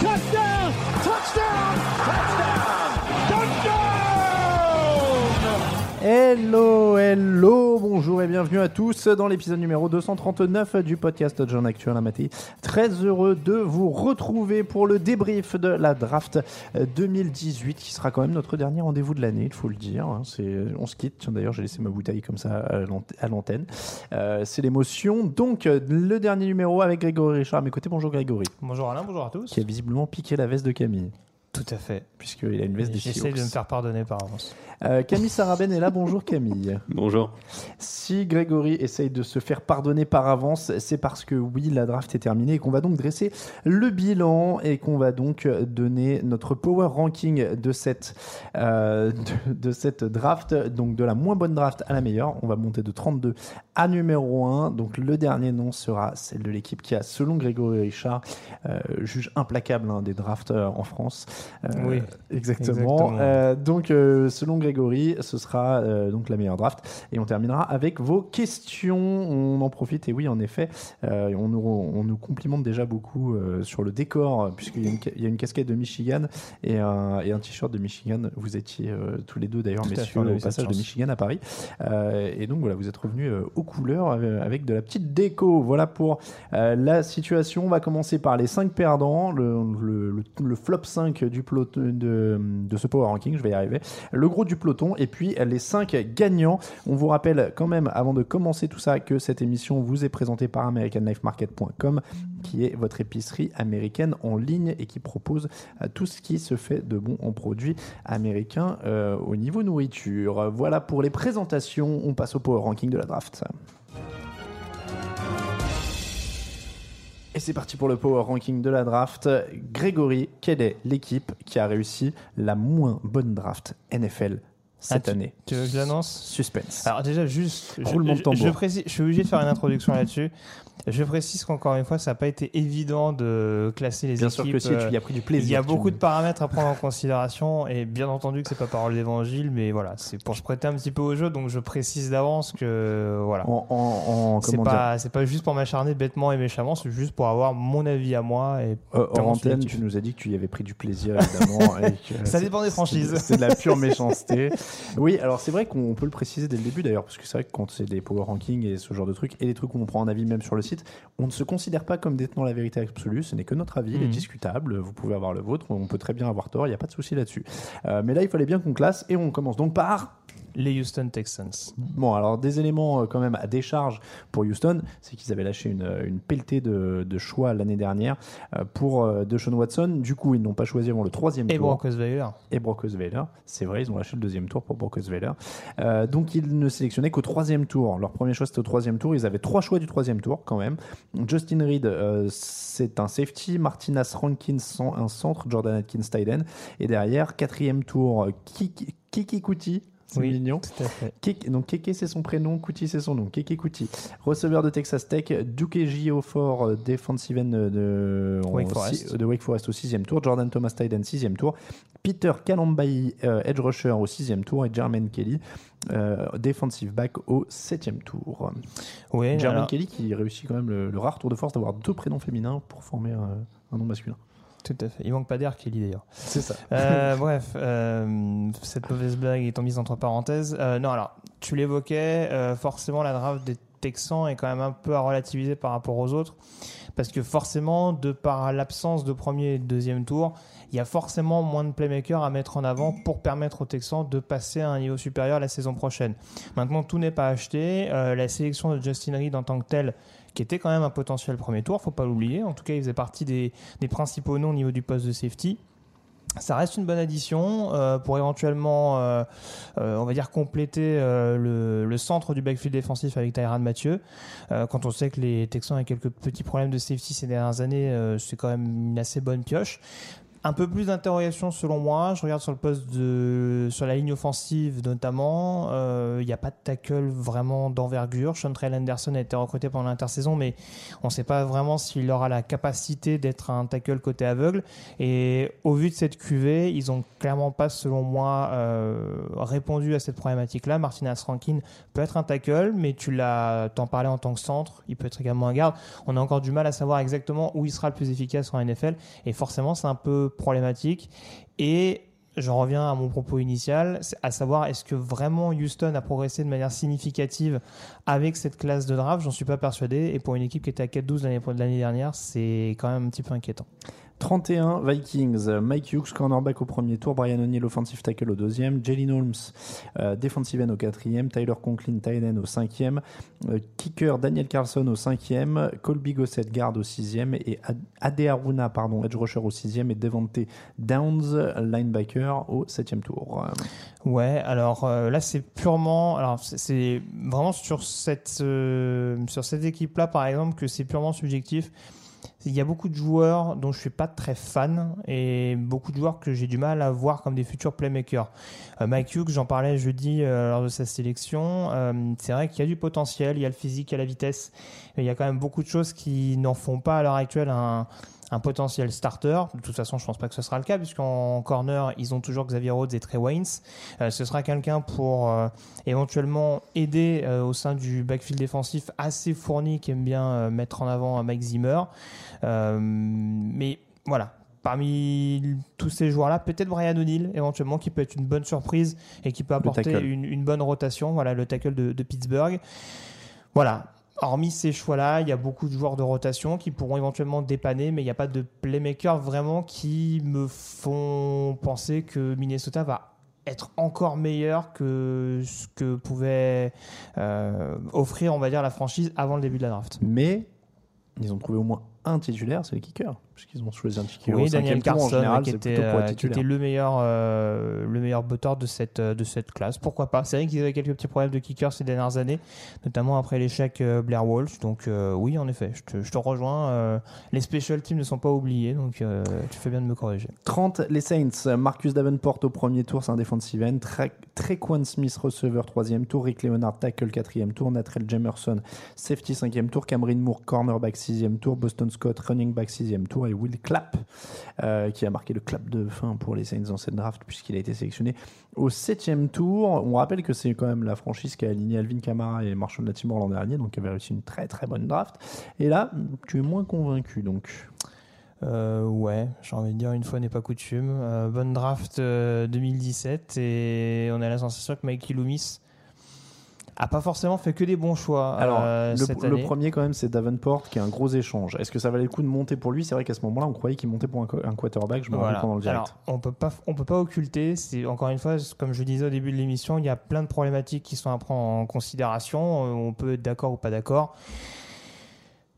Touchdown. Touchdown. Hello, hello, bonjour et bienvenue à tous dans l'épisode numéro 239 du podcast John Actuel Amati. Très heureux de vous retrouver pour le débrief de la draft 2018 qui sera quand même notre dernier rendez-vous de l'année, il faut le dire. hein. On se quitte, d'ailleurs j'ai laissé ma bouteille comme ça à l'ant- à l'antenne. Euh, c'est l'émotion. Donc le dernier numéro avec Grégory Richard à mes côtés. Bonjour Grégory, Bonjour Alain, bonjour à tous. qui a visiblement piqué la veste de Camille, Tout à fait. puisqu'il a une veste des J'essaie de me faire pardonner par avance. Euh, Camille Saraben est là, bonjour Camille. Bonjour. Si Grégory essaye de se faire pardonner par avance, c'est parce que oui, la draft est terminée et qu'on va donc dresser le bilan et qu'on va donc donner notre power ranking de cette, euh, de, de cette draft, donc de la moins bonne draft à la meilleure. On va monter de 32 à numéro 1. Donc le dernier nom sera celle de l'équipe qui a, selon Grégory Richard, euh, juge implacable hein, des drafts en France. Euh, Oui, exactement. exactement. Euh, donc euh, selon Grégory, ce sera donc la meilleure draft. Et on terminera avec vos questions. On en profite, et oui, en effet, on, nous, on nous complimente déjà beaucoup sur le décor, puisqu'il y, a une ca- il y a une casquette de Michigan et un, et un t-shirt de Michigan. Vous étiez tous les deux, d'ailleurs, fait, messieurs, au passage de. Michigan à Paris. Et donc, voilà, vous êtes revenus aux couleurs avec de la petite déco. Voilà pour la situation. On va commencer par les 5 perdants, le, le- le- le flop 5 du peloton de, de ce Power Ranking, je vais y arriver, le gros du peloton, et puis les 5 gagnants. On vous rappelle quand même, avant de commencer tout ça, que cette émission vous est présentée par AmericanLifeMarket.com, qui est votre épicerie américaine en ligne et qui propose euh, tout ce qui se fait de bon en produits américains euh, au niveau nourriture. Voilà pour les présentations. On passe au Power Ranking de la draft. Et c'est parti pour le power ranking de la draft. Grégory, quelle est l'équipe qui a réussi la moins bonne draft NFL cette Ah, année Tu veux que je l'annonce? Suspense. Alors déjà, juste, je, Roulement de je- je précise, je suis obligé de faire une introduction là-dessus. Je précise qu'encore une fois, ça n'a pas été évident de classer les Bien équipes. sûr que si, euh, tu y as pris du il plaisir. y a beaucoup de paramètres à prendre en considération et bien entendu que c'est pas parole d'évangile, mais voilà, c'est pour se prêter un petit peu au jeu, donc je précise d'avance que voilà. En, en, en- C'est pas, c'est pas juste pour m'acharner bêtement et méchamment, c'est juste pour avoir mon avis à moi. Et Euh, tu antenne, tu nous as dit que tu y avais pris du plaisir, évidemment. Ça dépend des franchises. C'est de la pure méchanceté. Oui, alors c'est vrai qu'on peut le préciser dès le début d'ailleurs, parce que c'est vrai que quand c'est des power rankings et ce genre de trucs, et des trucs où on prend un avis même sur le site, on ne se considère pas comme détenant la vérité absolue, ce n'est que notre avis, il est Mhm. discutable, vous pouvez avoir le vôtre, on peut très bien avoir tort, il n'y a pas de souci là-dessus. Euh, mais là, il fallait bien qu'on classe, et on commence donc par... les Houston Texans. Bon, alors des éléments euh, quand même à décharge pour Houston, c'est qu'ils avaient lâché une, une pelletée de, de choix l'année dernière euh, pour euh, Deshaun Watson. Du coup, ils n'ont pas choisi avant le troisième Et tour. Brock Osweiler. Et Brock Osweiler, c'est vrai, ils ont lâché le deuxième tour pour Brock Osweiler. Euh, donc ils ne sélectionnaient qu'au troisième tour. Leur premier choix c'était au troisième tour. Ils avaient trois choix du troisième tour quand même. Justin Reed, euh, c'est un safety. Martinez Rankins, un centre. Jordan Atkins, tight end. Et derrière, quatrième tour, euh, Kiki Kiki Kuti. C'est Oui, mignon. Tout à fait. Keke- donc Keke c'est son prénom, Kuti c'est son nom. Keke Kuti. Receveur de Texas Tech, Duke Giofort, euh, defensive end de en Wake Forest. de Wake Forest au sixième tour, Jordan Thomas Tyden sixième tour, Peter Kalambayi, euh, edge rusher au sixième tour et Jermaine Kelly, euh, defensive back au septième tour. Jermaine alors- Kelly qui réussit quand même le, le rare tour de force d'avoir deux prénoms féminins pour former euh, un nom masculin. Tout à fait. Il manque pas d'air, Kelly d'ailleurs. C'est ça. Euh, bref, euh, cette mauvaise blague étant mise entre parenthèses. Euh, non, alors, tu l'évoquais, forcément, la draft des Texans est quand même un peu à relativiser par rapport aux autres. Parce que forcément, de par l'absence de premier et de deuxième tour, il y a forcément moins de playmakers à mettre en avant pour permettre aux Texans de passer à un niveau supérieur la saison prochaine. Maintenant, tout n'est pas acheté. La sélection de Justin Reed en tant que tel, qui était quand même un potentiel premier tour, faut pas l'oublier. En tout cas, il faisait partie des, principaux noms au niveau du poste de safety. Ça reste une bonne addition euh, pour éventuellement, euh, euh, on va dire, compléter le, le centre du backfield défensif avec Tyrann Mathieu. Quand on sait que les Texans ont quelques petits problèmes de safety ces dernières années, c'est quand même une assez bonne pioche. Un peu plus d'interrogation selon moi. Je regarde sur le poste de, sur la ligne offensive notamment. Euh, Il n'y a pas de tackle vraiment d'envergure. Chantrell Anderson a été recruté pendant l'intersaison, mais on ne sait pas vraiment s'il aura la capacité d'être un tackle côté aveugle. Et au vu de cette QV, ils ont clairement pas, selon moi, euh, répondu à cette problématique-là. Martinez Rankin peut être un tackle, mais tu l'as, t'en parlais en tant que centre. Il peut être également un garde. On a encore du mal à savoir exactement où il sera le plus efficace en NFL. Et forcément, c'est un peu problématique. Et j'en reviens à mon propos initial, à savoir est-ce que vraiment Houston a progressé de manière significative avec cette classe de draft? J'en suis pas persuadé. Et pour une équipe qui était à 4-12 l'année l'année dernière, c'est quand même un petit peu inquiétant. 31 Vikings, Mike Hughes, cornerback au premier tour, Brian O'Neill, offensive tackle au deuxième, Jalen Holmes, euh, defensive end au quatrième, Tyler Conklin, tight end au cinquième, euh, kicker Daniel Carlson au cinquième, Colby Gossett, garde au sixième, et Ad- Ade Aruna, pardon, edge rusher au sixième, et Devante Downs, linebacker au septième tour. Ouais, alors euh, là c'est purement, alors c'est- c'est vraiment sur cette euh, sur cette équipe-là par exemple que c'est purement subjectif. Il y a beaucoup de joueurs dont je suis pas très fan et beaucoup de joueurs que j'ai du mal à voir comme des futurs playmakers. Euh, Mike Hughes, j'en parlais jeudi euh, lors de sa sélection. Euh, c'est vrai qu'il y a du potentiel, il y a le physique, il y a la vitesse. Mais il y a quand même beaucoup de choses qui n'en font pas à l'heure actuelle un, un potentiel starter. De toute façon, je pense pas que ce sera le cas puisqu'en corner, ils ont toujours Xavier Rhodes et Trey Waynes. Euh, ce sera quelqu'un pour euh, éventuellement aider euh, au sein du backfield défensif assez fourni qui aime bien mettre en avant Mike Zimmer. Mais voilà. Parmi tous ces joueurs-là, peut-être Brian O'Neill, éventuellement, qui peut être une bonne surprise et qui peut apporter une, une bonne rotation. Voilà, le tackle de, de Pittsburgh. Voilà. Hormis ces choix-là, il y a beaucoup de joueurs de rotation qui pourront éventuellement dépanner, mais il n'y a pas de playmaker vraiment qui me font penser que Minnesota va être encore meilleur que ce que pouvait euh, offrir, on va la franchise avant le début de la draft. Mais ils ont trouvé au moins un titulaire, c'est le kicker, puisqu'ils ont choisi un kicker au Oui, cinquième Daniel tour. En Carson, général, qui, était, euh, qui était le meilleur, euh, le meilleur butteur de cette, euh, de cette classe. Pourquoi pas? C'est vrai qu'ils avaient quelques petits problèmes de kicker ces dernières années, notamment après l'échec euh, Blair Walsh. Donc euh, oui, en effet, je te, je te rejoins. euh, les special teams ne sont pas oubliés, donc euh, tu fais bien de me corriger. 30, les Saints. Marcus Davenport au premier tour, c'est un defensive end. Tre- Trequan Smith, receveur, troisième tour. Rick Leonard, tackle, quatrième tour. Natrell Jamerson, safety, cinquième tour. Cameron Moore, cornerback, sixième tour. Boston Scott, running back, sixième tour. Et Will Clapp, euh, qui a marqué le clap de fin pour les Saints dans cette draft, puisqu'il a été sélectionné au septième tour. On rappelle que c'est quand même la franchise qui a aligné Alvin Kamara et Marshall Latimore l'an dernier, donc qui avait réussi une très très bonne draft. Et là, tu es moins convaincu, donc. Euh, ouais, j'ai envie de dire une fois n'est pas coutume. Euh, bonne draft euh, 2017 et on a la sensation que Mikey Loomis a pas forcément fait que des bons choix Alors, euh, le, cette le premier, quand même, c'est Davenport qui est un gros échange. Est-ce que ça valait le coup de monter pour lui? C'est vrai qu'à ce moment-là, on croyait qu'il montait pour un, quarterback. Je me Voilà. rappelle pendant le direct. Alors, on peut pas, on peut pas occulter. C'est encore une fois, comme je disais au début de l'émission, il y a plein de problématiques qui sont à prendre en considération. Euh, On peut être d'accord ou pas d'accord.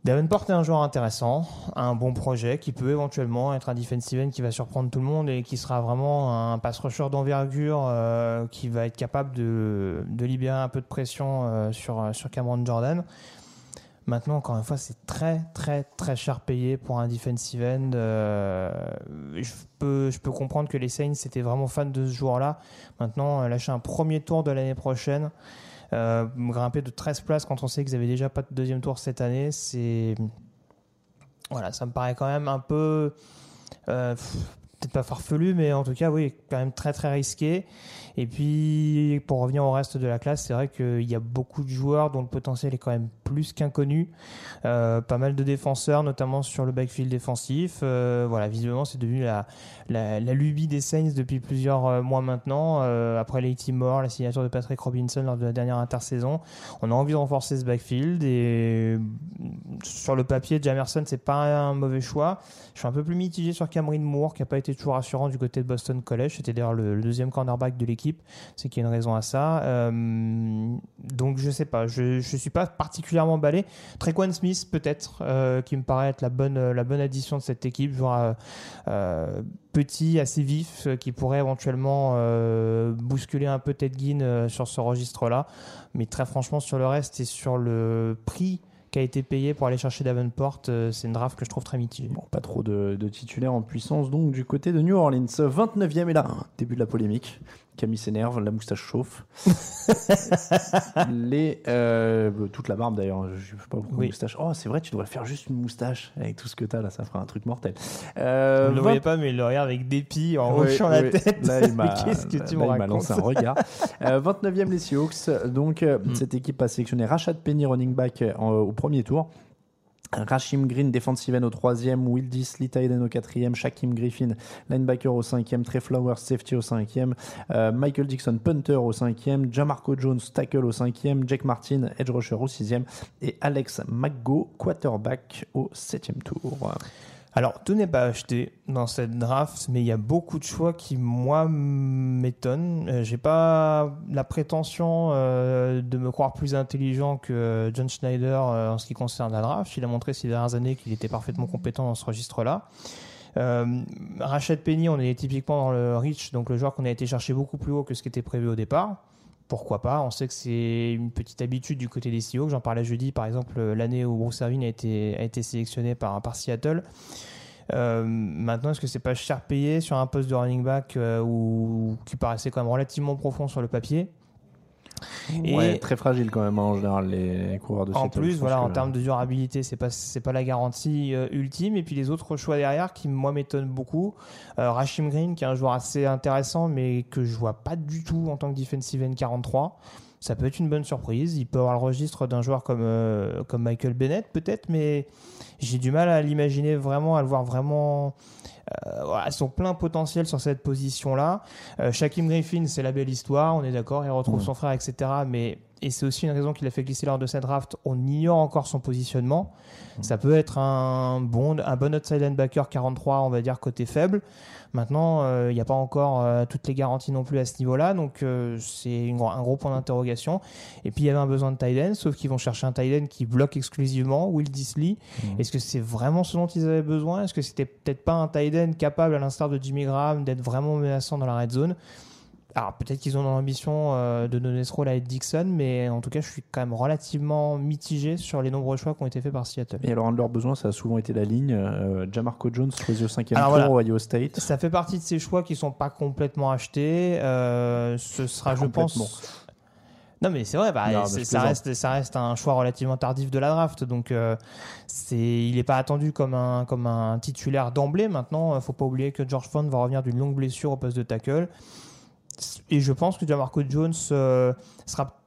Davenport est un joueur intéressant, un bon projet qui peut éventuellement être un defensive end qui va surprendre tout le monde et qui sera vraiment un pass rusher d'envergure euh, qui va être capable de, de libérer un peu de pression euh, sur, sur Cameron Jordan. Maintenant, encore une fois, c'est très, très, très cher payé pour un defensive end. Euh, je, peux, je peux comprendre que les Saints étaient vraiment fans de ce joueur-là. Maintenant, euh, lâcher un premier tour de l'année prochaine, euh, grimper de 13 places quand on sait qu'ils n'avaient déjà pas de deuxième tour cette année, c'est. Voilà, ça me paraît quand même un peu. Euh, peut-être pas farfelu, mais en tout cas, oui, quand même très très risqué. Et puis, pour revenir au reste de la classe, c'est vrai qu'il y a beaucoup de joueurs dont le potentiel est quand même plus qu'inconnu. Euh, pas mal de défenseurs, notamment sur le backfield défensif. Euh, voilà, visiblement, c'est devenu la, lubie des Saints depuis plusieurs euh, mois maintenant. Euh, après les Moore, la signature de Patrick Robinson lors de la dernière intersaison, on a envie de renforcer ce backfield. Et sur le papier, Jamerson, c'est pas un mauvais choix. Je suis un peu plus mitigé sur Cameron Moore, qui n'a pas été toujours rassurant du côté de Boston College. C'était d'ailleurs le, le, deuxième cornerback de l'équipe. C'est qu'il y a une raison à ça. Euh, donc, je sais pas. Je ne suis pas particulièrement emballé. Trequan Smith, peut-être, euh, qui me paraît être la bonne, la bonne addition de cette équipe. Genre, euh, petit, assez vif, qui pourrait éventuellement bousculer un peu Ted Ginn sur ce registre-là. Mais très franchement, sur le reste et sur le prix qui a été payé pour aller chercher Davenport. C'est une draft que je trouve très mitigée. Bon, pas trop de, de, titulaires en puissance donc du côté de New Orleans. 29e et là, début de la polémique. Camille s'énerve, la moustache chauffe. les, euh, toute la barbe d'ailleurs, je sais pas pourquoi oui. moustache. Oh, c'est vrai, tu devrais faire juste une moustache avec tout ce que t'as là, ça fera un truc mortel. Euh, Vous ne le 20... voyez pas, mais il le regarde avec dépit en oui, hochant oui. la tête. Là, il m'a, Qu'est-ce que tu là, me il m'a lancé un regard. euh, 29e les Seahawks. Donc, mm. cette équipe a sélectionné Rashad Penny, running back, en, au premier tour. Rashim Green, defensive end au troisième, Will Disley, end au quatrième, Shaquem Griffin, linebacker au cinquième, Trey Flowers, safety au cinquième, euh, Michael Dixon, punter au cinquième, Jamarco Jones, tackle au cinquième, Jake Martin, edge rusher au sixième, et Alex McGo, quarterback au septième tour. Alors, tout n'est pas acheté dans cette draft, mais il y a beaucoup de choix qui, moi, m'étonnent. Euh, j'ai pas la prétention euh, de me croire plus intelligent que John Schneider euh, en ce qui concerne la draft. Il a montré ces dernières années qu'il était parfaitement compétent dans ce registre-là. Euh, Rachel Penny, on est typiquement dans le reach, donc le joueur qu'on a été chercher beaucoup plus haut que ce qui était prévu au départ pourquoi pas On sait que c'est une petite habitude du côté des Seahawks. J'en parlais jeudi, par exemple, l'année où Bruce Irvin a été, sélectionné par, Seattle. Euh, maintenant, est-ce que c'est pas cher payé sur un poste de running back euh, qui paraissait quand même relativement profond sur le papier? Et ouais, très fragile quand même en général les coureurs de En Seattle, plus, voilà, que... en termes de durabilité, c'est pas c'est pas la garantie euh, ultime. Et puis les autres choix derrière qui moi m'étonnent beaucoup. Euh, Rashim Green, qui est un joueur assez intéressant, mais que je vois pas du tout en tant que defensive end 43. Ça peut être une bonne surprise. Il peut avoir le registre d'un joueur comme euh, comme Michael Bennett peut-être, mais j'ai du mal à l'imaginer vraiment, à le voir vraiment euh, voilà, son plein potentiel sur cette position-là. Euh, Shaquem Griffin, c'est la belle histoire, on est d'accord, il retrouve mmh. son frère, etc. Mais et c'est aussi une raison qu'il a fait glisser lors de cette draft. On ignore encore son positionnement. Mmh. Ça peut être un bon, un bon outside linebacker 43, on va dire côté faible. Maintenant, il euh, n'y a pas encore euh, toutes les garanties non plus à ce niveau-là, donc euh, c'est un gros point d'interrogation. Et puis il y avait un besoin de end, sauf qu'ils vont chercher un end qui bloque exclusivement, Will Disley. Mmh. Est-ce que c'est vraiment ce dont ils avaient besoin? Est-ce que c'était peut-être pas un end capable, à l'instar de Jimmy Graham, d'être vraiment menaçant dans la red zone? Alors peut-être qu'ils ont l'ambition euh, de donner ce rôle à Ed Dixon, mais en tout cas, je suis quand même relativement mitigé sur les nombreux choix qui ont été faits par Seattle. Et alors, un de leurs besoins, ça a souvent été la ligne. Euh, Jamarco Jones choisi au cinquième tour voilà, Ohio State. Ça fait partie de ces choix qui sont pas complètement achetés. Euh, ce sera, pas je pense. Non mais c'est vrai, bah, Non, mais ça reste, ça reste un choix relativement tardif de la draft, donc euh, c'est, il n'est pas attendu comme un, comme un titulaire d'emblée. Maintenant, euh, faut pas oublier que George Font va revenir d'une longue blessure au poste de tackle. Et je pense que Jamarco Jones euh,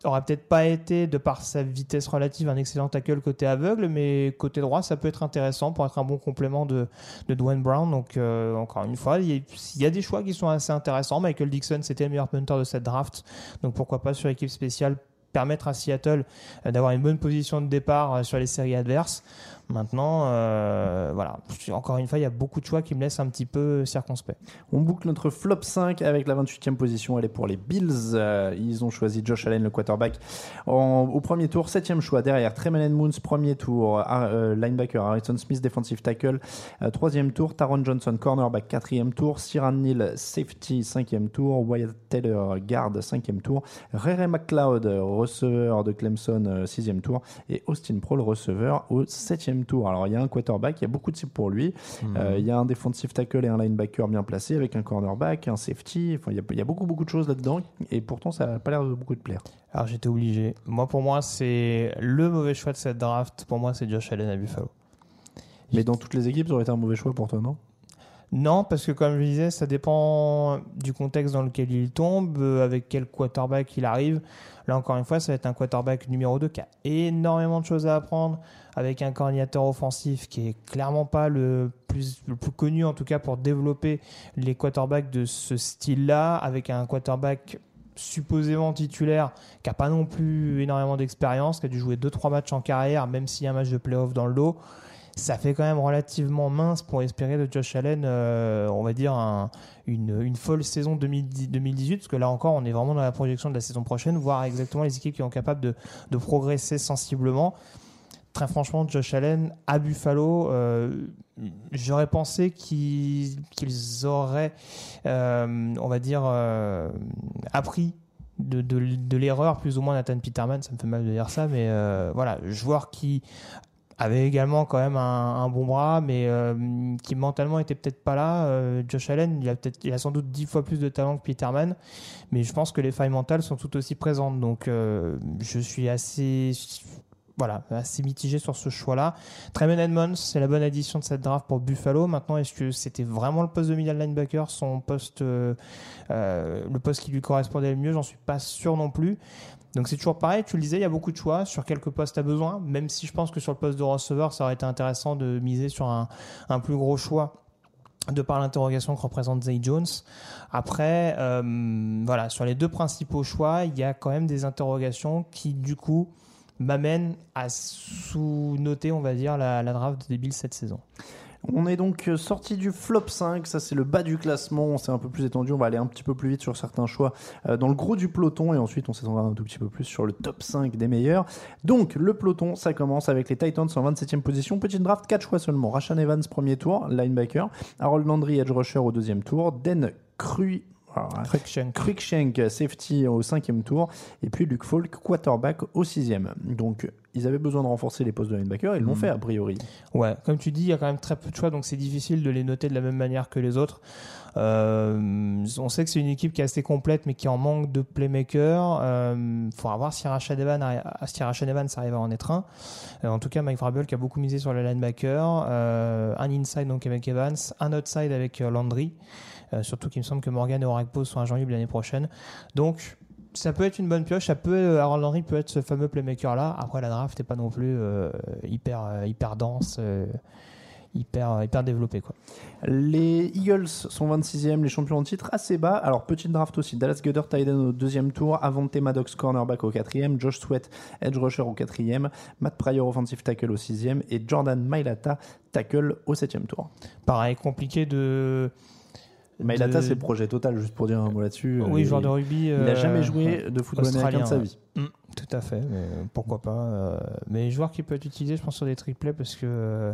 aura peut-être pas été, de par sa vitesse relative, un excellent tackle côté aveugle, mais côté droit, ça peut être intéressant pour être un bon complément de, Dwayne Brown. Donc, euh, encore une fois, il y, a, y a des choix qui sont assez intéressants. Michael Dixon, c'était le meilleur punter de cette draft. Donc, pourquoi pas sur équipe spéciale permettre à Seattle euh, d'avoir une bonne position de départ sur les séries adverses. Maintenant, euh, voilà, encore une fois, il y a beaucoup de choix qui me laissent un petit peu circonspect. On boucle notre flop 5 avec la 28e position. Elle est pour les Bills. Euh, ils ont choisi Josh Allen, le quarterback, au premier tour. Septième choix derrière Tremaine Moons, premier tour. Euh, linebacker Harrison Smith, defensive tackle. Troisième tour. Taron Johnson, cornerback, quatrième tour. Siran Neal, safety, cinquième tour. Wyatt Taylor, garde, cinquième tour. Rere McLeod, receveur de Clemson, sixième tour, et Austin Pro, receveur, au septième tour. Alors, il y a un quarterback, il y a beaucoup de cibles pour lui. Euh, il y a un defensive tackle et un linebacker bien placé, avec un cornerback, un safety. Enfin, il y a, il y a beaucoup, beaucoup de choses là-dedans, et pourtant, ça n'a pas l'air de beaucoup de plaire. Alors j'étais obligé. Moi, pour moi, c'est le mauvais choix de cette draft. Pour moi, c'est Josh Allen à Buffalo. Mais dans toutes les équipes, ça aurait été un mauvais choix pour toi, non? Non, parce que comme je disais, ça dépend du contexte dans lequel il tombe, euh, avec quel quarterback il arrive. Là, encore une fois, ça va être un quarterback numéro 2 qui a énormément de choses à apprendre, avec un coordinateur offensif qui est clairement pas le plus, connu, en tout cas, pour développer les quarterbacks de ce style-là, avec un quarterback supposément titulaire, qui n'a pas non plus énormément d'expérience, qui a dû jouer 2-3 matchs en carrière, même s'il y a un match de playoff dans le lot ça fait quand même relativement mince pour espérer de Josh Allen, euh, on va dire, un- une, une folle saison 2010 2018, parce que là encore, on est vraiment dans la projection de la saison prochaine, voir exactement les équipes qui sont capables de, de progresser sensiblement. Très franchement, Josh Allen à Buffalo, euh, j'aurais pensé qu'ils qu'ils auraient, euh, on va dire, appris de, de, de l'erreur, plus ou moins Nathan Peterman, ça me fait mal de dire ça, mais euh, voilà, joueur qui avait également quand même un, bon bras, mais euh, qui mentalement était peut-être pas là. Euh, Josh Allen, il a peut-être, il a sans doute dix fois plus de talent que Peterman, mais je pense que les failles mentales sont tout aussi présentes. Donc, euh, je suis assez, voilà, assez mitigé sur ce choix-là. Tremaine Edmonds, c'est la bonne addition de cette draft pour Buffalo. Maintenant, est-ce que c'était vraiment le poste de middle linebacker, son poste, le poste qui lui correspondait le mieux? J'en suis pas sûr non plus. Donc c'est toujours pareil, tu le disais, il y a beaucoup de choix sur quelques postes à besoin, même si je pense que sur le poste de receveur, ça aurait été intéressant de miser sur un, un plus gros choix de par l'interrogation que représente Zay Jones. Après, euh, voilà, sur les deux principaux choix, il y a quand même des interrogations qui, du coup, m'amènent à sous-noter, on va dire, la, draft des cette saison. On est donc euh, sorti du flop 5, ça c'est le bas du classement, on s'est un peu plus étendu, on va aller un petit peu plus vite sur certains choix euh, dans le gros du peloton. Et ensuite on s'étendra un tout petit peu plus sur le top 5 des meilleurs. Donc le peloton, ça commence avec les Titans en 27e position, petite draft, 4 choix seulement. Rashan Evans premier tour, linebacker, Harold Landry edge rusher au deuxième tour, Den Cru... Cruikshank. Quickshank, safety au cinquième tour, et puis Luke Falk, quarterback au sixième. Donc ils avaient besoin de renforcer les postes de linebacker, ils l'ont fait a priori. Ouais, comme tu dis, il y a quand même très peu de choix, donc c'est difficile de les noter de la même manière que les autres. Euh, on sait que c'est une équipe qui est assez complète, mais qui en manque de playmaker. Il faudra voir si Rashad Evans, arrive à en être un. Euh, en tout cas, Mike Vrabel qui a beaucoup misé sur le linebacker. Euh, un inside donc avec Evans, un outside avec euh, Landry. Euh, surtout qu'il me semble que Morgan et Orakpo sont libres l'année prochaine. Donc, ça peut être une bonne pioche. Ça peut, euh, Harold Landry peut être ce fameux playmaker là. Après, la draft n'est pas non plus euh, hyper, euh, hyper dense, euh, hyper, hyper développée quoi. Les Eagles sont 26e, les champions en titre assez bas. Alors, petite draft aussi. Dallas Goddard, Tyden au deuxième tour. Avante Maddox, cornerback au quatrième. Josh Sweat, edge rusher au quatrième. Matt Pryor, offensive tackle au sixième. Et Jordan Mailata, tackle au septième tour. Pareil, compliqué de. Mailata, de- c'est le projet total, juste pour dire un mot là-dessus. Oui, Euh, joueur de rugby. Il n'a euh, jamais joué ouais. de football américain de sa vie. Mm, tout à fait, mais pourquoi pas. euh, mais joueur qui peut être utilisé, je pense, sur des triplets parce que euh,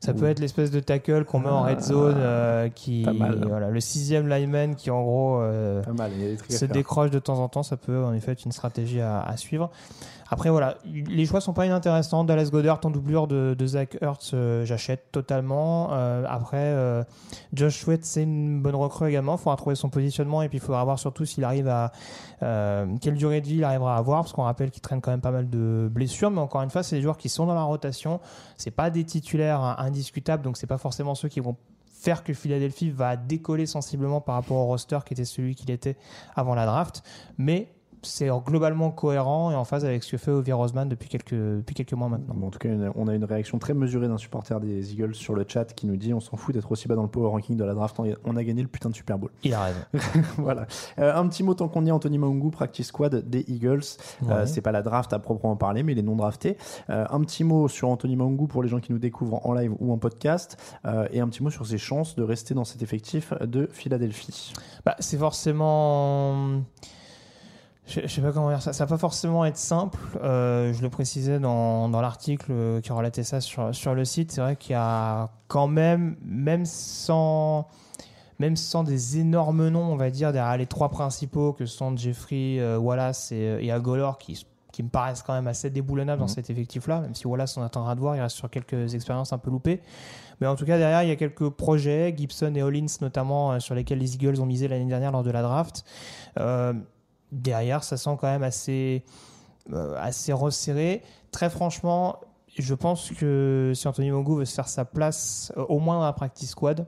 ça peut être l'espèce de tackle qu'on met en red zone, euh, qui voilà, le sixième lineman qui en gros euh, se décroche de temps en temps, ça peut en effet être une stratégie à, à suivre. Après voilà, les choix sont pas inintéressants. Dallas Goddard en doublure de, de Zach Ertz, euh, j'achète totalement. Euh, après, euh, Josh Sweat, c'est une bonne recrue également. Il faudra trouver son positionnement et puis il faudra voir surtout s'il arrive à euh, quelle durée de vie il arrivera à avoir, parce qu'on rappelle qu'il traîne quand même pas mal de blessures. Mais encore une fois, c'est des joueurs qui sont dans la rotation. C'est pas des titulaires hein, indiscutables, donc c'est pas forcément ceux qui vont faire que Philadelphie va décoller sensiblement par rapport au roster qui était celui qu'il était avant la draft. Mais c'est globalement cohérent et en phase avec ce que fait Ovi Roseman depuis quelques, depuis quelques mois maintenant. Bon, en tout cas, on a une réaction très mesurée d'un supporter des Eagles sur le chat qui nous dit on s'en fout d'être aussi bas dans le power ranking de la draft, on a- gagné le putain de Super Bowl. Il a raison. voilà. Euh, un petit mot tant qu'on y est, Anthony Maungu, practice squad des Eagles. Euh, Ouais. c'est pas la draft à proprement parler, mais il est non drafté. Euh, un petit mot sur Anthony Maungu pour les gens qui nous découvrent en live ou en podcast, euh, et un petit mot sur ses chances de rester dans cet effectif de Philadelphie. Bah, c'est forcément. Je, je sais pas comment dire ça. Ça va pas forcément être simple. Euh, je le précisais dans, dans l'article euh, qui relatait ça sur, sur le site. C'est vrai qu'il y a quand même, même sans, même sans des énormes noms, on va dire, derrière les trois principaux que sont Jeffrey, euh, Wallace et, et Agolor qui, qui me paraissent quand même assez déboulonnables dans Mhm. cet effectif-là, même si Wallace, on attendra de voir, il reste sur quelques expériences un peu loupées. Mais en tout cas, derrière, il y a quelques projets, Gibson et Hollins notamment, euh, sur lesquels les Eagles ont misé l'année dernière lors de la draft. Euh, derrière, ça sent quand même assez, euh, assez resserré. Très franchement, je pense que si Anthony Mongo veut se faire sa place, euh, au moins dans la practice squad,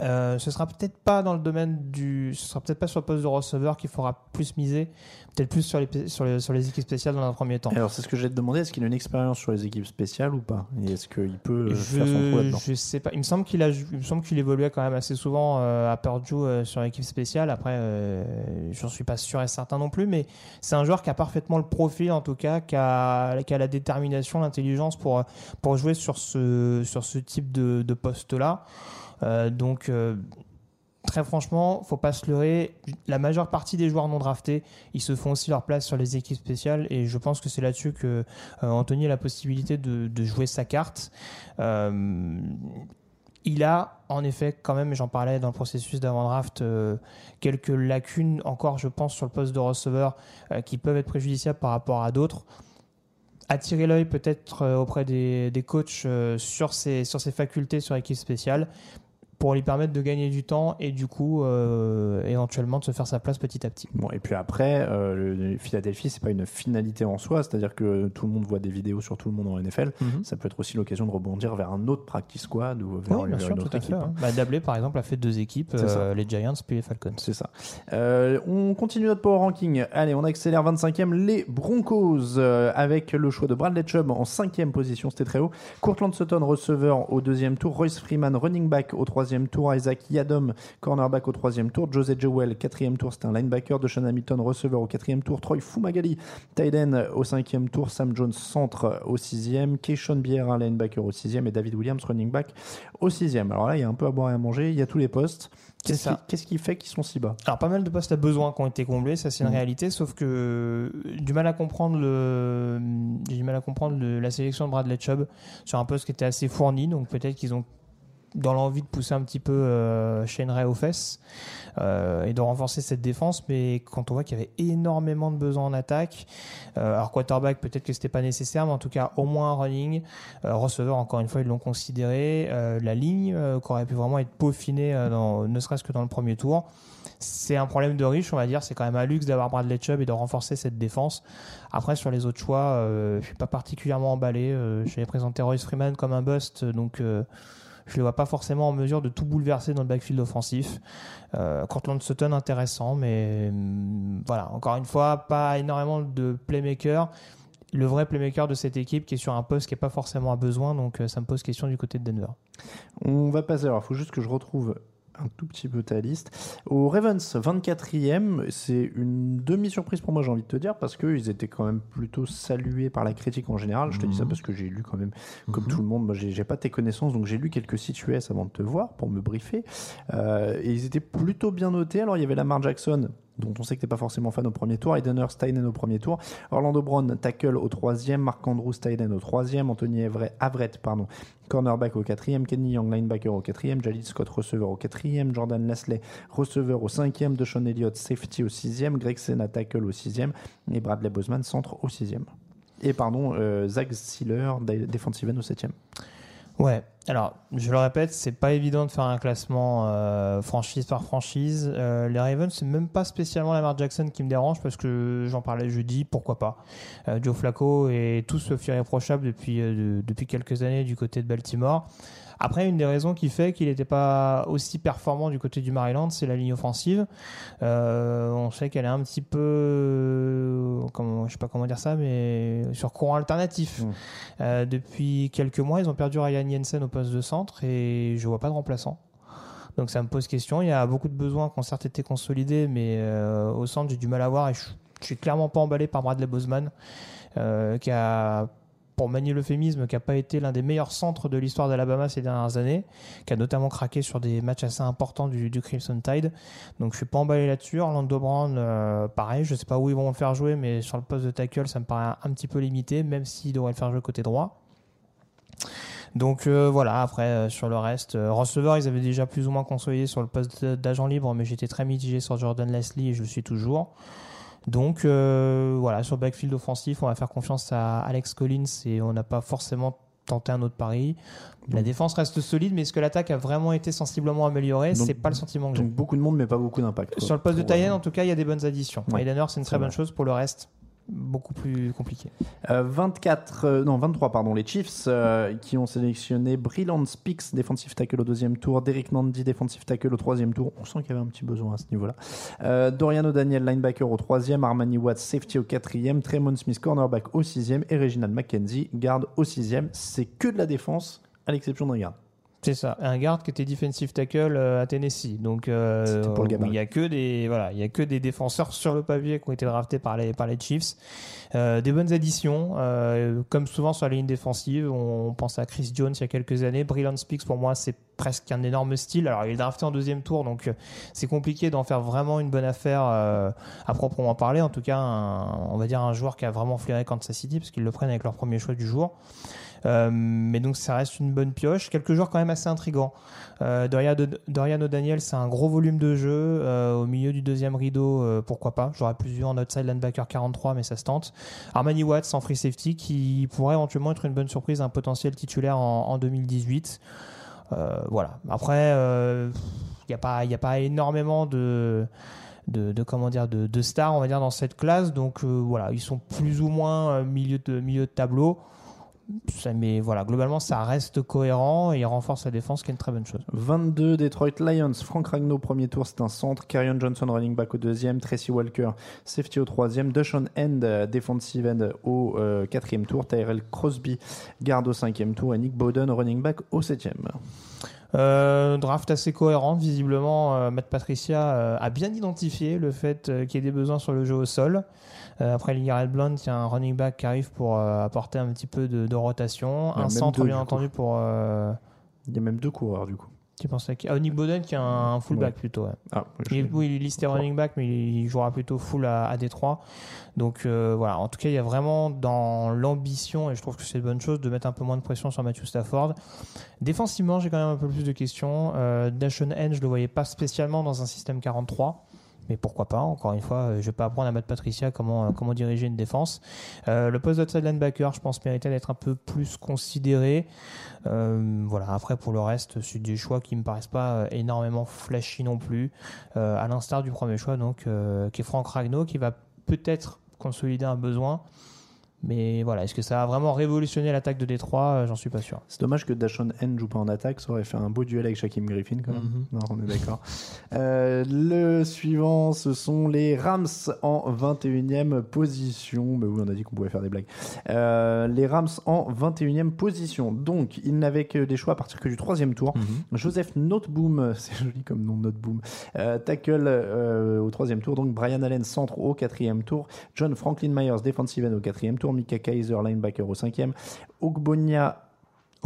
euh, ce sera peut-être pas dans le domaine du, ce sera peut-être pas sur le poste de receveur qu'il faudra plus miser, peut-être plus sur les, sur les, sur les équipes spéciales dans un premier temps. Alors, c'est ce que j'ai te demander. Est-ce qu'il a une expérience sur les équipes spéciales ou pas? Et est-ce qu'il peut euh, faire son trou Je, là-dedans? je sais pas. Il me semble qu'il a, il me semble qu'il évoluait quand même assez souvent euh, à Purdue euh, sur l'équipe spéciale. Après, euh, j'en suis pas sûr et certain non plus, mais c'est un joueur qui a parfaitement le profil, en tout cas, qui a, qui a la détermination, l'intelligence pour pour jouer sur ce sur ce type de, de poste-là. Euh, donc euh, Très franchement, faut pas se leurrer. La majeure partie des joueurs non draftés, ils se font aussi leur place sur les équipes spéciales et je pense que c'est là-dessus que euh, Anthony a la possibilité de, jouer sa carte. Euh, il a en effet quand même, j'en parlais dans le processus d'avant-draft, euh, quelques lacunes encore, je pense, sur le poste de receveur euh, qui peuvent être préjudiciables par rapport à d'autres. Attirer l'œil peut-être euh, auprès des, des coachs euh, sur, ses, sur ses facultés sur l'équipe spéciale pour lui permettre de gagner du temps et du coup euh, éventuellement de se faire sa place petit à petit. Bon, et puis après, euh, Philadelphie, c'est pas une finalité en soi, c'est-à-dire que tout le monde voit des vidéos sur tout le monde en NFL. Ça peut être aussi l'occasion de rebondir vers un autre practice squad ou vers, Oui, bien vers sûr, une tout autre à équipe. fait. hein. Bah, Dablé, par exemple, a fait deux équipes, euh, les Giants puis les Falcons. C'est ça. Euh, on continue notre power ranking. Allez, on accélère 25e. Les Broncos avec le choix de Bradley Chubb en 5e position, c'était très haut. Courtland Sutton, receveur au deuxième tour. Royce Freeman, running back au troisième tour. Isaac Yadom, cornerback au troisième tour. José Jewell, quatrième tour, c'était un linebacker. De Sean Hamilton, receveur au quatrième tour. Troy Fumagalli, tight end au cinquième tour. Sam Jones, centre au sixième. Keishon Bier, un linebacker au sixième. Et David Williams, running back au sixième. Alors là, il y a un peu à boire et à manger. Il y a tous les postes. C'est Qu'est-ce qui, fait qu'ils sont si bas? Alors pas mal de postes à besoin qui ont été comblés, ça c'est une Mhm. réalité, sauf que euh, du mal à comprendre le, du mal à comprendre le- la sélection de Bradley Chubb sur un poste qui était assez fourni, donc peut-être qu'ils ont dans l'envie de pousser un petit peu euh, Shane aux fesses euh, et de renforcer cette défense, mais quand on voit qu'il y avait énormément de besoins en attaque, euh, alors quarterback peut-être que c'était pas nécessaire, mais en tout cas au moins un running, euh, receveur encore une fois ils l'ont considéré, euh, la ligne euh, qui aurait pu vraiment être peaufinée dans, ne serait-ce que dans le premier tour. C'est un problème de riche, on va dire. C'est quand même un luxe d'avoir Bradley Chubb et de renforcer cette défense. Après, sur les autres choix, je suis pas particulièrement emballé. J'avais présenté Royce Freeman comme un bust, donc je le vois pas forcément en mesure de tout bouleverser dans le backfield offensif. Euh, Cortland Sutton intéressant, mais hum, voilà. Encore une fois, pas énormément de playmakers. Le vrai playmaker de cette équipe qui est sur un poste qui n'est pas forcément à besoin, donc euh, ça me pose question du côté de Denver. On va passer, alors il faut juste que je retrouve un tout petit peu ta liste. Au Ravens, 24e, c'est une demi-surprise pour moi, j'ai envie de te dire, parce qu'ils étaient quand même plutôt salués par la critique en général. Je te dis ça parce que j'ai lu quand même, comme tout le monde, moi j'ai j'ai pas tes connaissances, donc j'ai lu quelques sites US avant de te voir pour me briefer. Euh, et ils étaient plutôt bien notés. Alors il y avait Lamar Jackson, dont on sait que t'es pas forcément fan au premier tour, tight end au premier tour, Orlando Brown, tackle au troisième, Mark Andrews, tight end au troisième, Anthony Everett, Averett, pardon, cornerback au quatrième, Kenny Young, linebacker au quatrième, Jalil Scott, receveur au quatrième, Jordan Leslie, receveur au cinquième, Deshaun Elliott, safety au sixième, Greg Sena, tackle au sixième, et Bradley Boseman, centre au sixième. Et pardon, euh, Zach Sealer, dé- defensive end au septième. Ouais, alors je le répète, c'est pas évident de faire un classement euh, franchise par franchise. Euh, les Ravens, c'est même pas spécialement Lamar Jackson qui me dérange parce que j'en parlais jeudi, pourquoi pas. Euh, Joe Flacco est tout sauf irréprochable depuis, de- depuis quelques années du côté de Baltimore. Après, une des raisons qui fait qu'il n'était pas aussi performant du côté du Maryland, c'est la ligne offensive. Euh, on sait qu'elle est un petit peu, euh, comment, je sais pas comment dire ça, mais sur courant alternatif. Mm. Euh, depuis quelques mois, ils ont perdu Ryan Jensen au poste de centre et je vois pas de remplaçant. Donc ça me pose question. Il y a beaucoup de besoins qui ont certes été consolidés, mais euh, au centre, j'ai du mal à voir et je, je suis clairement pas emballé par Bradley Boseman, qui a, pour manier l'euphémisme, qui a pas été l'un des meilleurs centres de l'histoire d'Alabama ces dernières années, qui a notamment craqué sur des matchs assez importants du, du Crimson Tide. Donc je suis pas emballé là-dessus. Orlando Brown, euh, pareil, je sais pas où ils vont le faire jouer, mais sur le poste de tackle, ça me paraît un, petit peu limité, même s'ils devraient le faire jouer côté droit. Donc euh, voilà, après euh, sur le reste, euh, receveur, ils avaient déjà plus ou moins consolidé sur le poste d'agent libre, mais j'étais très mitigé sur Jordan Leslie et je le suis toujours. Donc euh, voilà, sur backfield offensif, on va faire confiance à Alex Collins et on n'a pas forcément tenté un autre pari. La défense reste solide, mais est-ce que l'attaque a vraiment été sensiblement améliorée? C'est pas le sentiment que j'ai. Donc beaucoup de monde, mais pas beaucoup d'impact. Sur le poste de euh, en tout cas, il y a des bonnes additions. Ouais, c'est une très bonne chose. Pour le reste, beaucoup plus compliqué. Euh, 24, euh, non 23 pardon, les Chiefs euh, qui ont sélectionné Brillant Speaks, défensif tackle au deuxième tour, Derek Nandy, défensif tackle au troisième tour. On sent qu'il y avait un petit besoin à ce niveau-là. Euh, Doriano Daniel, linebacker au troisième, Armani Watts, safety au quatrième, Tremont Smith, cornerback au sixième et Reginald McKenzie, garde au sixième. C'est que de la défense, à l'exception d'un garde. C'est ça, un garde qui était defensive tackle euh, à Tennessee. Donc euh, C'était pour le gabarit. il y a que des voilà, il y a que des défenseurs sur le papier qui ont été draftés par les par les Chiefs. Euh, des bonnes additions, euh, comme souvent sur la ligne défensive, on pense à Chris Jones il y a quelques années. Brillant Speaks pour moi c'est presque un énorme style. Alors il est drafté en deuxième tour, donc c'est compliqué d'en faire vraiment une bonne affaire à proprement parler. En tout cas, un- on va dire un joueur qui a vraiment flairé Kansas City parce qu'ils le prennent avec leur premier choix du jour. Euh, mais donc ça reste une bonne pioche. Quelques joueurs quand même assez intrigants. Euh, Doriano, Doriano Daniel, c'est un gros volume de jeu. euh, au milieu du deuxième rideau, pourquoi pas? J'aurais plus vu en outside linebacker 43, mais ça se tente. Armani Watts en free safety qui pourrait éventuellement être une bonne surprise, un potentiel titulaire en, en 2018. Euh, voilà. Après, il n'y a, pas- énormément de. Comment dire de, stars on va dire dans cette classe donc voilà ils sont plus ou moins milieu de tableau ça, mais voilà, globalement, ça reste cohérent et il renforce la défense, qui est une très bonne chose. 22 Detroit Lions, Frank Ragno premier tour, c'est un centre, Carrion Johnson running back au deuxième, Tracy Walker safety au troisième, Dushan End euh, defensive end au euh, quatrième tour, Tyrell Crosby garde au cinquième tour et Nick Bowden running back au septième. Euh, draft assez cohérent, visiblement, euh, Matt Patricia a bien identifié le fait qu'il y ait des besoins sur le jeu au sol. Euh, après, il y a un running back qui arrive pour euh, apporter un petit peu de, de rotation. Un même centre, deux, bien du entendu, pour. euh, Il y a même deux coureurs du coup. tu penses à qui Ah, Nick Bowden, qui est un, fullback Ouais. plutôt. ouais. Ah, Il, est- oui, il est listé running back, mais il jouera plutôt full à, à Détroit. Donc euh, voilà, en tout cas, il y a vraiment dans l'ambition, et je trouve que c'est une bonne chose, de mettre un peu moins de pression sur Matthew Stafford. Défensivement, j'ai quand même un peu plus de questions. Euh, Dashon N, je le voyais pas spécialement dans un système 43. Mais pourquoi pas Encore une fois, euh, je vais pas apprendre à Matt Patricia comment, euh, comment diriger une défense. Euh, le poste d'outside linebacker, je pense, méritait d'être un peu plus considéré. Voilà. Après, pour le reste, c'est des choix qui me paraissent pas énormément flashy non plus. Euh, à l'instar du premier choix, donc, qui est Franck Ragno, qui va peut-être consolider un besoin. Mais voilà, est-ce que ça a vraiment révolutionné l'attaque de Détroit? Euh, J'en suis pas sûr. C'est dommage que Dashon N joue pas en attaque, ça aurait fait un beau duel avec Shaquem Griffin quand même. Mhm. Non, on est d'accord. Euh, le suivant, ce sont les Rams en 21e position. Bah oui, on a dit qu'on pouvait faire des blagues. Euh, les Rams en 21e position. Donc, ils n'avaient que des choix à partir que du troisième tour. Joseph Noteboom, c'est joli comme nom, Noteboom. Euh, tackle au troisième tour. Donc, Brian Allen, centre au quatrième tour. John Franklin Myers, defensive end au quatrième tour. Mika Kaiser, linebacker au cinquième. Ogbonia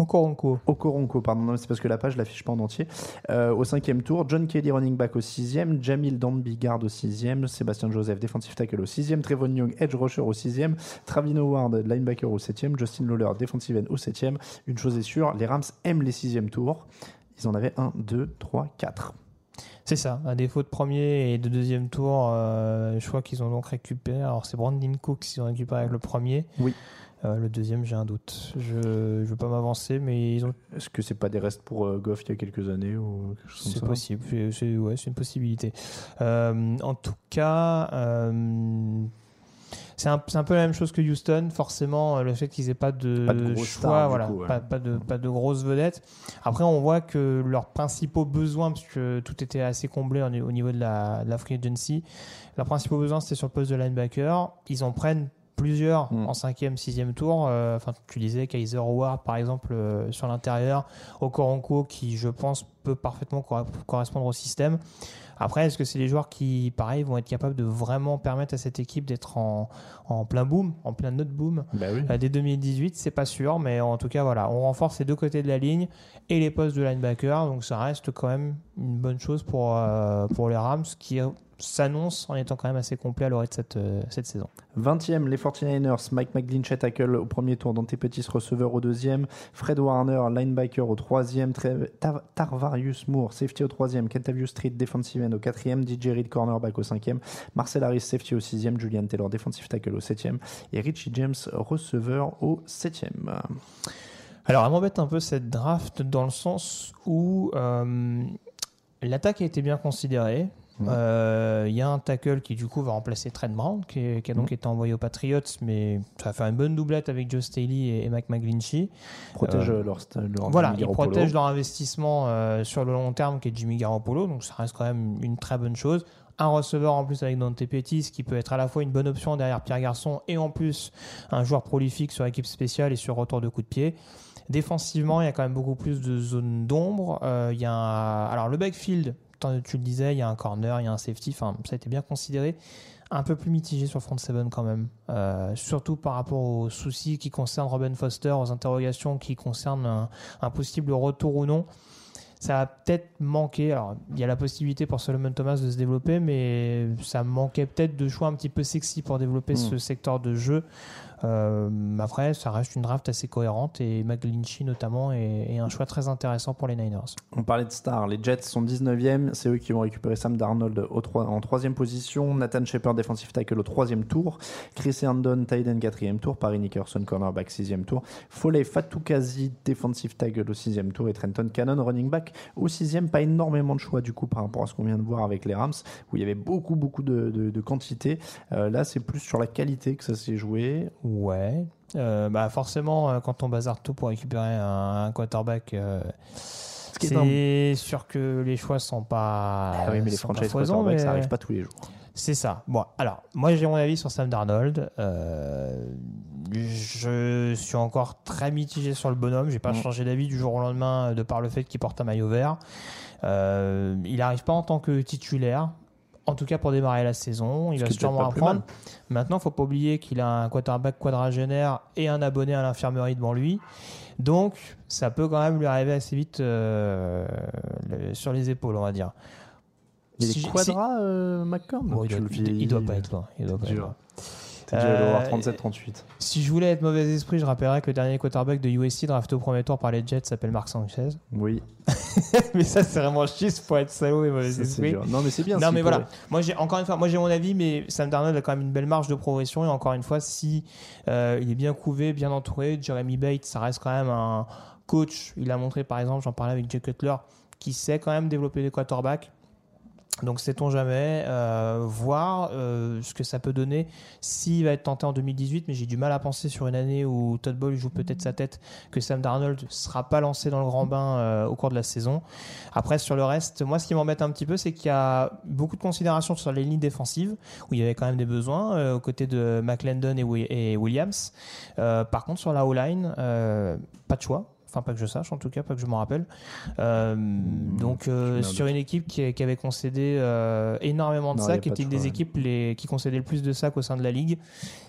cours. Okoronko, pardon, non, c'est parce que la page l'affiche pas en entier. Euh, au cinquième tour, John Kelly running back au sixième, Jamil Danby garde au sixième, Sébastien Joseph defensive tackle au sixième, Trevon Young edge rusher au sixième, Travin Howard linebacker au septième, Justin Lawler defensive end au septième. Une chose est sûre, les Rams aiment les sixièmes tours. Ils en avaient un, deux, trois, quatre. C'est ça, à défaut de premier et de deuxième tour, euh, je crois qu'ils ont donc récupéré. Alors c'est Brandon Cook qu'ils ont récupéré avec le premier. Oui. Euh, le deuxième, j'ai un doute. Je ne veux pas m'avancer, mais ils ont. Est-ce que c'est pas des restes pour euh, Goff il y a quelques années ou C'est possible. C'est ouais, une possibilité. Euh, en tout cas. Euh, c'est un, peu la même chose que Houston, forcément, euh, le fait qu'ils aient pas de, Pas de grosses choix, stars, du voilà, coup, ouais. pas, pas de, pas de grosses vedettes. Après, on voit que leurs principaux besoins, parce que tout était assez comblé au au niveau de la, de la free agency, leurs principaux besoins c'était sur le poste de linebacker. Ils en prennent plusieurs Mm. en cinquième, sixième tour. Euh, Enfin, tu disais Kaiser Howard, par exemple, euh, sur l'intérieur. Okoronko, qui, je pense, peut parfaitement cor- correspondre au système. Après, est-ce que c'est les joueurs qui, pareil, vont être capables de vraiment permettre à cette équipe d'être en, en plein boom, en plein note boom Bah oui. euh, dès 2018 C'est pas sûr, mais en tout cas, voilà, on renforce les deux côtés de la ligne et les postes de linebacker, donc ça reste quand même une bonne chose pour, euh, pour les Rams qui s'annonce en étant quand même assez complet à l'orée de cette, euh, cette saison. 20e, les 49ers, Mike McGlinchey tackle au premier tour, Dante Pettis receveur au deuxième, Fred Warner linebacker au troisième, Tarvarius Moore safety au troisième, Kentavius Street defensive end au quatrième, DJ Reed cornerback au cinquième, Marcel Harris safety au sixième, Julian Taylor defensive tackle au septième. Et Richie James receveur au septième. Alors, elle m'embête un peu cette draft dans le sens où euh, l'attaque a été bien considérée. Euh, Il y a un tackle qui, du coup, va remplacer Trent Brown, qui, a donc été envoyé aux Patriots, mais ça va faire une bonne doublette avec Joe Staley et, et Mike McGlinchey. Protège Euh, leur, Voilà, ils protègent leur investissement euh, sur le long terme qui est Jimmy Garoppolo, donc ça reste quand même une très bonne chose. Un receveur en plus avec Dante Pettis qui peut être à la fois une bonne option derrière Pierre Garçon et en plus un joueur prolifique sur équipe spéciale et sur retour de coup de pied. Défensivement, il y a quand même beaucoup plus de zones d'ombre. Euh, il y a un- Alors le backfield, tu le disais, il y a un corner, il y a un safety, enfin ça a été bien considéré. Un peu plus mitigé sur front seven quand même, Euh, surtout par rapport aux soucis qui concernent Robin Foster, aux interrogations qui concernent un, un possible retour ou non. Ça a peut-être manqué. Alors, il y a la possibilité pour Solomon Thomas de se développer, mais ça manquait peut-être de choix un petit peu sexy pour développer Mm. ce secteur de jeu. Euh, après, ça reste une draft assez cohérente et McGlinchey notamment est, un choix très intéressant pour les Niners. On parlait de stars. Les Jets sont 19e. C'est eux qui vont récupérer Sam Darnold au troi- en troisième position. Nathan Shepard, defensive tackle au troisième tour. Chris Herndon, end, quatrième tour. Paris Nickerson, cornerback, sixième tour. Foley Fatoukazi, defensive tackle au sixième tour. Et Trenton Cannon, running back au sixième. Pas énormément de choix du coup par rapport à ce qu'on vient de voir avec les Rams, où il y avait beaucoup, beaucoup de quantité. Euh, là, c'est plus sur la qualité que ça s'est joué. Ouais. Euh, bah forcément, euh, quand on bazarde tout pour récupérer un, un quarterback, euh, c'est sûr que les choix sont pas. Ah oui, mais les franchises quarterbacks, ça mais- arrive pas tous les jours. C'est ça. Bon, alors, moi j'ai mon avis sur Sam Darnold. Euh, je suis encore très mitigé sur le bonhomme. J'ai pas Mm. changé d'avis du jour au lendemain de par le fait qu'il porte un maillot vert. Euh, il n'arrive pas en tant que titulaire. En tout cas pour démarrer la saison, il Ce va sûrement apprendre. Maintenant, faut pas oublier qu'il a un quarterback quadragénaire et un abonné à l'infirmerie devant lui. Donc, ça peut quand même lui arriver assez vite euh, le- sur les épaules, on va dire. Il Si- est si- quadra, euh, Bon, il, doit, le il- il doit pas euh, être loin. Il doit pas être loin. T'es dû aller voir Euh, 37-38. Si je voulais être mauvais esprit, je rappellerais que le dernier quarterback de USC drafté au premier tour par les Jets s'appelle Mark Sanchez. Oui, mais ça, c'est vraiment juste pour être salaud et mauvais ça, esprit. Non, mais c'est bien. Non mais voilà, moi j'ai encore une fois, moi j'ai mon avis, mais Sam Darnold a quand même une belle marge de progression et encore une fois, si euh, il est bien couvé, bien entouré, Jeremy Bates, ça reste quand même un coach. Il a montré par exemple, j'en parlais avec Jay Cutler, qui sait quand même développer des quarterbacks. Donc sait-on jamais euh, voir euh, ce que ça peut donner s'il va être tenté en 2018, mais j'ai du mal à penser sur une année où Todd Bowles joue peut-être sa tête que Sam Darnold sera pas lancé dans le grand bain euh, au cours de la saison. Après sur le reste, moi ce qui m'embête un petit peu, c'est qu'il y a beaucoup de considérations sur les lignes défensives où il y avait quand même des besoins aux côtés de McClendon et, et Williams. Par contre sur la O-line, pas de choix. Enfin, pas que je sache, en tout cas, pas que je m'en rappelle. Euh, donc, euh, sur une équipe qui, qui avait concédé euh, énormément de Non, sacs, qui était de une des choix, équipes les, qui concédait le plus de sacs au sein de la ligue,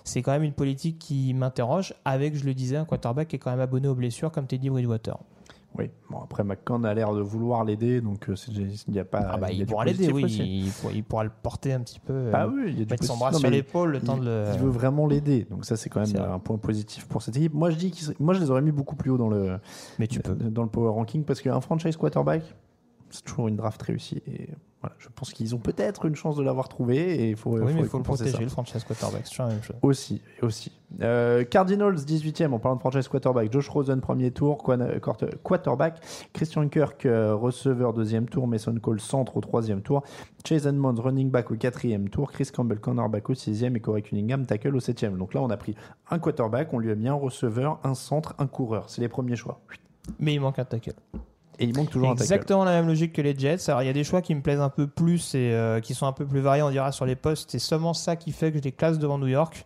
c'est quand même une politique qui m'interroge, avec, je le disais, un quarterback qui est quand même abonné aux blessures, comme Teddy Bridgewater. Oui, bon, après McCann a l'air de vouloir l'aider, donc euh, il n'y a pas. Ah bah, il pourra l'aider, oui, il, pour- il pourra le porter un petit peu, euh, Ah oui, il y a du mettre son bras Non, sur l'épaule le temps il, de le... il veut vraiment l'aider, donc ça c'est quand même un point positif pour cette équipe. Moi je dis qu'ils moi je les aurais mis beaucoup plus haut dans le Mais tu peux. dans le power ranking parce qu'un franchise quarterback c'est toujours une draft réussie et voilà, je pense qu'ils ont peut-être une chance de l'avoir trouvé et il faut, Oui, mais il faut le protéger, ça. le franchise quarterback, c'est la même chose. Aussi, aussi. Euh, Cardinals 18e en parlant de franchise quarterback. Josh Rosen premier tour, quarterback. Christian Kirk euh, receveur deuxième tour. Mason Cole centre au troisième tour. Chase Edmonds running back au quatrième tour. Chris Campbell cornerback au sixième et Corey Cunningham tackle au septième. Donc là on a pris un quarterback, on lui a mis un receveur, un centre, un coureur. C'est les premiers choix. Mais il manque un tackle. Et il manque toujours un tackle. Exactement la même logique que les Jets. Alors il y a des choix qui me plaisent un peu plus et euh, qui sont un peu plus variés, on dira, sur les postes. C'est seulement ça qui fait que je les classe devant New York.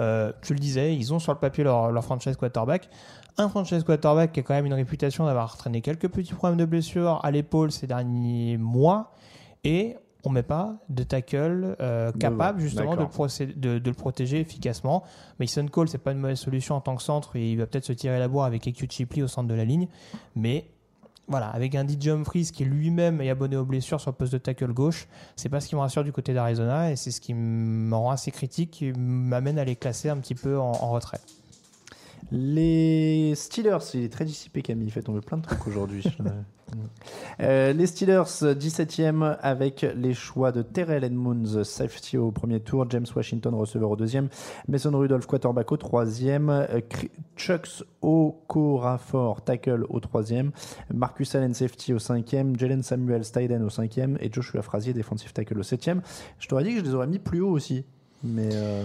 Euh, tu le disais, ils ont sur le papier leur, leur franchise quarterback. Un franchise quarterback qui a quand même une réputation d'avoir traîné quelques petits problèmes de blessure à l'épaule ces derniers mois. Et on met pas de tackle euh, capable justement de le, d'accord. procé- de- de le protéger efficacement. Mason Cole, c'est pas une mauvaise solution en tant que centre il va peut-être se tirer la bourre avec Eku Chipley au centre de la ligne. Mais voilà, avec un DJ Humphries qui lui-même est abonné aux blessures sur le poste de tackle gauche, c'est pas ce qui me rassure du côté d'Arizona et c'est ce qui me rend assez critique et m'amène à les classer un petit peu en, en retrait. Les Steelers, il est très dissipé Camille, il fait tomber plein de trucs aujourd'hui. Euh, les Steelers, 17e avec les choix de Terrell Edmonds, safety au premier tour, James Washington, receveur au deuxième, Mason Rudolph, quarterback au troisième, euh, Chucks Okorafor, tackle au troisième, Marcus Allen, safety au cinquième, Jalen Samuel, Styden au cinquième et Joshua Frazier, defensive tackle au septième. Je t'aurais dit que je les aurais mis plus haut aussi, mais... Euh...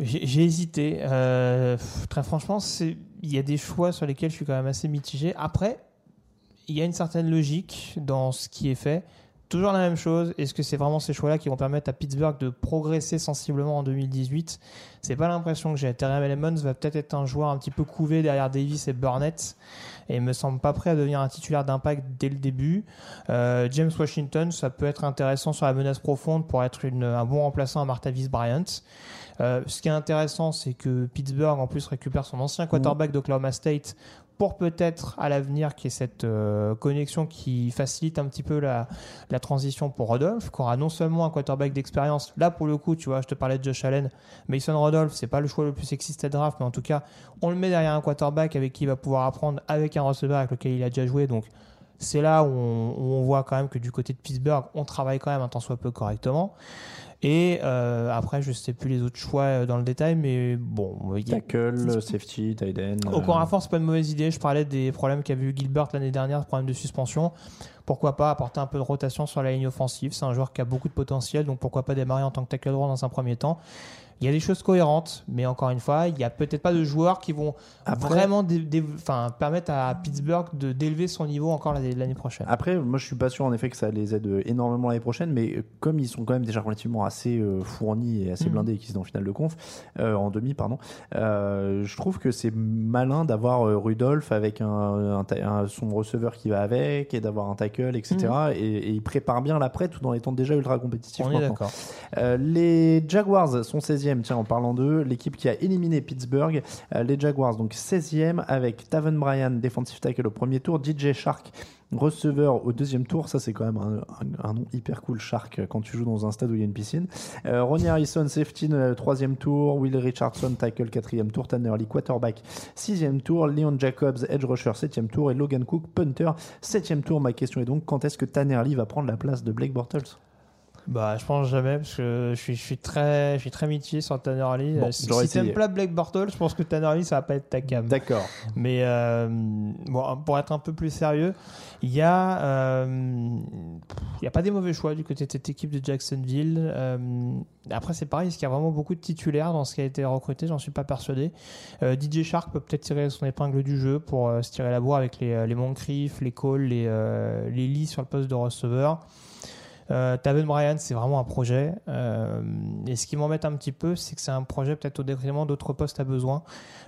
J'ai hésité. Euh, très franchement, il y a des choix sur lesquels je suis quand même assez mitigé. Après, il y a une certaine logique dans ce qui est fait. Toujours la même chose. Est-ce que c'est vraiment ces choix-là qui vont permettre à Pittsburgh de progresser sensiblement en 2018 C'est pas l'impression que j'ai. Terry Lemons va peut-être être un joueur un petit peu couvé derrière Davis et Burnett et me semble pas prêt à devenir un titulaire d'impact dès le début. Euh, James Washington, ça peut être intéressant sur la menace profonde pour être un bon remplaçant à Martavis Bryant. Euh, ce qui est intéressant, c'est que Pittsburgh en plus récupère son ancien quarterback d'Oklahoma State pour peut-être à l'avenir qu'il y ait cette euh, connexion qui facilite un petit peu la, transition pour Rodolphe, qui aura non seulement un quarterback d'expérience, là pour le coup, tu vois, je te parlais de Josh Allen, Mason Rodolphe, c'est pas le choix le plus sexiste à draft, mais en tout cas, on le met derrière un quarterback avec qui il va pouvoir apprendre avec un receveur avec lequel il a déjà joué, donc c'est là où on, où on, voit quand même que du côté de Pittsburgh, on travaille quand même un tant soit peu correctement. Et euh, après, je ne sais plus les autres choix euh, dans le détail, mais bon. Tackle, safety, tight end. Au corps à force, pas une mauvaise idée. Je parlais des problèmes qu'a eu Gilbert l'année dernière, problème de suspension. Pourquoi pas apporter un peu de rotation sur la ligne offensive? C'est un joueur qui a beaucoup de potentiel, donc pourquoi pas démarrer en tant que tackle droit dans un premier temps il y a des choses cohérentes, mais encore une fois, il n'y a peut-être pas de joueurs qui vont vraiment permettre à Pittsburgh de d'élever son niveau encore l'année prochaine. Après, moi je suis pas sûr en effet que ça les aide énormément l'année prochaine, mais comme ils sont quand même déjà relativement assez euh, fournis et assez mm. blindés qui sont en finale de conf, euh, en demi, pardon, euh, je trouve que c'est malin d'avoir Rudolph avec un, son receveur qui va avec et d'avoir un tackle, etc. Mm. Et, il prépare bien l'après tout en étant déjà ultra compétitif. On est d'accord. les Jaguars sont 16 tiens, en parlant d'eux, l'équipe qui a éliminé Pittsburgh, euh, les Jaguars, donc 16e, avec Taven Bryan, defensive tackle au premier tour, DJ Shark, receveur au deuxième tour. Ça, c'est quand même un, nom hyper cool, Shark, quand tu joues dans un stade où il y a une piscine. Euh, Ronnie Harrison, safety, euh, troisième tour. Will Richardson, tackle, quatrième tour. Tanner Lee, quarterback, sixième tour. Leon Jacobs, edge rusher, septième tour. Et Logan Cook, punter, septième tour. Ma question est donc, quand est-ce que Tanner Lee va prendre la place de Blake Bortles? Bah, je pense jamais parce que je suis, je suis très, je suis très mitigé sur Tanner Lee. Bon, si si t'aimes pas Blake Bortles, je pense que Tanner Lee ça va pas être ta cam. D'accord. Mais euh, bon, pour être un peu plus sérieux, il y a, euh, il y a pas des mauvais choix du côté de cette équipe de Jacksonville. Euh, après, c'est pareil, est-ce qu'il y a vraiment beaucoup de titulaires dans ce qui a été recruté J'en suis pas persuadé. Euh, DJ Shark peut peut-être tirer son épingle du jeu pour se tirer la bourre avec les, les Moncrief, les Cole, les, les Lee sur le poste de receveur. Euh, Taven Bryan, c'est vraiment un projet. Euh, et ce qui m'embête un petit peu, c'est que c'est un projet peut-être au détriment d'autres postes à besoin.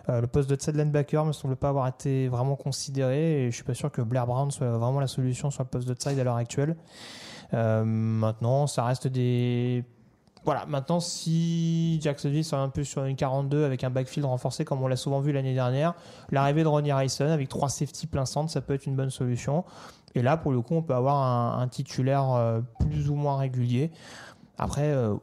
Euh, le poste de Ted linebacker me semble pas avoir été vraiment considéré et je suis pas sûr que Blair Brown soit vraiment la solution sur le poste de side à l'heure actuelle. Euh, maintenant, ça reste des voilà, maintenant, si Jacksonville sort un peu sur une 42 avec un backfield renforcé comme on l'a souvent vu l'année dernière, l'arrivée de Ronnie Harrison avec trois safety plein centre, ça peut être une bonne solution. Et là, pour le coup, on peut avoir un, titulaire euh, plus ou moins régulier. Après, euh,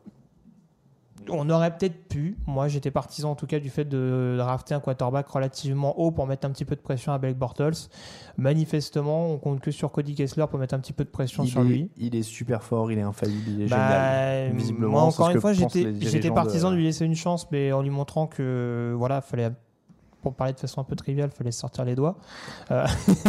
on aurait peut-être pu. Moi, j'étais partisan en tout cas du fait de drafter un quarterback relativement haut pour mettre un petit peu de pression à Blake Bortles. Manifestement, on compte que sur Cody Kessler pour mettre un petit peu de pression sur lui. Il est super fort, il est infaillible, il est bah, génial. Visiblement, moi, encore une fois, j'étais partisan de... lui laisser une chance, mais en lui montrant que voilà, fallait pour parler de façon un peu triviale, il fallait sortir les doigts. Euh,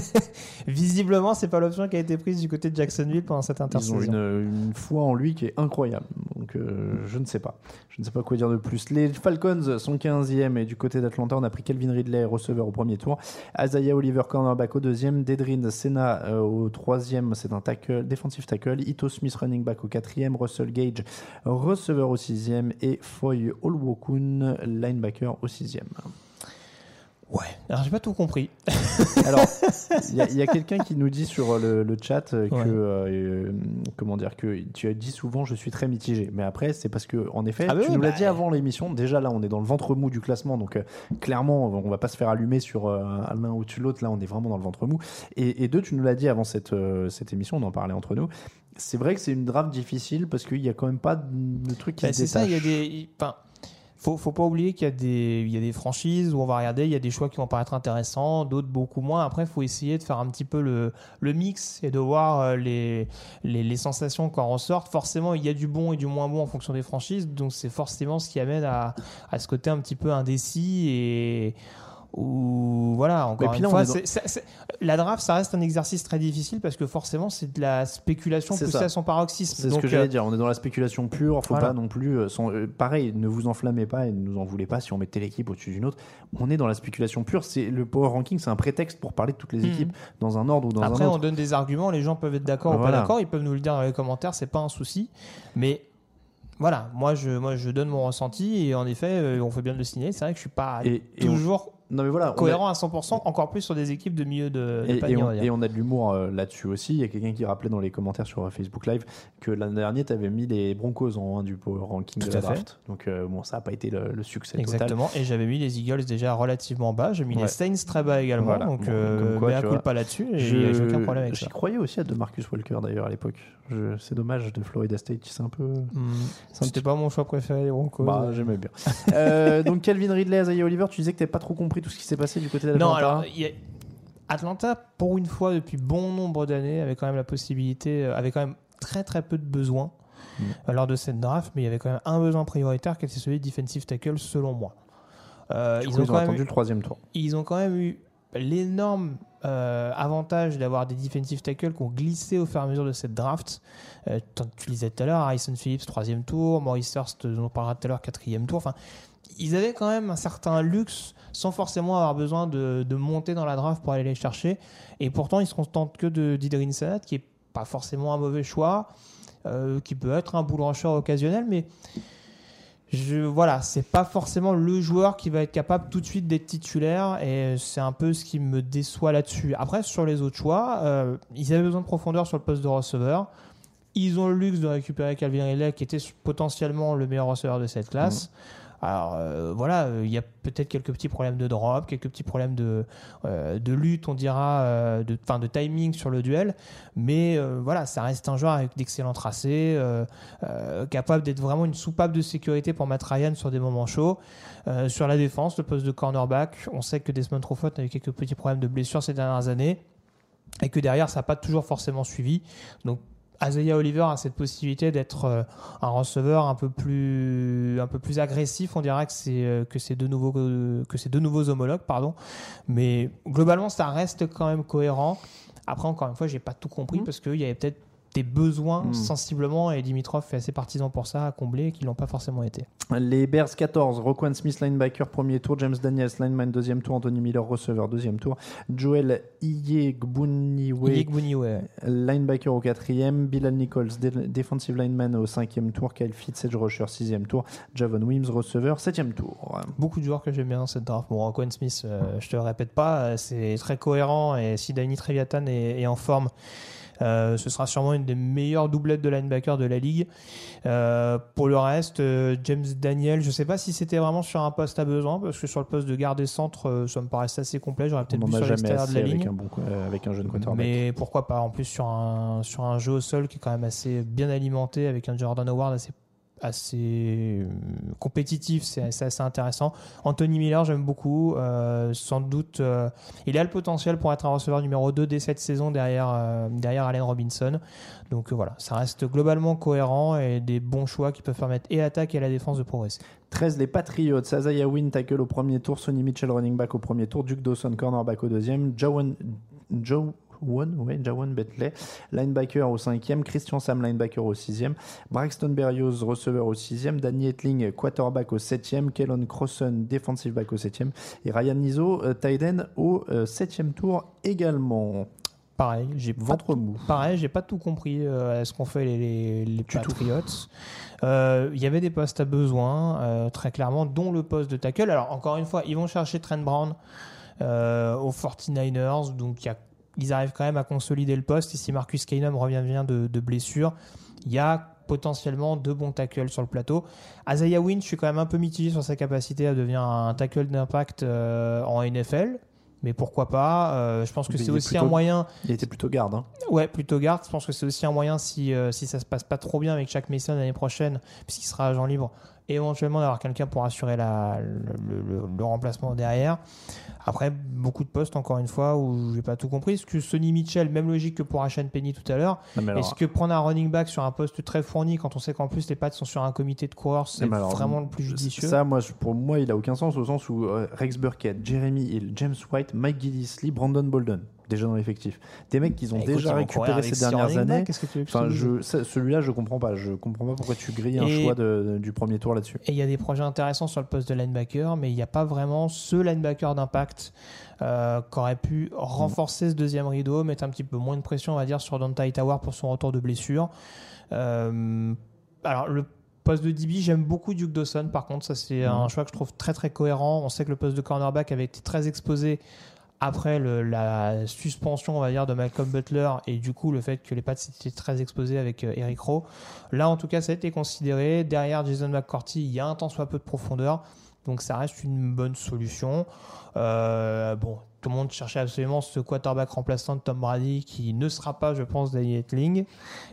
visiblement, c'est pas l'option qui a été prise du côté de Jacksonville pendant cette intersaison. Ils ont une, foi en lui qui est incroyable. Donc, euh, je ne sais pas. Je ne sais pas quoi dire de plus. Les Falcons sont 15e et du côté d'Atlanta, on a pris Kelvin Ridley, receveur au premier tour. Isaiah Oliver, cornerback au deuxième. Dedrin Senna euh, au troisième, c'est un tackle, defensive tackle. Ito Smith, running back au quatrième. Russell Gage, receveur au sixième. Et Foy Olwokun, linebacker au sixième. Ouais, alors j'ai pas tout compris. Alors, il y a, quelqu'un qui nous dit sur le, le chat euh, que, Ouais. euh, euh, comment dire, que tu as dit souvent je suis très mitigé. Mais après, c'est parce que, en effet, Ah bah tu oui, nous l'as bah, dit avant l'émission. Déjà là, on est dans le ventre mou du classement, donc euh, clairement, on va pas se faire allumer sur euh, l'un au-dessus de l'autre. Là, on est vraiment dans le ventre mou. Et, et deux, tu nous l'as dit avant cette, euh, cette émission, on en parlait entre nous. C'est vrai que c'est une draft difficile parce qu'il y a quand même pas de, de truc qui Bah, c'est ça, il y a des. Enfin, faut, faut pas oublier qu'il y a des, y a des franchises où on va regarder, il y a des choix qui vont paraître intéressants, d'autres beaucoup moins. Après, il faut essayer de faire un petit peu le, le mix et de voir euh, les, les, les sensations qui en ressortent. Forcément, il y a du bon et du moins bon en fonction des franchises, donc c'est forcément ce qui amène à, à ce côté un petit peu indécis et ou voilà encore puis une là, on fois est la draft ça reste un exercice très difficile parce que forcément c'est de la spéculation poussée ça. à son paroxysme C'est ce que euh, j'allais dire. On est dans la spéculation pure. Faut Voilà. pas non plus. euh, sans- euh, pareil, ne vous enflammez pas et ne nous en voulez pas si on met telle équipe au-dessus d'une autre. On est dans la spéculation pure. C'est le power ranking, c'est un prétexte pour parler de toutes les Mhm. équipes dans un ordre ou dans Après, un on autre. donne des arguments, les gens peuvent être d'accord ou pas d'accord, ils peuvent nous le dire dans les commentaires, c'est pas un souci. Mais voilà, moi je, moi je donne mon ressenti et en effet, euh, on fait bien de le signaler. C'est vrai que je suis pas Et, on- toujours non mais voilà, a- cohérent à 100%, encore plus sur des équipes de milieu de, de Et, panier, et on on, va dire. et on a de l'humour euh, là-dessus aussi. Il y a quelqu'un qui rappelait dans les commentaires sur euh, Facebook Live que l'année dernière, tu avais mis les Broncos en 1 du power ranking Tout de la fait. draft. Donc, euh, bon, ça n'a pas été le, le succès total. Exactement, et j'avais mis les Eagles déjà relativement bas, j'ai mis Ouais. les Saints très bas également, Voilà. donc Bon, euh, quoi, culpa vois. là-dessus, j'ai aucun problème avec J'y ça. croyais aussi à de Marcus Walker d'ailleurs à l'époque. C'est dommage de Florida State, c'est un peu. Un C'était pas mon choix préféré, les Broncos. Bah, j'aimais bien. Donc Calvin Ridley, Isaiah Oliver, tu disais que t'avais pas trop compris tout ce qui s'est passé du côté d'Atlanta. Non, alors, il y a- Atlanta, pour une fois, depuis bon nombre d'années, avait quand même la possibilité, euh, avait quand même très très peu de besoins Mm. euh, lors de cette draft, mais il y avait quand même un besoin prioritaire qui était celui de defensive tackle, selon moi. Euh, coup, ils, ont ils ont quand même attendu eu, le troisième tour. ils ont quand même eu l'énorme euh, avantage d'avoir des defensive tackles qui ont glissé au fur et à mesure de cette draft. Euh, tu le disais tout à l'heure, Harrison Phillips, troisième tour, Maurice Hurst, dont on parlera tout à l'heure, quatrième tour. Enfin, ils avaient quand même un certain luxe sans forcément avoir besoin de, monter dans la draft pour aller les chercher. Et pourtant, ils se contentent que de d'Idrin Sanat, qui est pas forcément un mauvais choix, euh, qui peut être un bull occasionnel, mais je, voilà, c'est pas forcément le joueur qui va être capable tout de suite d'être titulaire et c'est un peu ce qui me déçoit là-dessus. Après, sur les autres choix, euh, ils avaient besoin de profondeur sur le poste de receveur. Ils ont le luxe de récupérer Calvin Ridley qui était potentiellement le meilleur receveur de cette classe. Alors euh, voilà, euh, il y a peut-être quelques petits problèmes de drop, quelques petits problèmes de, euh, lutte, on dira, de, de timing sur le duel. Mais voilà, ça reste un joueur avec d'excellents tracés, capable d'être vraiment une soupape de sécurité pour Matt Ryan sur des moments chauds. Sur la défense, le poste de cornerback, on sait que Desmond Trufant a eu quelques petits problèmes de blessure ces dernières années et que derrière, ça n'a pas toujours forcément suivi. Donc, Isaiah Oliver a cette possibilité d'être euh, un receveur un peu plus un peu plus agressif on dira que c'est euh, que ces deux nouveaux que ces deux nouveaux homologues pardon. Mais globalement ça reste quand même cohérent. Après encore une fois j'ai pas tout compris parce qu'il y avait peut-être des besoins Mm. sensiblement et Dimitrov fait assez partisan pour ça à combler qui l'ont pas forcément été. Les Bears 14, Roquan Smith, linebacker, premier tour, James Daniels, lineman, deuxième tour, Anthony Miller, receveur, deuxième tour, Joel Iyegbuniwe, linebacker au quatrième, Bilal Nichols, defensive lineman au cinquième tour, Kyle Fitz, edge rusher, sixième tour, Javon Wims, receveur, septième tour. beaucoup de joueurs que j'aime bien cette draft. Bon, Roquan Smith, euh, je te le répète pas, euh, c'est très cohérent et si Danny Treviatan est, est en forme, euh, ce sera sûrement une des meilleures doublettes de linebacker de la ligue. Euh, pour le reste, euh, James Daniel, je sais pas si c'était vraiment sur un poste à besoin, parce que sur le poste de garde et centre, ça me paraissait assez complet. J'aurais peut-être a sur l'extérieur de la avec ligne. un, bon, euh, avec un jeune quarterback. Mais pourquoi pas En plus, sur un, sur un jeu au sol qui est quand même assez bien alimenté, avec un Jordan Howard assez, assez euh, compétitif, c'est assez intéressant. Anthony Miller, j'aime beaucoup. euh, sans doute, euh, il a le potentiel pour être un receveur numéro 2 dès cette saison derrière, derrière Allen Robinson. Donc voilà, ça reste globalement cohérent et des bons choix qui peuvent permettre et l'attaque et la défense de progresser. 13, les Patriots. Isaiah Wynn, tackle au premier tour. Sonny Mitchell, running back au premier tour. Duke Dawson, cornerback au deuxième. Joe One, ouais, Jawan Bentley, linebacker au cinquième. Christian Sam, linebacker au sixième. Braxton Berrios, receveur au sixième. Danny Etling, quarterback au septième. Kellen Crosson, defensive back au septième. Et Ryan Nizo, euh, tight end au euh, septième tour également. Pareil, j'ai pas Ventre mou. Pareil, j'ai pas tout compris euh, à ce qu'ont fait les, les, les. Patriots? Euh, Il y avait des postes à besoin, euh, très clairement, dont le poste de tackle. Alors, encore une fois, ils vont chercher Trent Brown. aux 49ers. Donc il y a- ils arrivent quand même à consolider le poste. Et si Marcus Keenum revient bien de, de blessure, il y a potentiellement deux bons tackles sur le plateau. Isaiah Wynn, je suis quand même un peu mitigé sur sa capacité à devenir un tackle d'impact euh, en NFL. Mais pourquoi pas Euh, Je pense que c'est aussi plutôt- un moyen Il était plutôt garde. hein. Ouais, plutôt garde. Je pense que c'est aussi un moyen si, euh, si ça se passe pas trop bien avec Jack Mason l'année prochaine, puisqu'il sera agent libre, éventuellement d'avoir quelqu'un pour assurer la, le, le- le remplacement derrière. Après, beaucoup de postes, encore une fois, où j'ai pas tout compris. Est-ce que Sonny Mitchell, même logique que pour Ashan Penny tout à l'heure, alors- est-ce que prendre un running back sur un poste très fourni, quand on sait qu'en plus les pattes sont sur un comité de coureurs, c'est alors, vraiment le plus judicieux? Ça, moi, pour moi, il a aucun sens au sens où euh, Rex Burkhead, Jeremy Hill, James White, Mike Gillisley, Brandon Bolden, déjà dans l'effectif. Des mecs qu'ils ont écoute, déjà ils vont récupéré courir ces dernières années. Enfin, je, celui-là, je comprends pas. Je comprends pas pourquoi tu grilles un choix de- du premier tour là-dessus. Et il y a des projets intéressants sur le poste de linebacker, mais il n'y a pas vraiment ce linebacker d'impact euh, qui aurait pu renforcer ce deuxième rideau, mettre un petit peu moins de pression, on va dire, sur Dante Tower pour son retour de blessure. Euh, alors, le poste de DB, j'aime beaucoup Duke Dawson, par contre, ça c'est un choix que je trouve très très cohérent. On sait que le poste de cornerback avait été très exposé après la suspension, on va dire, de Malcolm Butler et du coup le fait que les pattes étaient très exposées avec euh, Eric Rowe. Là, en tout cas, ça a été considéré. Derrière Jason McCourty, il y a un tant soit peu de profondeur, donc ça reste une bonne solution. Euh, bon, tout le monde cherchait absolument ce quarterback remplaçant de Tom Brady qui ne sera pas, je pense, Danny Etling. Et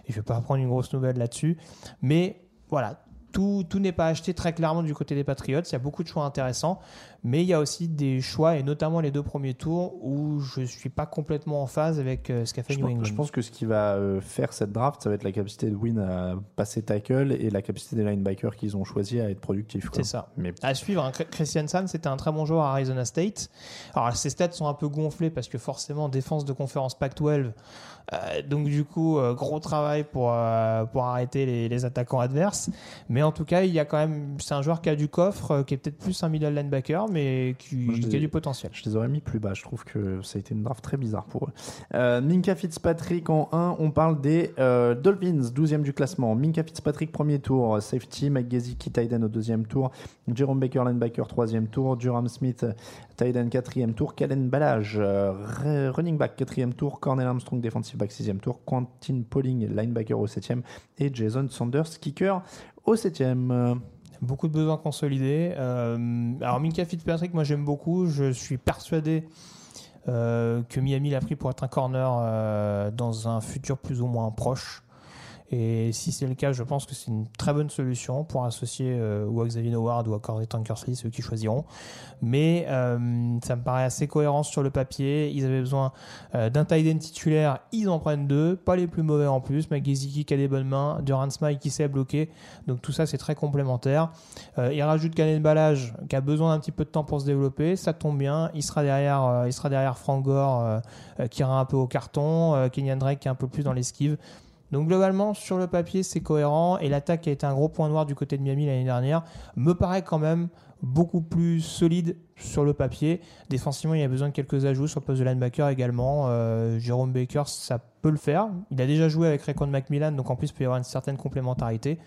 je vais pas prendre une grosse nouvelle là-dessus, mais voilà. Tout n'est pas acheté très clairement du côté des Patriots. Il y a beaucoup de choix intéressants, mais il y a aussi des choix, et notamment les deux premiers tours, où je ne suis pas complètement en phase avec euh, ce qu'a fait Je New pense, England. je pense que ce qui va euh, faire cette draft, ça va être la capacité de Win à passer tackle et la capacité des linebackers qu'ils ont choisi à être productifs. C'est ça. Mais À suivre, hein. Chr- Christian Sam, c'était un très bon joueur à Arizona State. Alors, ses stats sont un peu gonflés parce que forcément, défense de conférence Pac-12. euh, donc, du coup, euh, gros travail pour, euh, pour arrêter les, les attaquants adverses. Mais en tout cas, il y a quand même, c'est un joueur qui a du coffre, euh, qui est peut-être plus un middle linebacker, mais qui, Moi, je qui a du potentiel. Je les aurais mis plus bas. Je trouve que ça a été une draft très bizarre pour eux. Euh, Minka Fitzpatrick en 1. On parle des euh, Dolphins, 12e du classement. Minka Fitzpatrick, premier tour. Safety. Gesicki, Tyden au deuxième tour. Jerome Baker, linebacker, troisième tour. Durham Smith, Tyden, quatrième tour. Kalen Balage, euh, running back, quatrième tour. Cornel Armstrong, defensive back, sixième tour. Quentin Pauling, linebacker au septième. Et Jason Sanders, kicker au septième. Beaucoup de besoins consolidés. Euh, alors Minka Fitzpatrick, moi j'aime beaucoup. Je suis persuadé euh, que Miami l'a pris pour être un corner euh, dans un futur plus ou moins proche. Et si c'est le cas, je pense que c'est une très bonne solution pour associer euh, ou à Xavier Howard ou à Corey Tankersley, ceux qui choisiront. Mais euh, ça me paraît assez cohérent sur le papier. Ils avaient besoin euh, d'un tight titulaire, ils en prennent deux, pas les plus mauvais en plus. McGeezy qui a des bonnes mains, Durant Smile qui sait bloquer. Donc tout ça, c'est très complémentaire. Euh, il rajoute Kalen Balage qui a besoin d'un petit peu de temps pour se développer. Ça tombe bien. Il sera derrière, il sera derrière Frank Gore qui ira un peu au carton. Kenyan Drake qui est un peu plus dans l'esquive. Donc globalement, sur le papier, c'est cohérent. Et l'attaque qui a été un gros point noir du côté de Miami l'année dernière me paraît quand même beaucoup plus solide sur le papier. Défensivement, il y a besoin de quelques ajouts sur le poste de linebacker également. Euh, Jérôme Baker, ça peut le faire. Il a déjà joué avec Raycon McMillan, donc en plus, il peut y avoir une certaine complémentarité.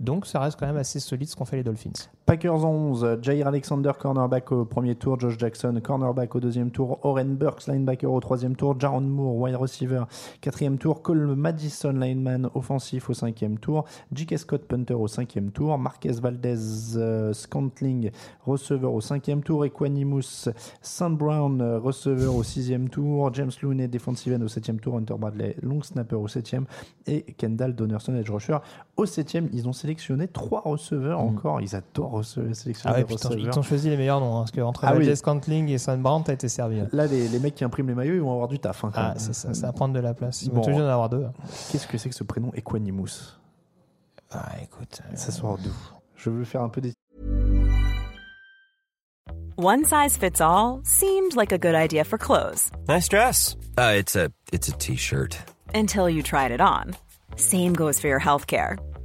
Donc ça reste quand même assez solide ce qu'ont fait les Dolphins. Packers 11, Jair Alexander, cornerback au premier tour, Josh Jackson, cornerback au deuxième tour, Oren Burks, linebacker au troisième tour, Jaron Moore, wide receiver, quatrième tour, Cole Madison, lineman offensif au cinquième tour, J.K. Scott, punter au cinquième tour, Marquez Valdez, euh, Scantling, receveur au cinquième tour, Equanimus, St. Brown, euh, receveur au sixième tour, James Looney, defensive end au septième tour, Hunter Bradley, long snapper au septième, et Kendall Donnerson, edge rusher au septième. Ils ont sélectionné trois receveurs encore. Ils adorent sélectionner Ah ouais, des putain, ils receveurs. t'ont choisi les meilleurs noms. hein, parce que entre Ah oui. Scantling et Sam Brown, t'as été servi. hein. Là, les, les mecs qui impriment les maillots, ils vont avoir du taf. hein, Ah, c'est ça, ça va prendre de la place. Ils Bon. vont toujours en avoir deux. Qu'est-ce que c'est que ce prénom Equanimus? Ah, écoute. euh, Ça sort d'où? Je veux faire un peu des. One size fits all seemed like a good idea for clothes Nice dress. Uh, it's a it's a t-shirt. until you tried it on. Same goes for your healthcare.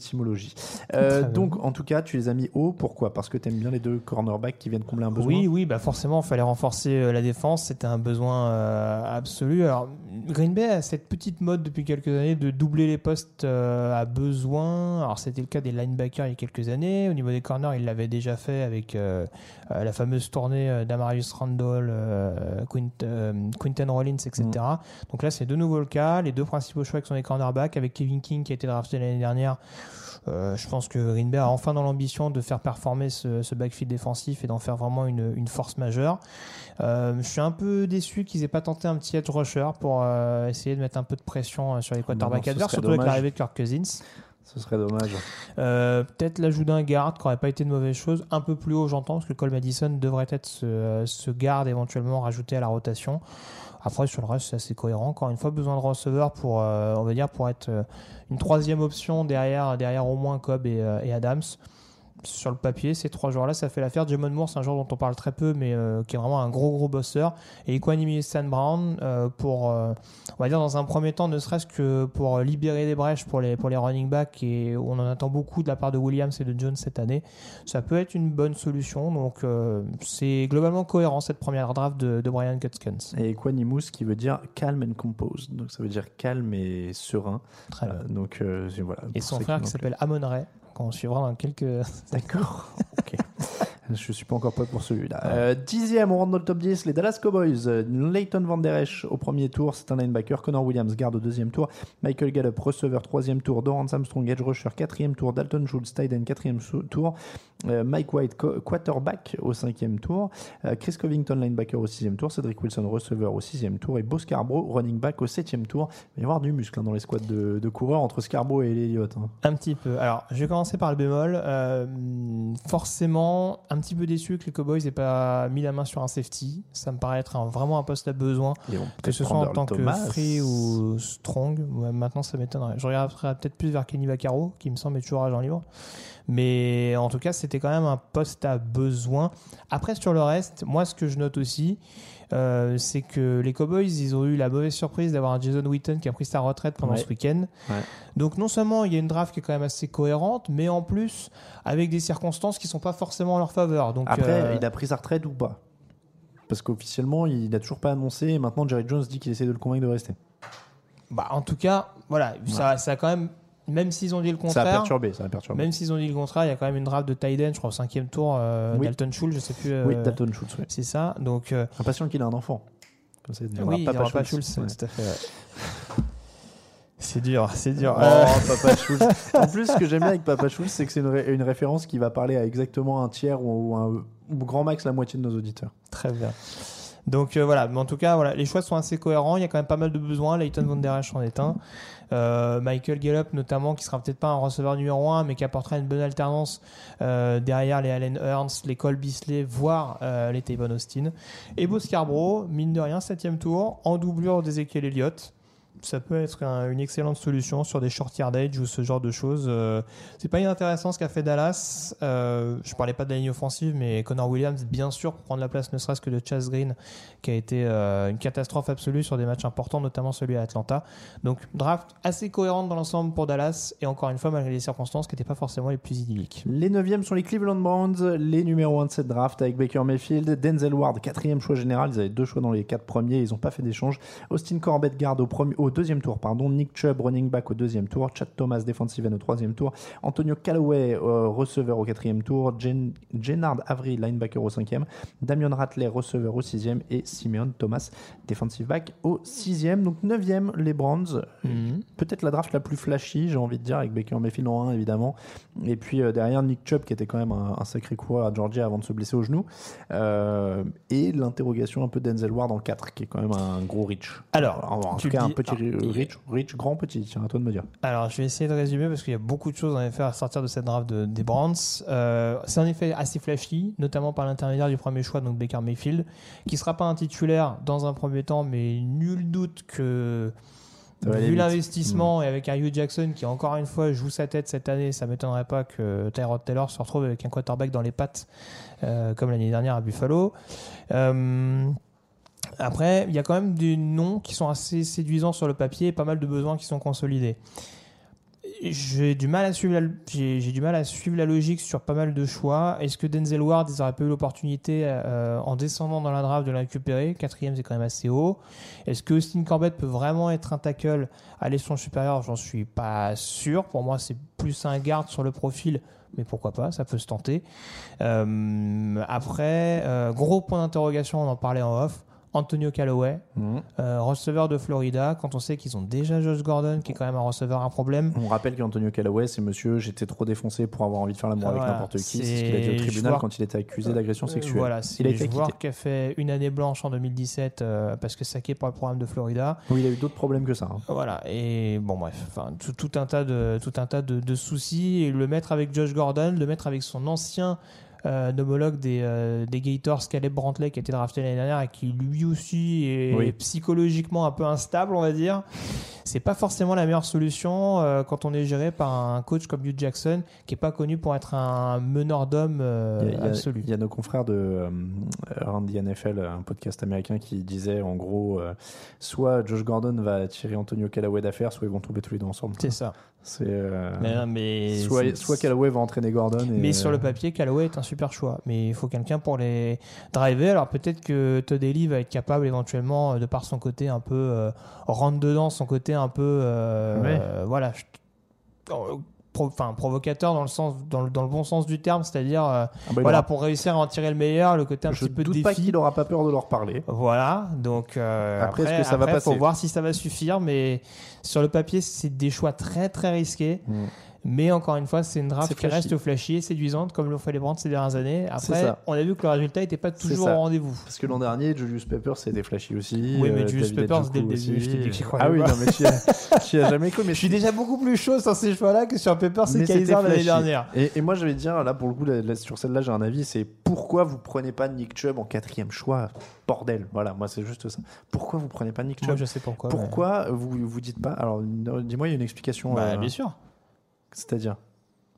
Étymologie. Euh, donc, en tout cas, tu les as mis haut. Pourquoi? Parce que tu aimes bien les deux cornerbacks qui viennent combler un besoin? Oui, oui, bah forcément, il fallait renforcer euh, la défense. C'était un besoin euh, absolu. Alors, Green Bay a cette petite mode depuis quelques années de doubler les postes euh, à besoin. Alors, c'était le cas des linebackers il y a quelques années. Au niveau des corners, il l'avait déjà fait avec la fameuse tournée d'Amarius Randall, Quint, Quinton Rollins, etc. Donc là, c'est de nouveau le cas. Les deux principaux choix qui sont les cornerbacks, avec Kevin King qui a été drafté l'année dernière. Euh, je pense que Green Bay a enfin dans l'ambition de faire performer ce, ce backfield défensif et d'en faire vraiment une, une force majeure. Euh, je suis un peu déçu qu'ils aient pas tenté un petit edge rusher pour euh, essayer de mettre un peu de pression sur les non, quarterbacks adverses, surtout avec l'arrivée de Kirk Cousins. Ce serait dommage. Euh, Peut-être l'ajout d'un garde qui n'aurait pas été de mauvaise chose. Un peu plus haut, j'entends, parce que Cole Madison devrait être ce, ce garde éventuellement rajouté à la rotation. Après, sur le reste, c'est assez cohérent. Encore une fois, besoin de receveur pour, euh, on va dire, pour être une troisième option derrière, derrière au moins Cobb et, euh, et Adams. Sur le papier, ces trois joueurs-là, ça fait l'affaire. Jamon Moore, c'est un joueur dont on parle très peu, mais euh, qui est vraiment un gros, gros bosseur. Et Equanimous Stan Brown, euh, pour, euh, on va dire, dans un premier temps, ne serait-ce que pour libérer des brèches pour les, pour les running backs, et on en attend beaucoup de la part de Williams et de Jones cette année, ça peut être une bonne solution. Donc, c'est globalement cohérent cette première draft de, de Brian Gutkins. Et Equanimous qui veut dire calm and compose. Donc, ça veut dire calme et serein. Très bien. Donc, voilà. Et son frère qui s'appelle Amon Ray, qu'on suivra dans quelques. D'accord. ok. Je suis pas encore prêt pour celui-là. Euh, dixième, on rentre dans le top 10, les Dallas Cowboys. Leighton Van Der Esch au premier tour, c'est un linebacker. Connor Williams, garde au deuxième tour. Michael Gallup, receveur, troisième tour. Dorrance Armstrong, edge rusher, quatrième tour. Dalton Schultz, end, quatrième tour. Euh, Mike White, quarterback au cinquième tour. Euh, Chris Covington, linebacker au sixième tour. Cedric Wilson, receveur au sixième tour. Et Bo Scarborough, running back au septième tour. Il va y avoir du muscle hein, dans les squads de, de coureurs entre Scarborough et Elliott. hein. Un petit peu. Alors, je vais commencer par le bémol. Forcément, un petit peu déçu que les Cowboys n'aient pas mis la main sur un safety. Ça me paraît être un- vraiment un poste à besoin, que ce soit en tant que free ou strong. Maintenant, ça m'étonnerait. Je regarderai peut-être plus vers Kenny Vaccaro, qui me semble être toujours agent libre. Mais en tout cas, c'était quand même un poste à besoin. Après, sur le reste, moi, ce que je note aussi, euh, c'est que les Cowboys, ils ont eu la mauvaise surprise d'avoir un Jason Witten qui a pris sa retraite pendant Ouais. ce week-end. Ouais. Donc non seulement il y a une draft qui est quand même assez cohérente, mais en plus avec des circonstances qui sont pas forcément en leur faveur. Donc Après, euh, il a pris sa retraite ou pas? Parce qu'officiellement, il n'a toujours pas annoncé. Et maintenant, Jerry Jones dit qu'il essaie de le convaincre de rester. bah, en tout cas, voilà, ça, ça a quand même, même s'ils ont dit le Ça a contraire, perturbé. Ça a perturbé. même s'ils ont dit le contraire, il y a quand même une draft de Tyden, je crois au cinquième tour, euh, Oui. Dalton Schultz, je sais plus. Oui, euh, Dalton Schultz. Oui. C'est ça. Donc euh, Impatient qu'il ait un enfant. Comme ça, il oui, il y Papa aura pas Schultz. Schultz, Ouais. tout à fait. ouais. C'est dur, c'est dur. Oh, Papa Schultz. En plus, ce que j'aime bien avec Papa Schultz, c'est que c'est une, ré- une référence qui va parler à exactement un tiers ou, ou un ou grand max la moitié de nos auditeurs. Très bien. Donc euh, voilà, mais en tout cas, voilà, les choix sont assez cohérents. Il y a quand même pas mal de besoins. Leighton Van Der Esch en est un. Euh, Michael Gallup notamment, qui sera peut-être pas un receveur numéro 1, mais qui apportera une bonne alternance euh, derrière les Allen Hurns, les Cole Beasley, voire euh, les Tavon Austin. Et Bo Scarborough, mine de rien, septième tour, en doublure d'Ezekiel Elliott. Ça peut être un- une excellente solution sur des short yardage ou ce genre de choses. Euh, c'est pas inintéressant ce qu'a fait Dallas. Euh, je parlais pas de la ligne offensive, mais Connor Williams, bien sûr, pour prendre la place ne serait-ce que de Chase Green, qui a été euh, une catastrophe absolue sur des matchs importants, notamment celui à Atlanta. Donc, draft assez cohérente dans l'ensemble pour Dallas, et encore une fois, malgré les circonstances qui n'étaient pas forcément les plus idylliques. Les neuvièmes sont les Cleveland Browns, les numéros 1 de cette draft avec Baker Mayfield, Denzel Ward, quatrième choix général. Ils avaient deux choix dans les quatre premiers, ils n'ont pas fait d'échange. Austin Corbett, garde au, premier, deuxième tour, pardon. Nick Chubb, running back au deuxième tour. Chad Thomas, defensive end au troisième tour. Antonio Callaway, euh, receveur au quatrième tour. Jen, Jennard Avery, linebacker au cinquième. Damian Ratley, receveur au sixième. Et Simeon Thomas, defensive back au sixième. Donc neuvième, les Browns. Peut-être la draft la plus flashy, j'ai envie de dire, avec Baker Mayfield en 1, évidemment. Et puis euh, derrière Nick Chubb, qui était quand même un, un sacré coureur à Georgia avant de se blesser au genou. Euh, et l'interrogation un peu Denzel Ward en 4, qui est quand même un gros reach. Alors, en, tout cas, le un dis- petit Rich, Rich, grand, petit Tiens, à toi de me dire. Alors, je vais essayer de résumer parce qu'il y a beaucoup de choses en effet à sortir de cette draft de, des Browns. Euh, c'est en effet assez flashy, notamment par l'intermédiaire du premier choix, donc Baker Mayfield, qui sera pas un titulaire dans un premier temps, mais nul doute que vu l'investissement et avec un Hugh Jackson qui encore une fois joue sa tête cette année, ça m'étonnerait pas que Tyrod Taylor se retrouve avec un quarterback dans les pattes euh, comme l'année dernière à Buffalo. Euh, après, il y a quand même des noms qui sont assez séduisants sur le papier et pas mal de besoins qui sont consolidés. J'ai du mal à suivre la, la logique sur pas mal de choix. Est-ce que Denzel Ward, ils pas eu l'opportunité euh, en descendant dans la draft de le récupérer? Quatrième, c'est quand même assez haut. Est-ce que Austin Corbett peut vraiment être un tackle à l'échelon supérieur? J'en suis pas sûr. Pour moi, c'est plus un garde sur le profil, mais pourquoi pas? Ça peut se tenter. Euh, après, euh, gros point d'interrogation, on en parlait en off. Antonio Callaway, Mhm. euh, receveur de Florida, quand on sait qu'ils ont déjà Josh Gordon, qui est quand même un receveur à problème. On rappelle qu'Antonio Callaway, c'est monsieur, j'étais trop défoncé pour avoir envie de faire l'amour avec Voilà, n'importe qui. c'est ce qu'il a dit au tribunal joueur- quand il était accusé d'agression sexuelle. Voilà, c'est il a le joueur qui a fait une année blanche en 2017 euh, parce que saqué par le programme de Florida. Oui, il a eu d'autres problèmes que ça. hein. Voilà, et bon, bref, enfin, tout, tout un tas, de, tout un tas de, de soucis. Et le mettre avec Josh Gordon, le mettre avec son ancien euh, homologue des, euh, des Gators, Caleb Brantley, qui a été drafté l'année dernière et qui lui aussi est Oui. psychologiquement un peu instable, on va dire. C'est pas forcément la meilleure solution euh, quand on est géré par un coach comme Hugh Jackson, qui est pas connu pour être un meneur d'hommes euh, absolu. il y a nos confrères de Randy NFL, un podcast américain, qui disait en gros soit Josh Gordon va tirer Antonio Callaway d'affaire, soit ils vont tomber tous les deux ensemble. C'est ça. C'est euh, Mais, soit, Callaway va entraîner Gordon. Et, Mais sur le papier, Callaway est un super choix. Mais il faut quelqu'un pour les driver. Alors peut-être que Todd Haley va être capable éventuellement, euh, de par son côté un peu euh, rentre dedans, son côté un peu euh, Ouais. euh, voilà, je- pro- enfin provocateur dans le sens, dans le, dans le bon sens du terme, c'est-à-dire euh, Ah bah, il voilà aura- pour réussir à en tirer le meilleur, le côté un je petit peu de doute défi. pas qu'il aura pas peur de leur parler. Voilà, donc euh, Après, après, est-ce que ça va après, faut voir si ça va suffire, mais sur le papier, c'est des choix très très risqués. Mm. Mais encore une fois, c'est une draft qui reste flashy et séduisante, comme l'ont fait les Brands ces dernières années. Après, on a vu que le résultat n'était pas toujours au rendez-vous. Parce que l'an dernier, Julius Peppers c'était flashy aussi. Oui, mais euh, Julius Peppers, dès le début, je t'ai dit que j'y croyais Ah oui, non, mais tu as, jamais cru. Mais Je suis déjà beaucoup plus chaud sur ces choix-là que sur Pepper et Kaiser l'année dernière. Et, et moi, je vais dire, là, pour le coup, là, là, sur celle-là, j'ai un avis, c'est pourquoi vous prenez pas Nick Chubb en quatrième choix Bordel, voilà, moi, c'est juste ça. Pourquoi vous prenez pas Nick Moi, Chubb je sais pourquoi. mais- Pourquoi vous vous dites pas? Alors, dis-moi, il y a une explication. Bah, euh, bien sûr. C'est-à-dire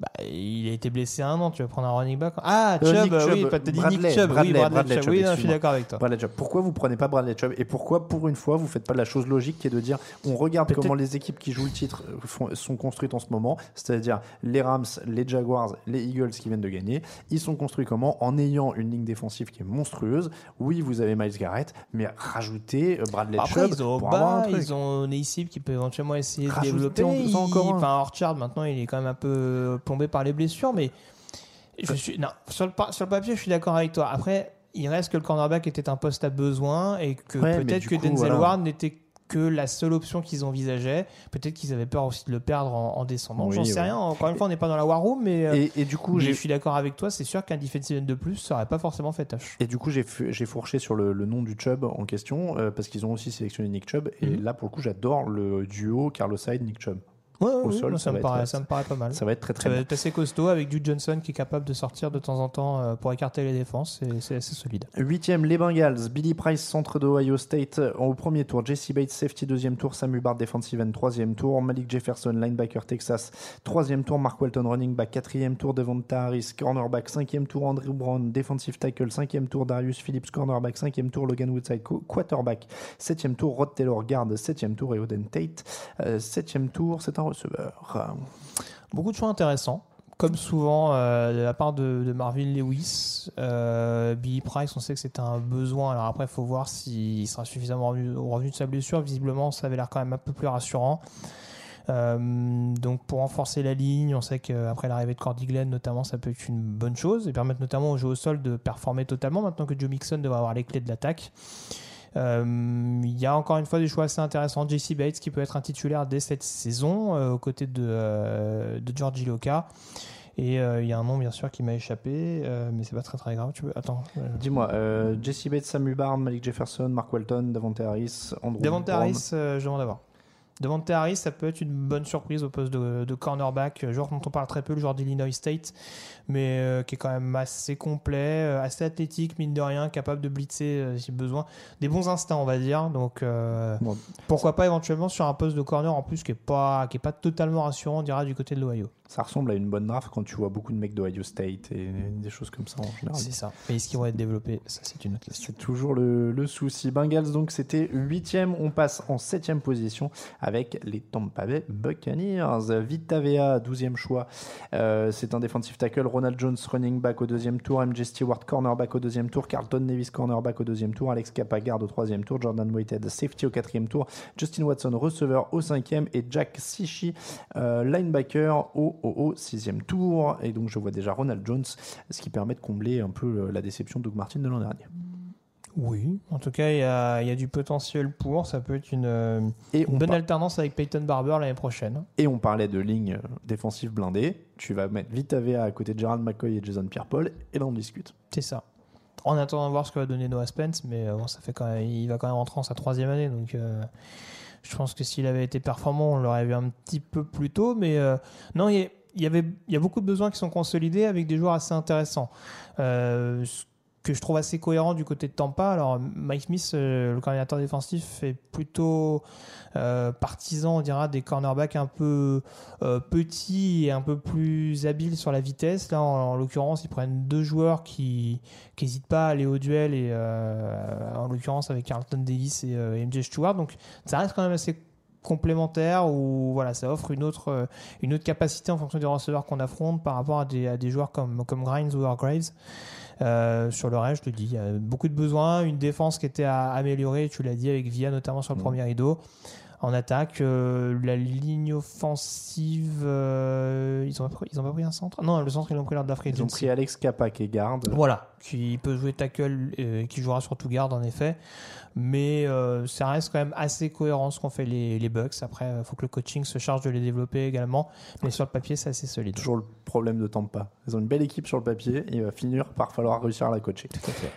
Bah, il a été blessé un an, tu veux prendre un running back Ah, Euh, Chubb, Nick oui, Chubb, t'as dit Bradley, Nick Chubb, Bradley, oui, Bradley, Bradley Chubb, Chubb, oui, non, je suis d'accord avec toi. Bradley Chubb. Pourquoi vous prenez pas Bradley Chubb Et pourquoi, pour une fois, vous faites pas la chose logique qui est de dire on regarde comment les équipes qui jouent le titre euh, font- sont construites en ce moment, c'est-à-dire les Rams, les Jaguars, les Eagles qui viennent de gagner. Ils sont construits comment? En ayant une ligne défensive qui est monstrueuse. Oui, vous avez Miles Garrett, mais rajoutez euh, Bradley Après, Chubb ils ont pour avoir un Oba, truc. ils ont Naisib qui peut éventuellement essayer de Rajoutez développer. en Il- encore un. Enfin, Orchard, maintenant, il est quand même un peu plombé par les blessures, mais je suis, non, sur, le, pa- sur le papier, je suis d'accord avec toi. Après, il reste que le cornerback était un poste à besoin et que Ouais, peut-être que coup, Denzel voilà. Ward n'était que la seule option qu'ils envisageaient. Peut-être qu'ils avaient peur aussi de le perdre en, en descendant. Oui, J'en sais ouais. rien. Encore une fois, on n'est pas dans la war room, mais, euh, Et, et du coup, mais je suis d'accord avec toi. C'est sûr qu'un defensive end de plus, ça aurait pas forcément fait tâche. Et du coup, j'ai fourché sur le, le nom du Chubb en question euh, parce qu'ils ont aussi sélectionné Nick Chubb. Et Mhm. là, pour le coup, j'adore le duo Carlos Hyde Nick Chubb. Ouais, Au sol, ça me être- paraît, ça me paraît pas mal. Ça va être très très Ça va être assez costaud avec Duke Johnson qui est capable de sortir de temps en temps euh, pour écarter les défenses. C'est assez solide. Huitième, les Bengals. Billy Price, centre de Ohio State au premier tour. Jesse Bates, safety deuxième tour. Sam Hubbard, defensive end troisième tour. Malik Jefferson, linebacker Texas troisième tour. Mark Walton, running back quatrième tour. Devonta Harris, cornerback cinquième tour. Andrew Brown, defensive tackle cinquième tour. Darius Phillips, cornerback cinquième tour. Logan Woodside, quarterback septième tour. Rod Taylor, garde septième tour. Et Oden Tate, euh, septième tour. C'est un receveur. Beaucoup de choix intéressants. Comme souvent euh, de la part de, de Marvin Lewis, euh, Billy Price, on sait que c'était un besoin. Alors après, il faut voir s'il sera suffisamment revenu, de sa blessure. Visiblement, ça avait l'air quand même un peu plus rassurant. Euh, donc pour renforcer la ligne, on sait qu'après l'arrivée de Cordy Glenn notamment, ça peut être une bonne chose et permettre notamment au jeu au sol de performer totalement maintenant que Joe Mixon devrait avoir les clés de l'attaque. Euh, Il y a encore une fois des choix assez intéressants. JC Bates qui peut être un titulaire dès cette saison euh, aux côtés de, euh, de Georgie Loca. Et euh, il y a un nom bien sûr qui m'a échappé, euh, mais c'est pas très très grave. Tu veux Attends. euh, Dis-moi, Jesse Bates, Sam Hubbard, Malik Jefferson, Mark Walton, Davante Harris, Andrew Davante. Harris, je demande d'avoir. Devante Harris, ça peut être une bonne surprise au poste de, de cornerback, joueur dont on parle très peu, le joueur d'Illinois State, mais euh, qui est quand même assez complet, euh, assez athlétique, mine de rien, capable de blitzer euh, si besoin. Des bons instincts, on va dire. Donc Bon. pourquoi pas éventuellement sur un poste de corner en plus qui est pas, qui est pas totalement rassurant, on dira, du côté de l'Ohio. Ça ressemble à une bonne draft quand tu vois beaucoup de mecs d'Ohio State et des choses comme ça en général. C'est ça. Mais est-ce qu'ils vont être développés? Ça, c'est une autre question. C'est toujours le, le souci. Bengals, donc, c'était 8 On passe en 7 position avec les Tampa Bay Buccaneers. Vita Vea, 12e choix. C'est un defensive tackle. Ronald Jones, running back au deuxième tour. MJ Stewart, cornerback au deuxième tour. Carlton Nevis, cornerback au deuxième tour. Alex Kappa, garde au troisième tour. Jordan Whitehead, safety au quatrième tour. Justin Watson, receveur au cinquième. Et Jack Sishi, euh, linebacker au, au, au sixième tour. Et donc, je vois déjà Ronald Jones, ce qui permet de combler un peu euh, la déception de Doug Martin de l'an dernier. Oui, en tout cas, il y a, il y a du potentiel pour. Ça peut être une, euh, Et une on, bonne par- alternance avec Peyton Barber l'année prochaine. et on parlait de ligne euh, défensive blindée. Tu vas mettre Vita Vea à côté de Gerald McCoy et Jason Pierre-Paul. Et là, on discute. C'est ça. En attendant de voir ce que va donner Noah Spence, mais euh, bon, ça fait quand même, il va quand même rentrer en sa troisième année, donc euh, je pense que s'il avait été performant, on l'aurait vu un petit peu plus tôt. Mais euh, non, il y, a- il y avait, il y a beaucoup de besoins qui sont consolidés avec des joueurs assez intéressants. Euh, ce que je trouve assez cohérent du côté de Tampa. Alors Mike Smith, euh, le coordinateur défensif, est plutôt euh, partisan, on dira, des cornerbacks un peu euh, petits et un peu plus habiles sur la vitesse. Là, en, en l'occurrence, ils prennent deux joueurs qui n'hésitent pas à aller au duel, et en l'occurrence avec Carlton Davis et, MJ Stewart. Donc, ça reste quand même assez complémentaire où voilà ça offre une autre une autre capacité en fonction des receveurs qu'on affronte par rapport à des, des joueurs comme comme Grimes ou Hargraves euh, sur le reste, je te dis, il y a beaucoup de besoins, une défense qui était à améliorer, tu l'as dit, avec Via notamment sur le Mhm. premier rideau. En attaque, euh, la ligne offensive, euh, ils, ont pas pris, pas un centre? Non, le centre, ils l'ont pris lors de la free Ils ont pris Alex Kappa qui est garde. Voilà, qui peut jouer tackle, qui jouera surtout garde en effet. Mais euh, ça reste quand même assez cohérent ce qu'ont fait les, les Bucks. Après, il faut que le coaching se charge de les développer également. Mais sur le papier, c'est assez solide. Toujours le problème de Tampa. Ils ont une belle équipe sur le papier et il va finir par falloir réussir à la coacher.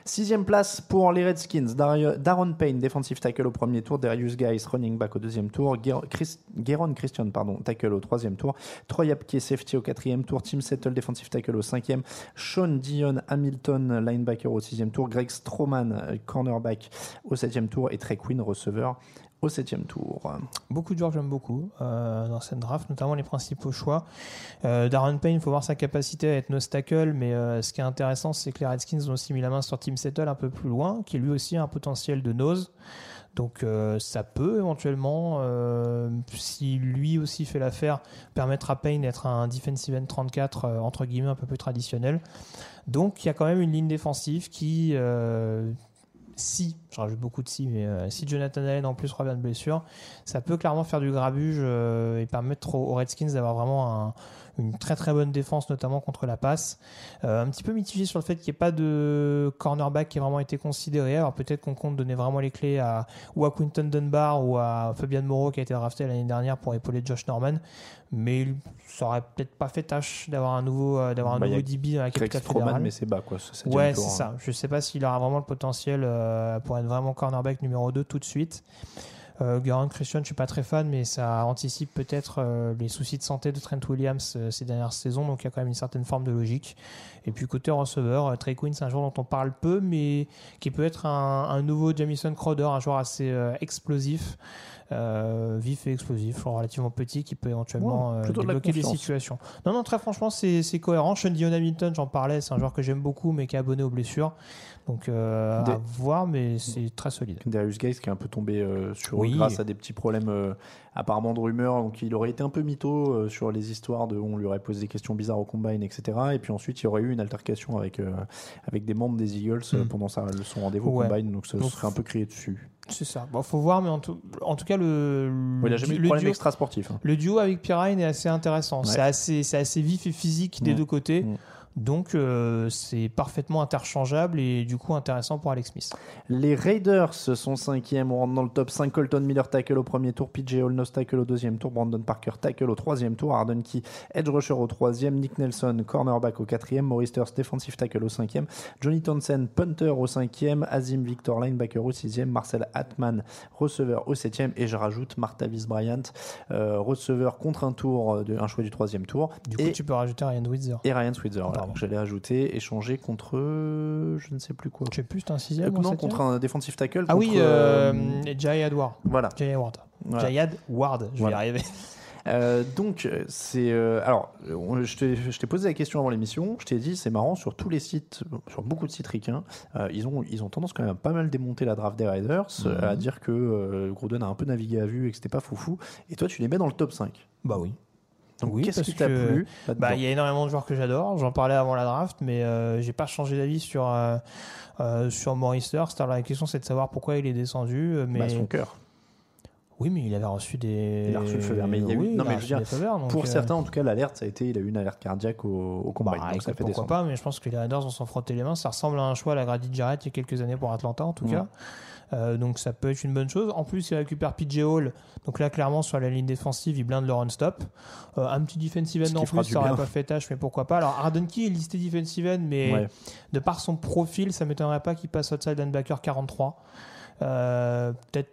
Sixième place pour les Redskins. Dario- Darren Payne, defensive tackle au premier tour. Darius Guys, running back au deuxième tour. Guer- Chris- Gueron Christian, pardon, tackle au troisième tour. Troy Apke, safety au quatrième tour. Tim Settle, defensive tackle au cinquième. Sean Dion Hamilton, linebacker au sixième tour. Greg Stroman, euh, cornerback au septième tour. Et Trey Quinn, receveur au septième tour. Beaucoup de joueurs j'aime beaucoup euh, dans cette draft, notamment les principaux choix. Euh, Darren Payne, il faut voir sa capacité à être nose tackle, mais euh, ce qui est intéressant, c'est que les Redskins ont aussi mis la main sur Tim Settle un peu plus loin, qui lui aussi a un potentiel de nose. Donc ça peut éventuellement, si lui aussi fait l'affaire, permettre à Payne d'être un defensive end 34 euh, entre guillemets un peu plus traditionnel. Donc il y a quand même une ligne défensive qui, si, je rajoute beaucoup de si, mais euh, si Jonathan Allen en plus revient de blessure, ça peut clairement faire du grabuge euh, et permettre aux, aux Redskins d'avoir vraiment un- une très très bonne défense, notamment contre la passe. Euh, un petit peu mitigé sur le fait qu'il n'y ait pas de cornerback qui ait vraiment été considéré. Alors peut-être qu'on compte donner vraiment les clés à ou à Quinton Dunbar ou à Fabian Moreau qui a été drafté l'année dernière pour épauler Josh Norman. Mais ça aurait peut-être pas fait tâche d'avoir un nouveau, euh, d'avoir un Bah, nouveau DB dans la capitale Stroman, fédérale. mais c'est bas, quoi. Ouais, c'est ça. Je sais pas s'il aura vraiment le potentiel euh, pour être vraiment cornerback numéro 2 tout de suite. Euh, Christian, je suis pas très fan, mais ça anticipe peut-être euh, les soucis de santé de Trent Williams euh, ces dernières saisons, donc il y a quand même une certaine forme de logique. Et puis côté receveur, euh, Trey Quinn, c'est un joueur dont on parle peu, mais qui peut être un, un nouveau Jamison Crowder, un joueur assez explosif, vif et explosif, relativement petit, qui peut éventuellement Ouais, de débloquer des situations. Non, non, très franchement, c'est c'est cohérent. Sean Dion Hamilton, j'en parlais, c'est un joueur que j'aime beaucoup, mais qui est abonné aux blessures. Donc, euh, à voir, mais c'est très solide. Darius Gates qui est un peu tombé euh, sur Oui. eux grâce à des petits problèmes euh, apparemment de rumeurs. Donc il aurait été un peu mytho sur les histoires de on lui aurait posé des questions bizarres au combine, etc. Et puis ensuite il y aurait eu une altercation avec, avec des membres des Eagles Mm. pendant sa, son rendez-vous au combine. Donc ça Donc, serait un peu crié dessus. C'est ça. Bon, faut voir, mais en tout, en tout cas, le, Ouais, il a jamais eu de le problème duo- extra sportif. Le duo avec Pirine est assez intéressant. Ouais. C'est assez, assez vif et physique des Mm. deux côtés. Mm. Donc, euh, c'est parfaitement interchangeable et du coup intéressant pour Alex Smith. Les Raiders sont cinquième, on rentre dans le top 5. Colton Miller tackle au premier tour, PJ Holnos tackle au deuxième tour, Brandon Parker tackle au troisième tour, Arden Key edge rusher au troisième, Nick Nelson cornerback au quatrième, Maurice defensive tackle au cinquième, Johnny Townsend punter au cinquième, Azim Victor linebacker au sixième, Marcel Atman, receveur au 7 et je rajoute Martavis Bryant, euh, receveur contre un tour, euh, de, un choix du troisième tour. Du coup, et, tu peux rajouter Ryan Witzer. et Ryan Switzer. Pardon. J'allais ajouter, échanger contre euh, je ne sais plus quoi. Je sais plus, c'est un Euh, sixième ou un non, septième contre un defensive tackle. Ah oui, contre, euh, euh, Jayad Ward. voilà. Jayad Ward. Voilà. Jayad Ward, je Voilà. vais y arriver. Euh, donc, euh, c'est. euh, alors, euh, je t'ai je t'ai posé la question avant l'émission. Je t'ai dit, c'est marrant, sur tous les sites, sur beaucoup de sites ricains, euh, ils, ont, ils ont tendance quand même à pas mal démonter la draft des Raiders, euh, Mhm. à dire que euh, Gruden a un peu navigué à vue et que c'était pas foufou. Et toi, tu les mets dans le top 5. Bah oui. Donc, Oui, qu'est-ce qui t'a que- plu Bah, il y a énormément de joueurs que j'adore. J'en parlais avant la draft, mais euh, j'ai pas changé d'avis sur euh, euh, sur Maurice Hurst. Alors la question c'est de savoir pourquoi il est descendu. euh, Mais Bah, son cœur. oui, mais il avait reçu des. Il a reçu le feu vert, mais il y a eu- Oui, non, mais je veux dire, Pour euh, certains, en tout cas, l'alerte, ça a été, il a eu une alerte cardiaque au, au combine. Bah, donc ça fait pourquoi descendre. pas, mais je pense que les Raiders en sont frottés les mains. Ça ressemble à un choix à la Grady Jarrett il y a quelques années pour Atlanta, en tout Ouais. cas. Euh, donc ça peut être une bonne chose. En plus, il récupère PJ Hall. Donc là, clairement, sur la ligne défensive, il blinde le run-stop. Euh, un petit defensive end en plus, ça aurait bien. pas fait tâche, mais pourquoi pas. Alors, Arden Key est listé defensive end, mais Ouais. de par son profil, ça m'étonnerait pas qu'il passe outside linebacker 43. Euh, Peut-être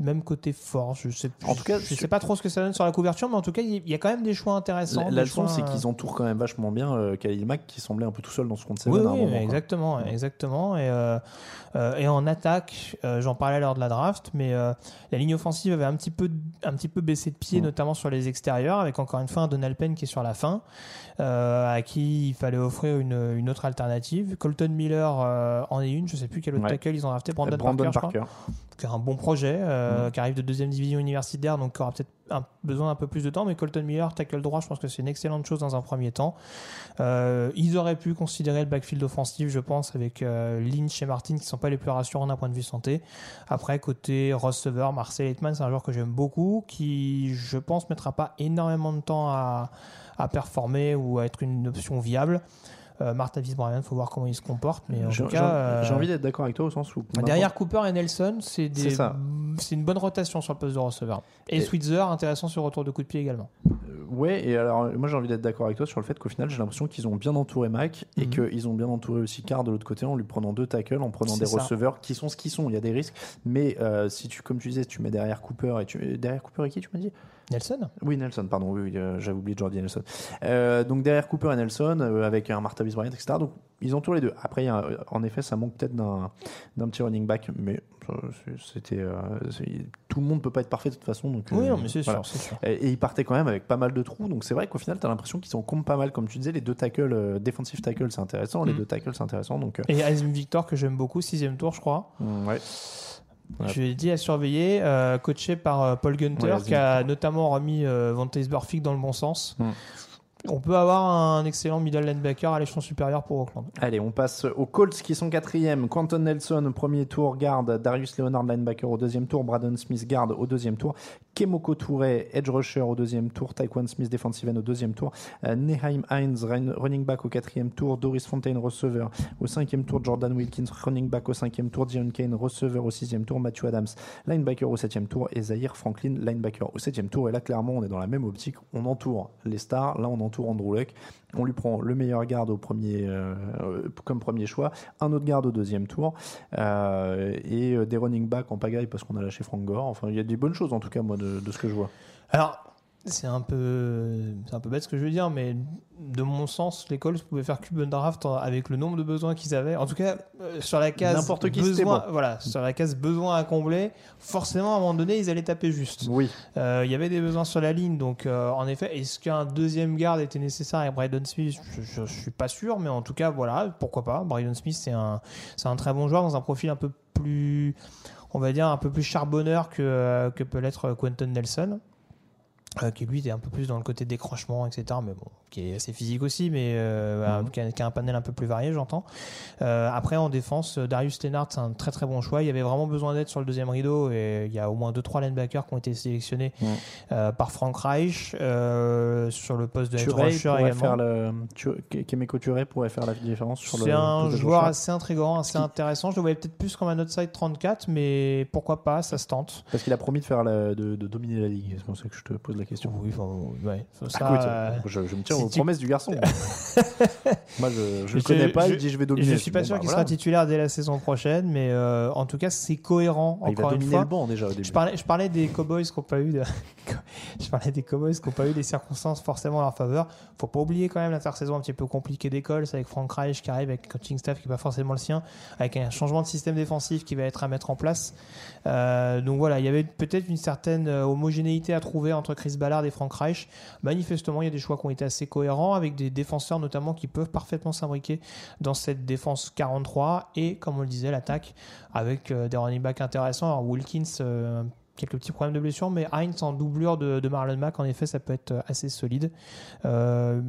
même côté force. Je sais, En tout cas, je sais pas trop ce que ça donne sur la couverture, mais en tout cas, il y a quand même des choix intéressants. La, leçon, c'est euh, qu'ils entourent quand même vachement bien euh, Khalil Mack, qui semblait un peu tout seul dans ce 7 Oui, à un oui, moment. quoi. exactement, exactement. Et, euh, euh, et en attaque, euh, j'en parlais lors de la draft, mais euh, la ligne offensive avait un petit peu, un petit peu baissé de pied, Mm. notamment sur les extérieurs, avec encore une fois un Donald Penn qui est sur la fin, euh, à qui il fallait offrir une, une autre alternative. Colton Miller euh, en est une, je sais plus quel autre Ouais. tackle ils ont drafté, Brandon, Euh, Brandon Parker, je crois Parker. Qui a un bon projet, euh, Mm. qui arrive de deuxième division universitaire, donc qui aura peut-être un- besoin d'un peu plus de temps. Mais Colton Miller, tackle droit, je pense que c'est une excellente chose dans un premier temps. Euh, ils auraient pu considérer le backfield offensif, je pense, avec euh, Lynch et Martin, qui sont pas les plus rassurants d'un point de vue santé. Après, côté receveur, Marcel Hitman, c'est un joueur que j'aime beaucoup, qui, je pense, mettra pas énormément de temps à, à performer ou à être une option viable. Euh, Martavis Bryant, faut voir comment il se comporte, mais en J'ai tout cas, euh, j'ai envie d'être d'accord avec toi au sens où. Derrière Cooper et Nelson, c'est des- une bonne rotation sur le poste de receveur. Et, Et- Switzer, intéressant sur retour de coup de pied également. Euh, Ouais, et alors moi j'ai envie d'être d'accord avec toi sur le fait qu'au final j'ai l'impression qu'ils ont bien entouré Mac et Mhm. qu'ils ont bien entouré aussi Carr de l'autre côté en lui prenant deux tackles, en prenant des ça. receveurs qui sont ce qu'ils sont. Il y a des risques, mais euh, si tu, comme tu disais, tu mets derrière Cooper et tu derrière Cooper et qui tu m'as dit? Nelson Oui, Nelson, pardon, oui, oui, euh, j'avais oublié Jordi Nelson. Euh, donc derrière Cooper et Nelson, euh, avec un Martavis Bryant, etc. Donc ils entourent les deux. Après, a, en effet, ça manque peut-être d'un d'un petit running back, mais c'était tout le monde peut pas être parfait de toute façon. Donc, Oui, non, mais c'est voilà. sûr, c'est sûr. Et, et ils partaient quand même avec pas mal de trous, donc c'est vrai qu'au final, tu as l'impression qu'ils en comptent pas mal. Comme tu disais, les deux tackles, euh, defensive tackle, c'est intéressant, les Mm. deux tackles, c'est intéressant. Donc, Et Azim Victor, que j'aime beaucoup, sixième tour, je crois. mm, ouais. Je l'ai dit à surveiller, euh, coaché par euh, Paul Gunter, Ouais, qui a notamment remis euh, Vontaze Burfict dans le bon sens. Mm. On peut avoir un excellent middle linebacker à l'échelon supérieur pour Auckland. Allez, on passe aux Colts qui sont quatrième. Quentin Nelson premier tour, garde. Darius Leonard, linebacker au deuxième tour. Braden Smith, garde au deuxième tour. Kemoko Touré, edge rusher au deuxième tour. Taekwon Smith, defensive end au deuxième tour. Euh, Neheim Hines, run- running back au quatrième tour. Doris Fontaine, receveur au cinquième tour. Jordan Wilkins, running back au cinquième tour. Dion Kane, receveur au sixième tour. Matthew Adams, linebacker au septième tour. Et Zahir Franklin, linebacker au septième tour. Et là, clairement, on est dans la même optique. On entoure les stars. Là, on entoure Andrew Luck. On lui prend le meilleur garde au premier, euh, euh, comme premier choix, un autre garde au deuxième tour, euh, et des running backs en pagaille parce qu'on a lâché Frank Gore. Enfin, il y a des bonnes choses en tout cas, moi, de, de ce que je vois. Alors, c'est un peu, c'est un peu bête ce que je veux dire, mais de mon sens, les Colts pouvaient faire Cuban Draft avec le nombre de besoins qu'ils avaient. En tout cas, euh, sur la case N'importe qui, c'était besoin, bon. voilà, sur la case besoin à combler, forcément à un moment donné, ils allaient taper juste. Oui. Euh, Il y avait des besoins sur la ligne, donc euh, en effet, est-ce qu'un deuxième garde était nécessaire avec Brydon Smith? Je, je suis pas sûr, mais en tout cas, voilà, pourquoi pas. Brydon Smith, c'est un, c'est un très bon joueur dans un profil un peu plus, on va dire, un peu plus charbonneur que, que peut l'être Quentin Nelson. Euh, qui lui est un peu plus dans le côté décrochement, etc. Mais bon, qui est assez physique aussi, mais euh, Mhm. qui, a, qui a un panel un peu plus varié, j'entends. Euh, après, en défense, Darius Lennart, c'est un très très bon choix. Il y avait vraiment besoin d'aide sur le deuxième rideau et il y a au moins 2-3 linebackers qui ont été sélectionnés Mhm. par Frank Reich sur le poste de Turey rusher également. faire le, Tu- Kemeko Turey pourrait faire la différence sur le. C'est un joueur rusher. assez intrigant, assez Qui- intéressant. Je le voyais peut-être plus comme un outside 34, mais pourquoi pas, ça se tente. Parce qu'il a promis de faire la- de, de dominer la ligue. C'est pour ça que je te pose la la question. Oui, enfin, ouais. Ça, Ah, écoute, euh, je, je me tiens si aux tu- promesses du garçon. Moi, je je le connais pas, il dit je vais dominer. Je suis pas Bon, sûr bah, qu'il voilà. sera titulaire dès la saison prochaine, mais euh, en tout cas, c'est cohérent. Ah, il va encore une fois. le banc déjà au début. Je parlais, je parlais des Cowboys qui n'ont pas eu de... je parlais des Cowboys qui n'ont pas eu des circonstances forcément en leur faveur. Faut pas oublier quand même l'intersaison un petit peu compliquée d'école, c'est avec Frank Reich qui arrive avec coaching staff qui n'est pas forcément le sien, avec un changement de système défensif qui va être à mettre en place. Euh, donc voilà, il y avait peut-être une certaine homogénéité à trouver entre Chris Ballard et Frank Reich. Manifestement, il y a des choix qui ont été assez cohérents avec des défenseurs notamment qui peuvent parfaitement s'imbriquer dans cette défense 43 et comme on le disait l'attaque avec euh, des running backs intéressants. Alors Wilkins, euh, quelques petits problèmes de blessure, mais Heinz en doublure de, de Marlon Mack, en effet, ça peut être euh, assez solide. Euh,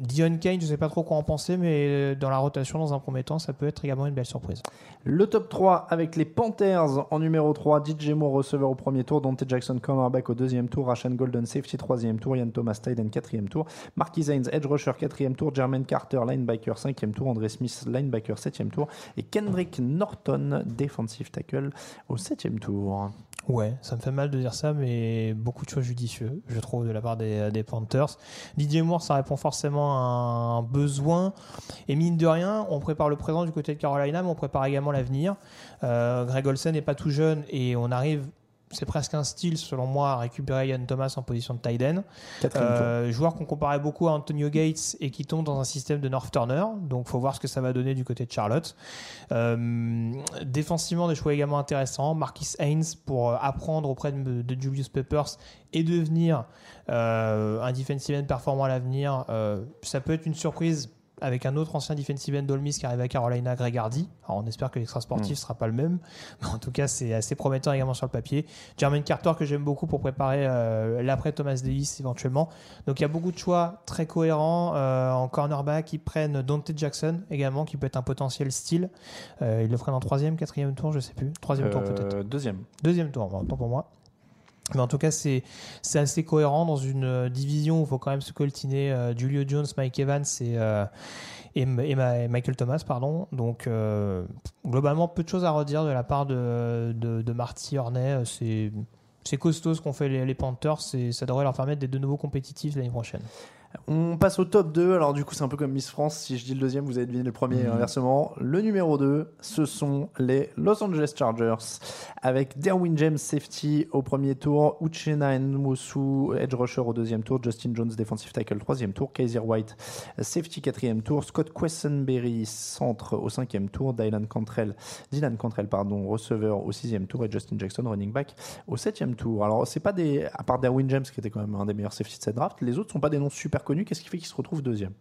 Dion Kane, je ne sais pas trop quoi en penser, mais dans la rotation, dans un premier temps, ça peut être également une belle surprise. Le top 3 avec les Panthers en numéro 3, DJ Moore receveur au premier tour, Dante Jackson cornerback au deuxième tour, Rashan Golden safety troisième tour, Ian Thomas Tyden quatrième tour, Marquis Haynes edge rusher quatrième tour, Jermaine Carter linebacker cinquième tour, André Smith linebacker septième tour et Kendrick Norton defensive tackle au septième tour. Ouais, ça me fait mal de dire ça, mais beaucoup de choix judicieux, je trouve, de la part des, Panthers. Didier Moore, ça répond forcément à un besoin. Et mine de rien, on prépare le présent du côté de Carolina, mais on prépare également l'avenir. Euh, Greg Olsen n'est pas tout jeune et on arrive, c'est presque un style, selon moi, à récupérer Ian Thomas en position de tight end. Euh, joueur qu'on comparait beaucoup à Antonio Gates et qui tombe dans un système de North Turner. Donc, faut voir ce que ça va donner du côté de Charlotte. Euh, défensivement, des choix également intéressants. Marquis Haynes pour euh, apprendre auprès de, de Julius Peppers et devenir euh, un defensive end performant à l'avenir. Ça peut être une surprise avec un autre ancien defensive end d'Ole Miss qui arrive à Carolina, Greg Hardy. Alors on espère que l'extra sportif ne sera pas le même, mais en tout cas c'est assez prometteur également sur le papier. Jermaine Carter que j'aime beaucoup pour préparer euh, l'après Thomas Davis éventuellement. Donc il y a beaucoup de choix très cohérents euh, en cornerback. Ils prennent Dante Jackson également qui peut être un potentiel style. Euh, ils le prennent en troisième, quatrième tour, je sais plus. Troisième tour peut-être. Euh, Deuxième. Deuxième tour, bon, autant pour moi. Mais en tout cas, c'est assez cohérent dans une euh, division où il faut quand même se coltiner euh, Julio Jones, Mike Evans et, euh, Michael Thomas. pardon. Donc, euh, globalement, peu de choses à redire de la part de, Marty Hornet. C'est costaud ce qu'ont fait les, les Panthers ça devrait leur permettre d'être de nouveau compétitifs l'année prochaine. On passe au top 2. Alors, du coup, c'est un peu comme Miss France. Si je dis le deuxième, vous avez deviné le premier Mhm. inversement. Le numéro 2, ce sont les Los Angeles Chargers avec Derwin James, safety au premier tour, Uchenna Nwosu, edge rusher au deuxième tour, Justin Jones, defensive tackle, troisième tour, Kaiser White, safety quatrième tour, Scott Quessenberry, centre au cinquième tour, Dylan Cantrell, Dylan Cantrell, pardon, receveur au sixième tour et Justin Jackson, running back au septième tour. Alors, c'est pas des, à part Derwin James, qui était quand même un des meilleurs safety de cette draft, les autres sont pas des noms super connus. Qu'est-ce qui fait qu'ils se retrouvent deuxième?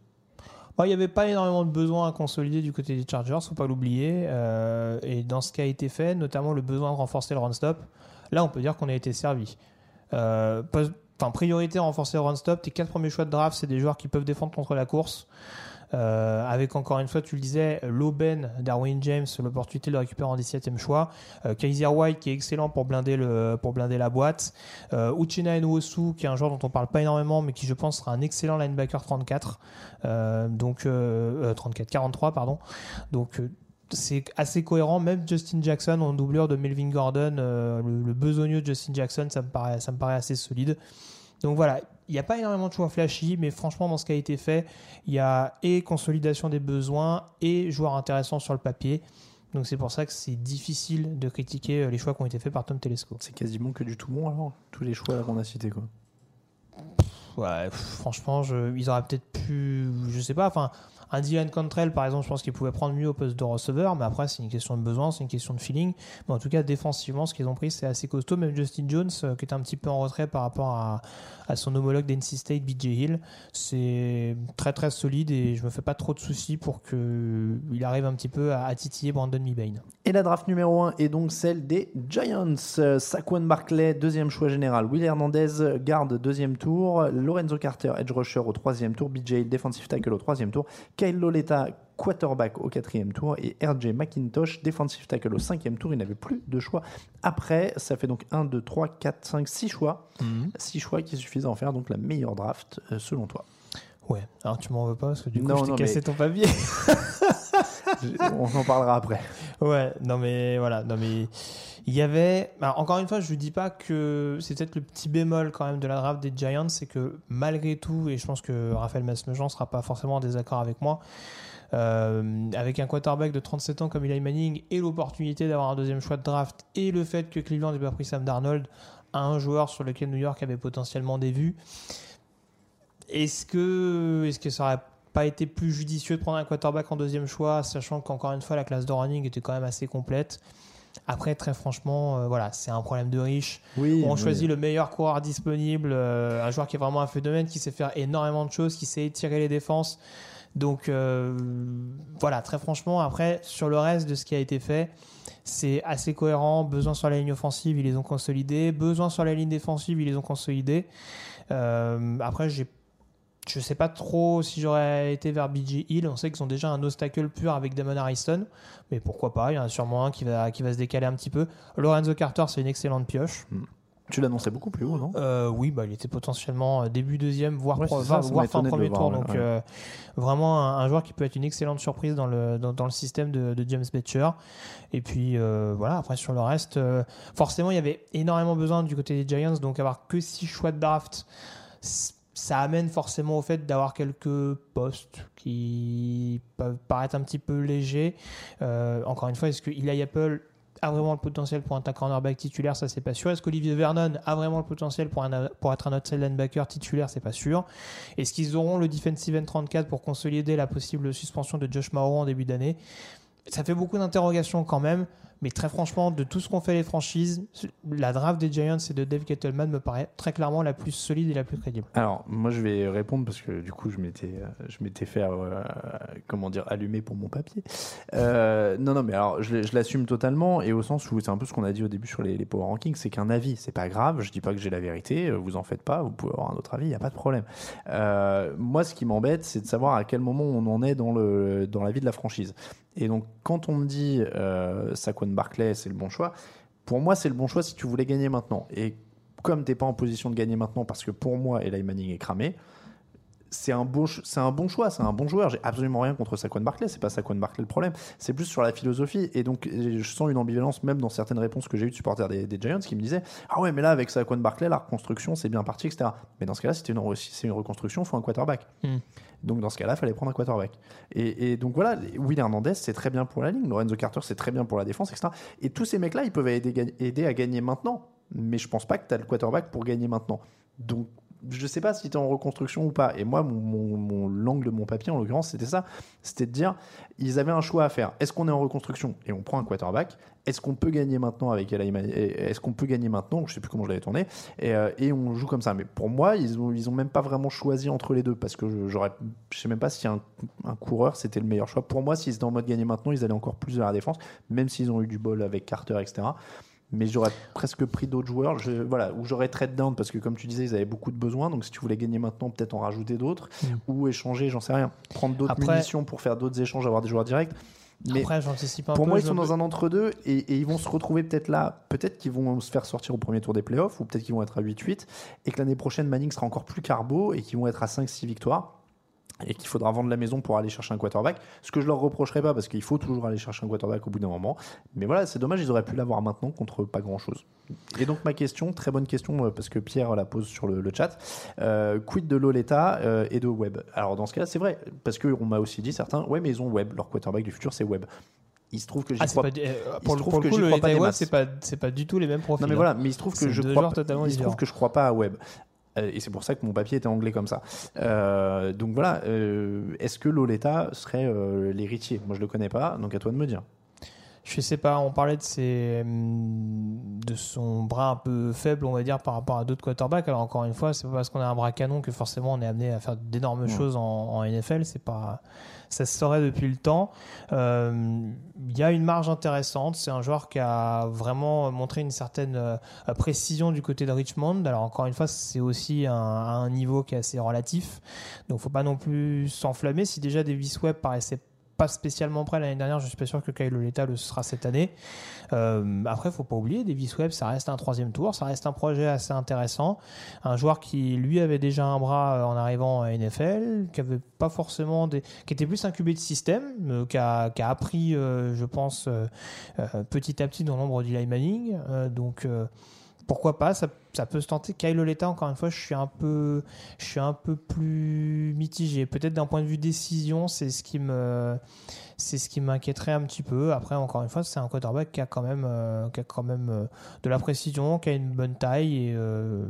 Il n'y avait pas énormément de besoins à consolider du côté des Chargers, faut pas l'oublier. Euh, et dans ce qui a été fait, notamment le besoin de renforcer le run-stop, là on peut dire qu'on a été servi. Euh, priorité à renforcer le run-stop. Tes quatre premiers choix de draft, c'est des joueurs qui peuvent défendre contre la course. Euh, avec encore une fois, tu le disais, l'aubaine Darwin James, l'opportunité de le récupérer en 17e choix. Euh, Kaiser White qui est excellent pour blinder, le, pour blinder la boîte. Euh, Uchenna Nwosu qui est un joueur dont on parle pas énormément mais qui je pense sera un excellent linebacker 34. Euh, donc euh, euh, 34, 43 pardon. Donc c'est assez cohérent. Même Justin Jackson en doublure de Melvin Gordon, le, le besogneux Justin Jackson, ça me paraît, ça me paraît assez solide. Donc voilà, il n'y a pas énormément de choix flashy, mais franchement, dans ce qui a été fait, il y a et consolidation des besoins et joueurs intéressants sur le papier. Donc c'est pour ça que c'est difficile de critiquer euh, les choix qui ont été faits par Tom Telesco. C'est quasiment que du tout bon alors, tous les choix qu'on a cités quoi. Ouais, franchement, je, ils auraient peut-être pu, je sais pas, enfin, un Dylan Cantrell, par exemple, je pense qu'il pouvait prendre mieux au poste de receveur, mais après, c'est une question de besoin, c'est une question de feeling. Mais en tout cas, défensivement, ce qu'ils ont pris, c'est assez costaud. Même Justin Jones, euh, qui est un petit peu en retrait par rapport à, à son homologue d'NC State, BJ Hill, c'est très très solide et je me fais pas trop de soucis pour qu'il arrive un petit peu à, titiller Brandon Mebane. Et la draft numéro 1 est donc celle des Giants. Saquon Barclay, deuxième choix général. Will Hernandez, garde, deuxième tour. Lorenzo Carter, edge rusher au troisième tour. BJ, Hill, defensive tackle au troisième tour. Kyle Loletta, quarterback au quatrième tour. Et RJ McIntosh, defensive tackle au cinquième tour. Il n'avait plus de choix. Après, ça fait donc 1, 2, 3, 4, 5, 6 choix. 6 choix qui suffisent à en faire donc la meilleure draft euh, selon toi. Ouais, alors tu m'en veux pas parce que du coup, Non, je t'ai cassé mais- ton papier. On en parlera après. Ouais, non mais voilà, non mais Il y avait, alors, encore une fois, je ne dis pas que c'est peut-être le petit bémol quand même de la draft des Giants, c'est que malgré tout, et je pense que Raphaël Masmejean ne sera pas forcément en désaccord avec moi, euh, avec un quarterback de 37 ans comme Eli Manning et l'opportunité d'avoir un deuxième choix de draft et le fait que Cleveland n'ait pas pris Sam Darnold, un joueur sur lequel New York avait potentiellement des vues, est-ce que, est-ce que ça aurait pas été plus judicieux de prendre un quarterback en deuxième choix, sachant qu'encore une fois la classe de running était quand même assez complète? Après, très franchement, euh, voilà, c'est un problème de riche. Oui, on oui. choisit le meilleur coureur disponible, euh, un joueur qui est vraiment un phénomène, qui sait faire énormément de choses, qui sait étirer les défenses. Donc euh, voilà, très franchement, après, sur le reste de ce qui a été fait, c'est assez cohérent. Besoin sur la ligne offensive, ils les ont consolidés. Besoin sur la ligne défensive, ils les ont consolidés. Euh, après, j'ai je sais pas trop si j'aurais été vers BG Hill. On sait qu'ils ont déjà un obstacle pur avec Damon Harrison, mais pourquoi pas Il y en a sûrement un qui va, qui va se décaler un petit peu. Lorenzo Carter, c'est une excellente pioche. Tu l'annonçais beaucoup plus haut, non? Euh, oui, bah, il était potentiellement euh, début deuxième, voire, Ouais, pro- c'est ça, voire- fin premier tour. voir, donc ouais. euh, vraiment un, un joueur qui peut être une excellente surprise dans le, dans, dans le système de, de James Betcher. Et puis euh, voilà, après sur le reste, forcément il y avait énormément besoin du côté des Giants, donc avoir que six choix de draft. Ça amène forcément au fait d'avoir quelques postes qui peuvent paraître un petit peu légers. Encore une fois, est-ce que Eli Apple a vraiment le potentiel pour être un cornerback titulaire, ça c'est pas sûr. Est-ce qu'Olivier Vernon a vraiment le potentiel pour, pour être un outside linebacker titulaire, c'est pas sûr. Est-ce qu'ils auront le defensive end 34 pour consolider la possible suspension de Josh Mauro en début d'année? Ça fait beaucoup d'interrogations quand même, mais très franchement, de tout ce qu'ont fait les franchises, la draft des Giants et de Dave Gettleman me paraît très clairement la plus solide et la plus crédible. Alors, moi, je vais répondre parce que du coup, je m'étais, euh, fait, euh, comment dire, allumer pour mon papier. Euh, non, non, mais alors, je, l'assume totalement et au sens où c'est un peu ce qu'on a dit au début sur les, power rankings, c'est qu'un avis, c'est pas grave. Je dis pas que j'ai la vérité, vous en faites pas, vous pouvez avoir un autre avis, il y a pas de problème. Moi, ce qui m'embête, c'est de savoir à quel moment on en est dans le, dans la vie de la franchise. Et donc, quand on me dit euh, Saquon Barclay, c'est le bon choix. Pour moi, c'est le bon choix si tu voulais gagner maintenant. Et comme t'es pas en position de gagner maintenant, parce que pour moi, Eli Manning est cramé, c'est un, ch- c'est un bon choix, c'est un bon joueur. J'ai absolument rien contre Saquon Barclay, c'est pas Saquon Barclay le problème, c'est plus sur la philosophie. Et donc, je sens une ambivalence même dans certaines réponses que j'ai eues de supporters des, des Giants qui me disaient Ah ouais, mais là, avec Saquon Barclay, la reconstruction, c'est bien parti, etc. Mais dans ce cas-là, si c'est une, reconstruction, il faut un quarterback. Hmm. Donc dans ce cas-là, il fallait prendre un quarterback. Et, et donc voilà, Will Hernandez, c'est très bien pour la ligne. Lorenzo Carter, c'est très bien pour la défense, etc. Et tous ces mecs-là, ils peuvent aider, aider à gagner maintenant. Mais je pense pas que tu as le quarterback pour gagner maintenant. Donc je sais pas si tu es en reconstruction ou pas. Et moi, mon, l'angle de mon papier, en l'occurrence, c'était ça. C'était de dire, ils avaient un choix à faire. Est-ce qu'on est en reconstruction? Et on prend un quarterback Est-ce qu'on peut gagner maintenant avec Est-ce qu'on peut gagner maintenant? Je sais plus comment je l'avais tourné. Et, euh, et on joue comme ça. Mais pour moi, ils ont, ils ont même pas vraiment choisi entre les deux parce que je- je sais même pas si un, un coureur c'était le meilleur choix. Pour moi, s'ils étaient en mode gagner maintenant, ils allaient encore plus vers la défense, même s'ils ont eu du bol avec Carter, etc. Mais j'aurais presque pris d'autres joueurs, je, voilà, où j'aurais trade down parce que comme tu disais, ils avaient beaucoup de besoins. Donc si tu voulais gagner maintenant, peut-être en rajouter d'autres ou échanger, j'en sais rien. Prendre d'autres Après- munitions pour faire d'autres échanges, avoir des joueurs directs. Mais Après, j'anticipe un pour peu. moi, ils sont dans un entre-deux et, et ils vont se retrouver peut-être là. Peut-être qu'ils vont se faire sortir au premier tour des playoffs ou peut-être qu'ils vont être à 8-8 et que l'année prochaine, Manning sera encore plus carbo et qu'ils vont être à 5-6 victoires et qu'il faudra vendre la maison pour aller chercher un quarterback. Ce que je leur reprocherai pas parce qu'il faut toujours aller chercher un quarterback au bout d'un moment. Mais voilà, c'est dommage, ils auraient pu l'avoir maintenant contre pas grand-chose. Et donc ma question, très bonne question euh, parce que Pierre la pose sur le, le chat. Euh, quid de Loleta euh, et de Webb? Alors dans ce cas-là, c'est vrai parce qu'on m'a aussi dit certains, ouais mais ils ont Webb, leur quarterback du futur c'est Webb. Il se trouve que j'y Ah, crois pas euh, il pour se le, trouve pour le que coup, le crois pas c'est pas, c'est pas du tout les mêmes profils. Non mais hein. voilà, mais il se trouve que je crois pas- totalement il se trouve différents. que je crois pas à Webb. Euh, et c'est pour ça que mon papier était anglais comme ça. Euh, donc voilà, euh, est-ce que Loleta serait l'héritier? Moi je le connais pas, donc à toi de me dire. Je sais pas, on parlait de, ses, hum, de son bras un peu faible, on va dire, par rapport à d'autres quarterbacks. Alors encore une fois, c'est pas parce qu'on a un bras canon que forcément on est amené à faire d'énormes Ouais. choses en, en NFL. C'est pas, ça se saurait depuis le temps. Euh, Il y a une marge intéressante. C'est un joueur qui a vraiment montré une certaine euh, précision du côté de Richmond. Alors encore une fois, c'est aussi un, à un niveau qui est assez relatif. Donc faut pas non plus s'enflammer. Si déjà Davis Webb paraissait pas spécialement prêt l'année dernière. Je suis pas sûr que Kyle Loleta le sera cette année. Euh, après, faut pas oublier, Davis Webb, ça reste un troisième tour, ça reste un projet assez intéressant. Un joueur qui lui avait déjà un bras euh, en arrivant à NFL, qui avait pas forcément des, qui était plus incubé de système, euh, qui, a, qui a appris, euh, je pense, euh, petit à petit dans l'ombre d'Eli Manning. Donc pourquoi pas ça, peut se tenter. Kyle Oleta, encore une fois, je suis un peu, plus mitigé. Peut-être d'un point de vue décision, c'est ce qui me, c'est ce qui m'inquiéterait un petit peu. Après, encore une fois, c'est un quarterback qui a quand même, euh, qui a quand même euh, de la précision, qui a une bonne taille euh,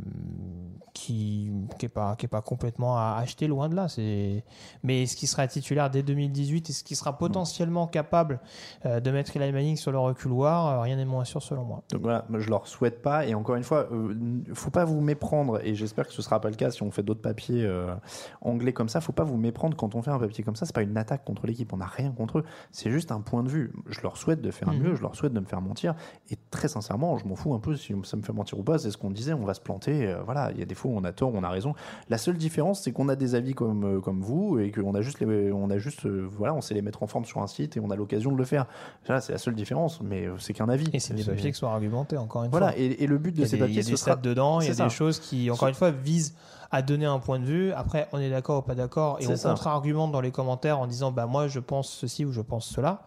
qui, qui est pas, qui est pas complètement à acheter loin de là. C'est, mais est-ce qu'il sera titulaire dès 2018 Est-ce qu'il sera potentiellement capable euh, de mettre Eli Manning sur le reculoir? Euh, Rien n'est moins sûr selon moi. Donc voilà, je leur souhaite pas. Et encore une fois, euh, faut pas vous méprendre. Et j'espère que ce sera pas le cas si on fait d'autres papiers euh, anglais comme ça. Faut pas vous méprendre quand on fait un papier comme ça. C'est pas une attaque contre l'équipe. On n'a rien contre eux. C'est juste un point de vue. Je leur souhaite de faire Mhm. mieux. Je leur souhaite de me faire mentir. Et très sincèrement, je m'en fous un peu si ça me fait mentir ou pas. C'est ce qu'on disait. On va se planter. Voilà, il y a des fois on a tort, on a raison. La seule différence, c'est qu'on a des avis comme euh, comme vous et qu'on a juste les, on a juste euh, voilà, on sait les mettre en forme sur un site et on a l'occasion de le faire. Voilà, c'est la seule différence. Mais euh, c'est qu'un avis. Et c'est des papiers qui sont argumentés, encore une Voilà, fois. et, et le but Il de y a ces des, il y papiers, a des sera dedans, il y a C'est des choses qui, encore une fois, visent à donner un point de vue. Après, on est d'accord ou pas d'accord, et C'est on contre-argumente dans les commentaires en disant bah moi je pense ceci ou je pense cela.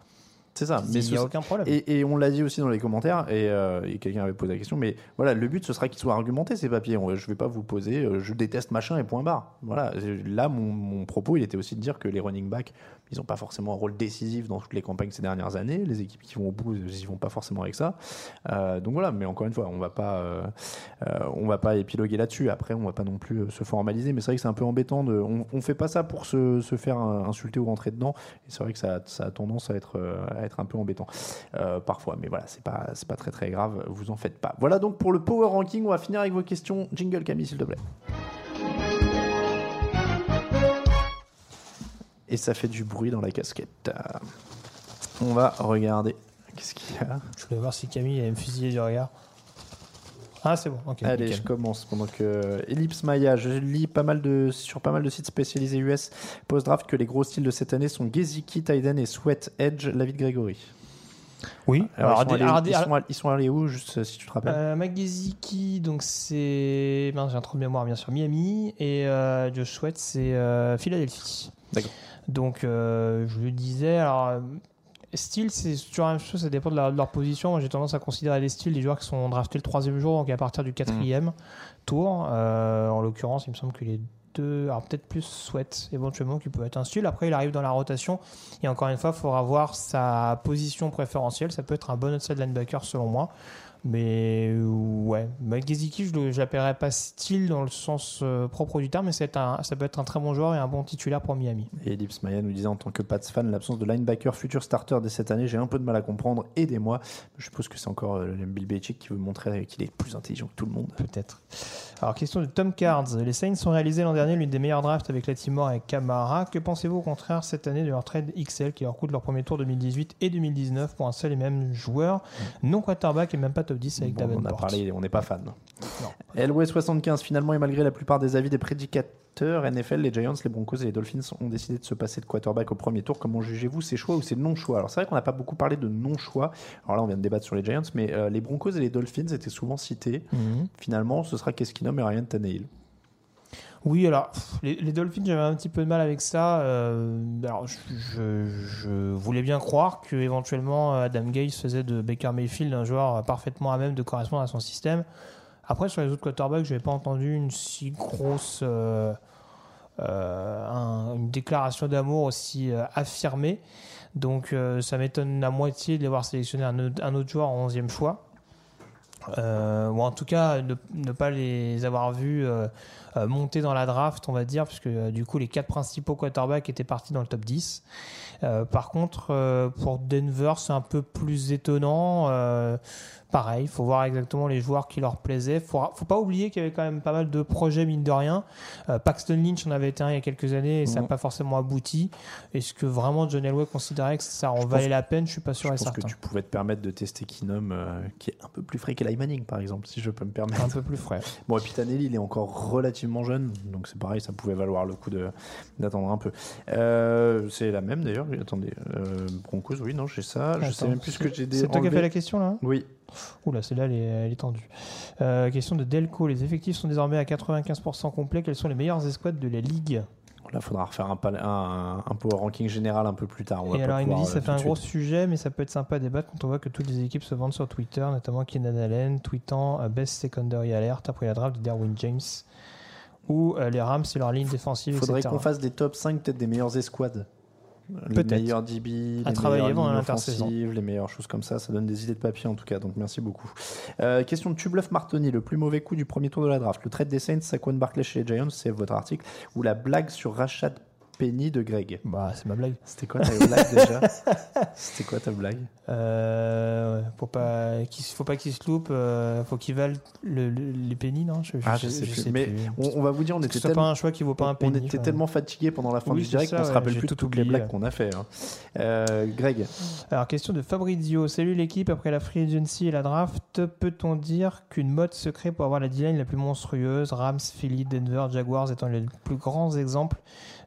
C'est ça. Il n'y a aucun problème. Et, et on l'a dit aussi dans les commentaires, et, euh, et quelqu'un avait posé la question, mais voilà, le but ce sera qu'ils soient argumentés ces papiers. On- Je vais pas vous poser, euh, je déteste machin et point barre. Voilà. Là, mon, mon propos, il était aussi de dire que les running backs, ils n'ont pas forcément un rôle décisif dans toutes les campagnes ces dernières années. Les équipes qui vont au bout, ils vont pas forcément avec ça. Euh, donc voilà. Mais encore une fois, on va pas, euh, euh, on va pas épiloguer là-dessus. Après, on va pas non plus euh, se formaliser. Mais c'est vrai que c'est un peu embêtant. De, on, on fait pas ça pour se, se faire euh, insulter ou rentrer dedans. Et c'est vrai que ça, a- ça a tendance à être, euh, à être un peu embêtant euh, parfois. Mais voilà, c'est pas, pas très très grave. Vous en faites pas. Voilà donc pour le power ranking. On va finir avec vos questions. Jingle Camille, s'il te plaît. Et ça fait du bruit dans la casquette. Euh, On va regarder. Qu'est-ce qu'il y a? Je voulais voir si Camille allait me fusiller du regard. Ah, c'est bon, ok. Allez, nickel. je commence pendant que Ellipse Maya, je lis pas mal de sur pas mal de sites spécialisés US post-draft que les gros styles de cette année sont Geziki, Tyden et Sweat Edge, David Gregory. Oui, Alors, alors, ils, sont allés, alors, des- ils, sont allés- ils sont allés où, juste euh, si tu te rappelles Euh, Magaziki, donc c'est. mince, J'ai un trou de mémoire, bien sûr, Miami. Et euh, Josh Sweat, c'est euh, Philadelphie. D'accord. Donc, euh, je le disais, alors. Style, c'est toujours la même chose, ça dépend de leur position. Moi, j'ai tendance à considérer les styles des joueurs qui sont draftés le troisième jour, donc à partir du quatrième tour. Euh, en l'occurrence, il me semble que les deux, alors peut-être plus Sweat éventuellement, qui peut être un style. Après, il arrive dans la rotation. Et encore une fois, il faudra voir sa position préférentielle. Ça peut être un bon outside linebacker selon moi. Mais euh, ouais, Gesicki, je ne l'appellerais pas style dans le sens euh, propre du terme, mais c'est un, ça peut être un très bon joueur et un bon titulaire pour Miami. Et Ellipse Maya nous disait en tant que Pats fan, l'absence de linebacker futur starter dès cette année, j'ai un peu de mal à comprendre. Aidez-moi. Je suppose que c'est encore euh, Bill Belichick qui veut montrer qu'il est plus intelligent que tout le monde. Peut-être. Alors, question de Tom Cards. Les Saints ont réalisé l'an dernier l'une des meilleures drafts avec Latimore et Camara. Que pensez-vous au contraire cette année de leur trade XL qui leur coûte leur premier tour 2018 et 2019 pour un seul et même joueur, non quarterback et même pas top 10 avec Bon, on a Davenport parlé, on n'est pas fan. Non. LW75, finalement, et malgré la plupart des avis des prédicateurs NFL, les Giants, les Broncos et les Dolphins ont décidé de se passer de quarterback au premier tour. Comment jugez-vous ces choix ou ces non-choix? Alors, c'est vrai qu'on n'a pas beaucoup parlé de non-choix. Alors là, on vient de débattre sur les Giants, mais euh, les Broncos et les Dolphins étaient souvent cités. Mhm. Finalement, ce sera Keskinum et Ryan Tannehill. Oui, alors, les, Dolphins, j'avais un petit peu de mal avec ça. euh, alors, je, voulais bien croire que éventuellement Adam Gase faisait de Baker Mayfield un joueur parfaitement à même de correspondre à son système. Après, sur les autres quarterbacks, je pas entendu une si grosse. euh, euh, un- une déclaration d'amour aussi affirmée. Donc, ça m'étonne à moitié de les avoir sélectionné un, autre- joueur en 11e choix. Euh, ou en tout cas, ne, ne pas les avoir vus euh, euh, monter dans la draft, on va dire, puisque du coup, les quatre principaux quarterbacks étaient partis dans le top 10. Euh, par contre, pour Denver, c'est un peu plus étonnant. Pareil, il faut voir exactement les joueurs qui leur plaisaient. Il faut, faut pas oublier qu'il y avait quand même pas mal de projets, mine de rien. Paxton Lynch en avait été un il y a quelques années et ça n'a Mhm. pas forcément abouti. Est-ce que vraiment John Elway considérait que ça en Je valait la peine? Je suis pas Je sûr et pense certain. que tu pouvais te permettre de tester Kinum, euh, qui est un peu plus frais qu'Eli Eli Manning, par exemple, si je peux me permettre. Un peu plus frais. Bon, et puis Tannehill, il est encore relativement jeune, donc c'est pareil, ça pouvait valoir le coup d'attendre un peu. Euh, c'est la même d'ailleurs, attendez. Euh, Broncos, oui, non, j'ai ça. Je sais même plus ce que j'ai des. C'est toi qui as fait la question là Oui. Oula, celle-là, elle est tendue. Euh, question de Delco. Les effectifs sont désormais à 95% complets. Quelles sont les meilleures escouades de la ligue? Là, il faudra refaire un, pal- un, un power ranking général un peu plus tard. On Et alors, il nous dit ça euh, fait un gros sujet, mais ça peut être sympa à débattre quand on voit que toutes les équipes se vendent sur Twitter, notamment Keenan Allen, tweetant à Best Secondary Alert après la draft de Derwin James, ou euh, les Rams et leur ligne défensive, faudrait etc. qu'on fasse des top 5 peut-être des meilleures escouades. Les meilleurs DB, À les travailler lignes l'intersaison. offensives, les meilleures choses comme ça. Ça donne des idées de papier en tout cas, donc merci beaucoup. Euh, question de Tubluff Martoni, le plus mauvais coup du premier tour de la draft. Le trade des Saints, Saquon Barkley chez les Giants, c'est votre article. Ou la blague sur Rashad Penny de Greg. Bah, c'est ma blague. C'était quoi ta blague déjà? C'était quoi ta blague? Euh, faut pas qu'il faut pas qu'il se loupe, euh, faut qu'il valent le- le- les pennies, non? Je, Ah, je sais plus. Mais on, on va vous dire, on était tellement, pas un choix qui vaut pas un on penny. était enfin. tellement fatigués pendant la fin Oui, du direct qu'on se rappelle plus de tout toutes les blagues qu'on a fait. hein. Euh, Greg, Alors, question de Fabrizio. Salut l'équipe, après la free agency et la draft, peut-on dire qu'une mode se crée pour avoir la D-line la plus monstrueuse Rams, Philly, Denver, Jaguars étant les plus grands exemples.